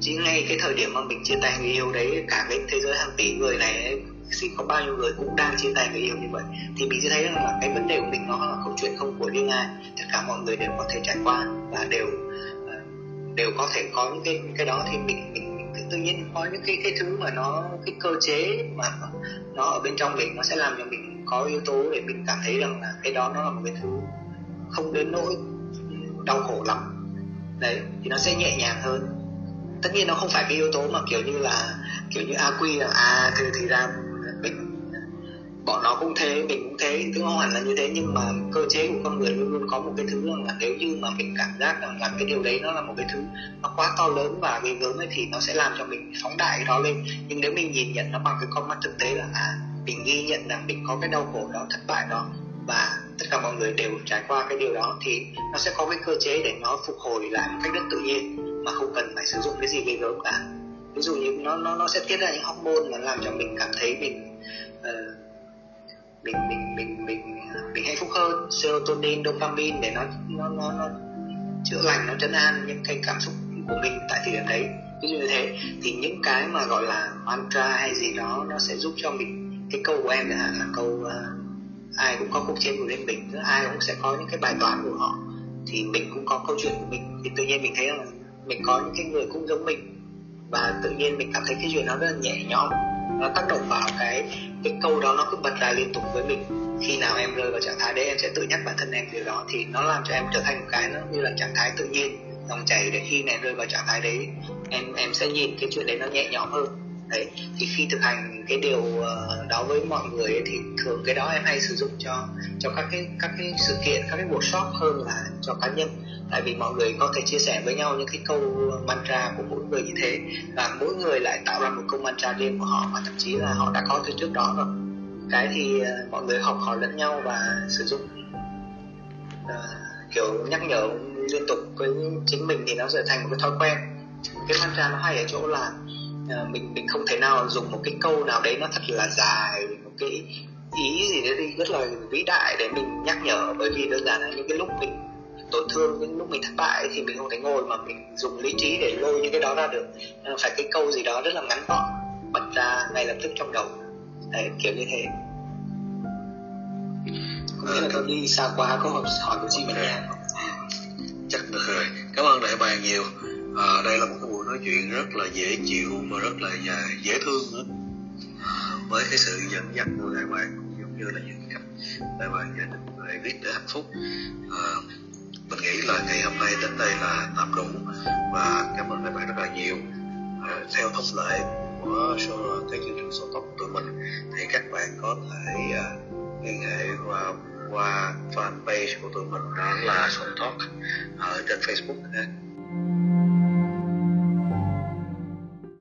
chỉ ngay cái thời điểm mà mình chia tay người yêu đấy cả cái thế giới hàng tỷ người này ấy, thì có bao nhiêu người cũng đang chia tay người yêu như vậy. Thì mình sẽ thấy rằng là cái vấn đề của mình nó là câu chuyện không của riêng ai tất cả mọi người đều có thể trải qua và đều ờ, đều có thể có những cái cái đó. Thì mình mình tự nhiên có những cái cái thứ mà nó, cái cơ chế mà nó ở bên trong mình nó sẽ làm cho mình có yếu tố để mình cảm thấy rằng là cái đó nó là một cái thứ không đến nỗi đau khổ lắm. Đấy, thì nó sẽ nhẹ nhàng hơn. Tất nhiên nó không phải cái yếu tố mà kiểu như là, kiểu như a quy là à thì thì ra bọn nó cũng thế mình cũng thế tức không hẳn là như thế nhưng mà cơ chế của con người luôn luôn có một cái thứ là nếu như mà mình cảm giác rằng là cái điều đấy nó là một cái thứ nó quá to lớn và ghê gớm ấy thì nó sẽ làm cho mình phóng đại cái đó lên. Nhưng nếu mình nhìn nhận nó bằng cái con mắt thực tế là à mình ghi nhận rằng mình có cái đau khổ đó thất bại đó và tất cả mọi người đều trải qua cái điều đó thì nó sẽ có cái cơ chế để nó phục hồi lại một cách rất tự nhiên mà không cần phải sử dụng cái gì ghê gớm cả. Ví dụ như nó nó nó sẽ tiết ra những hormone mà làm cho mình cảm thấy mình uh, mình mình mình mình mình hạnh phúc hơn serotonin dopamine để nó nó nó, nó chữa lành nó trấn an những cái cảm xúc của mình tại thời điểm đấy. Ví dụ như thế thì những cái mà gọi là mantra hay gì đó nó sẽ giúp cho mình cái câu của em là, là câu uh, ai cũng có cuộc chiến của riêng mình ai cũng sẽ có những cái bài toán của họ thì mình cũng có câu chuyện của mình. Thì tự nhiên mình thấy là mình có những cái người cũng giống mình và tự nhiên mình cảm thấy cái chuyện nó rất là nhẹ nhõm nó tác động vào cái cái câu đó nó cứ bật ra liên tục với mình. Khi nào em rơi vào trạng thái đấy, em sẽ tự nhắc bản thân em điều đó, thì nó làm cho em trở thành một cái nó như là trạng thái tự nhiên, dòng chảy để khi này rơi vào trạng thái đấy, em em sẽ nhìn cái chuyện đấy nó nhẹ nhõm hơn đấy thì khi thực hành cái điều ờ, đó với mọi người ấy, thì thường cái đó em hay sử dụng cho cho các cái các cái sự kiện các cái workshop hơn là cho cá nhân. Tại vì mọi người có thể chia sẻ với nhau những cái câu mantra của mỗi người như thế và mỗi người lại tạo ra một câu mantra riêng của họ và thậm chí là họ đã có từ trước đó rồi. Cái thì ờ, mọi người học hỏi lẫn nhau và sử dụng uh, kiểu nhắc nhở liên tục với chính mình thì nó trở thành một cái thói quen. Cái mantra nó hay ở chỗ là mình mình không thể nào dùng một cái câu nào đấy nó thật là dài một cái ý gì đấy đi rất là vĩ đại để mình nhắc nhở. Bởi vì đơn giản là những cái lúc mình tổn thương những lúc mình thất bại thì mình không thể ngồi mà mình dùng lý trí để lôi những cái đó ra được. Phải cái câu gì đó rất là ngắn gọn bật ra ngay lập tức trong đầu. Đấy, kiểu như thế. Có nghĩa là tôi đi xa quá có hỏi, hỏi của chị mình nha chắc được rồi. Cảm ơn đại bàng nhiều. À, đây là một nói chuyện rất là dễ chịu và rất là à, dễ thương nữa. Với cái sự dẫn dắt của đại hoàng cũng giống như là những cách đại hoàng gia đình người viết để hạnh phúc. À, mình nghĩ là ngày hôm nay đến đây là tạm đủ và cảm ơn đại bạn rất là nhiều. À, theo thông lệ của show, cái chương trình số tóc của tụi mình thì các bạn có thể à, liên hệ qua qua fanpage của tụi mình đó là số Talk ở à, trên Facebook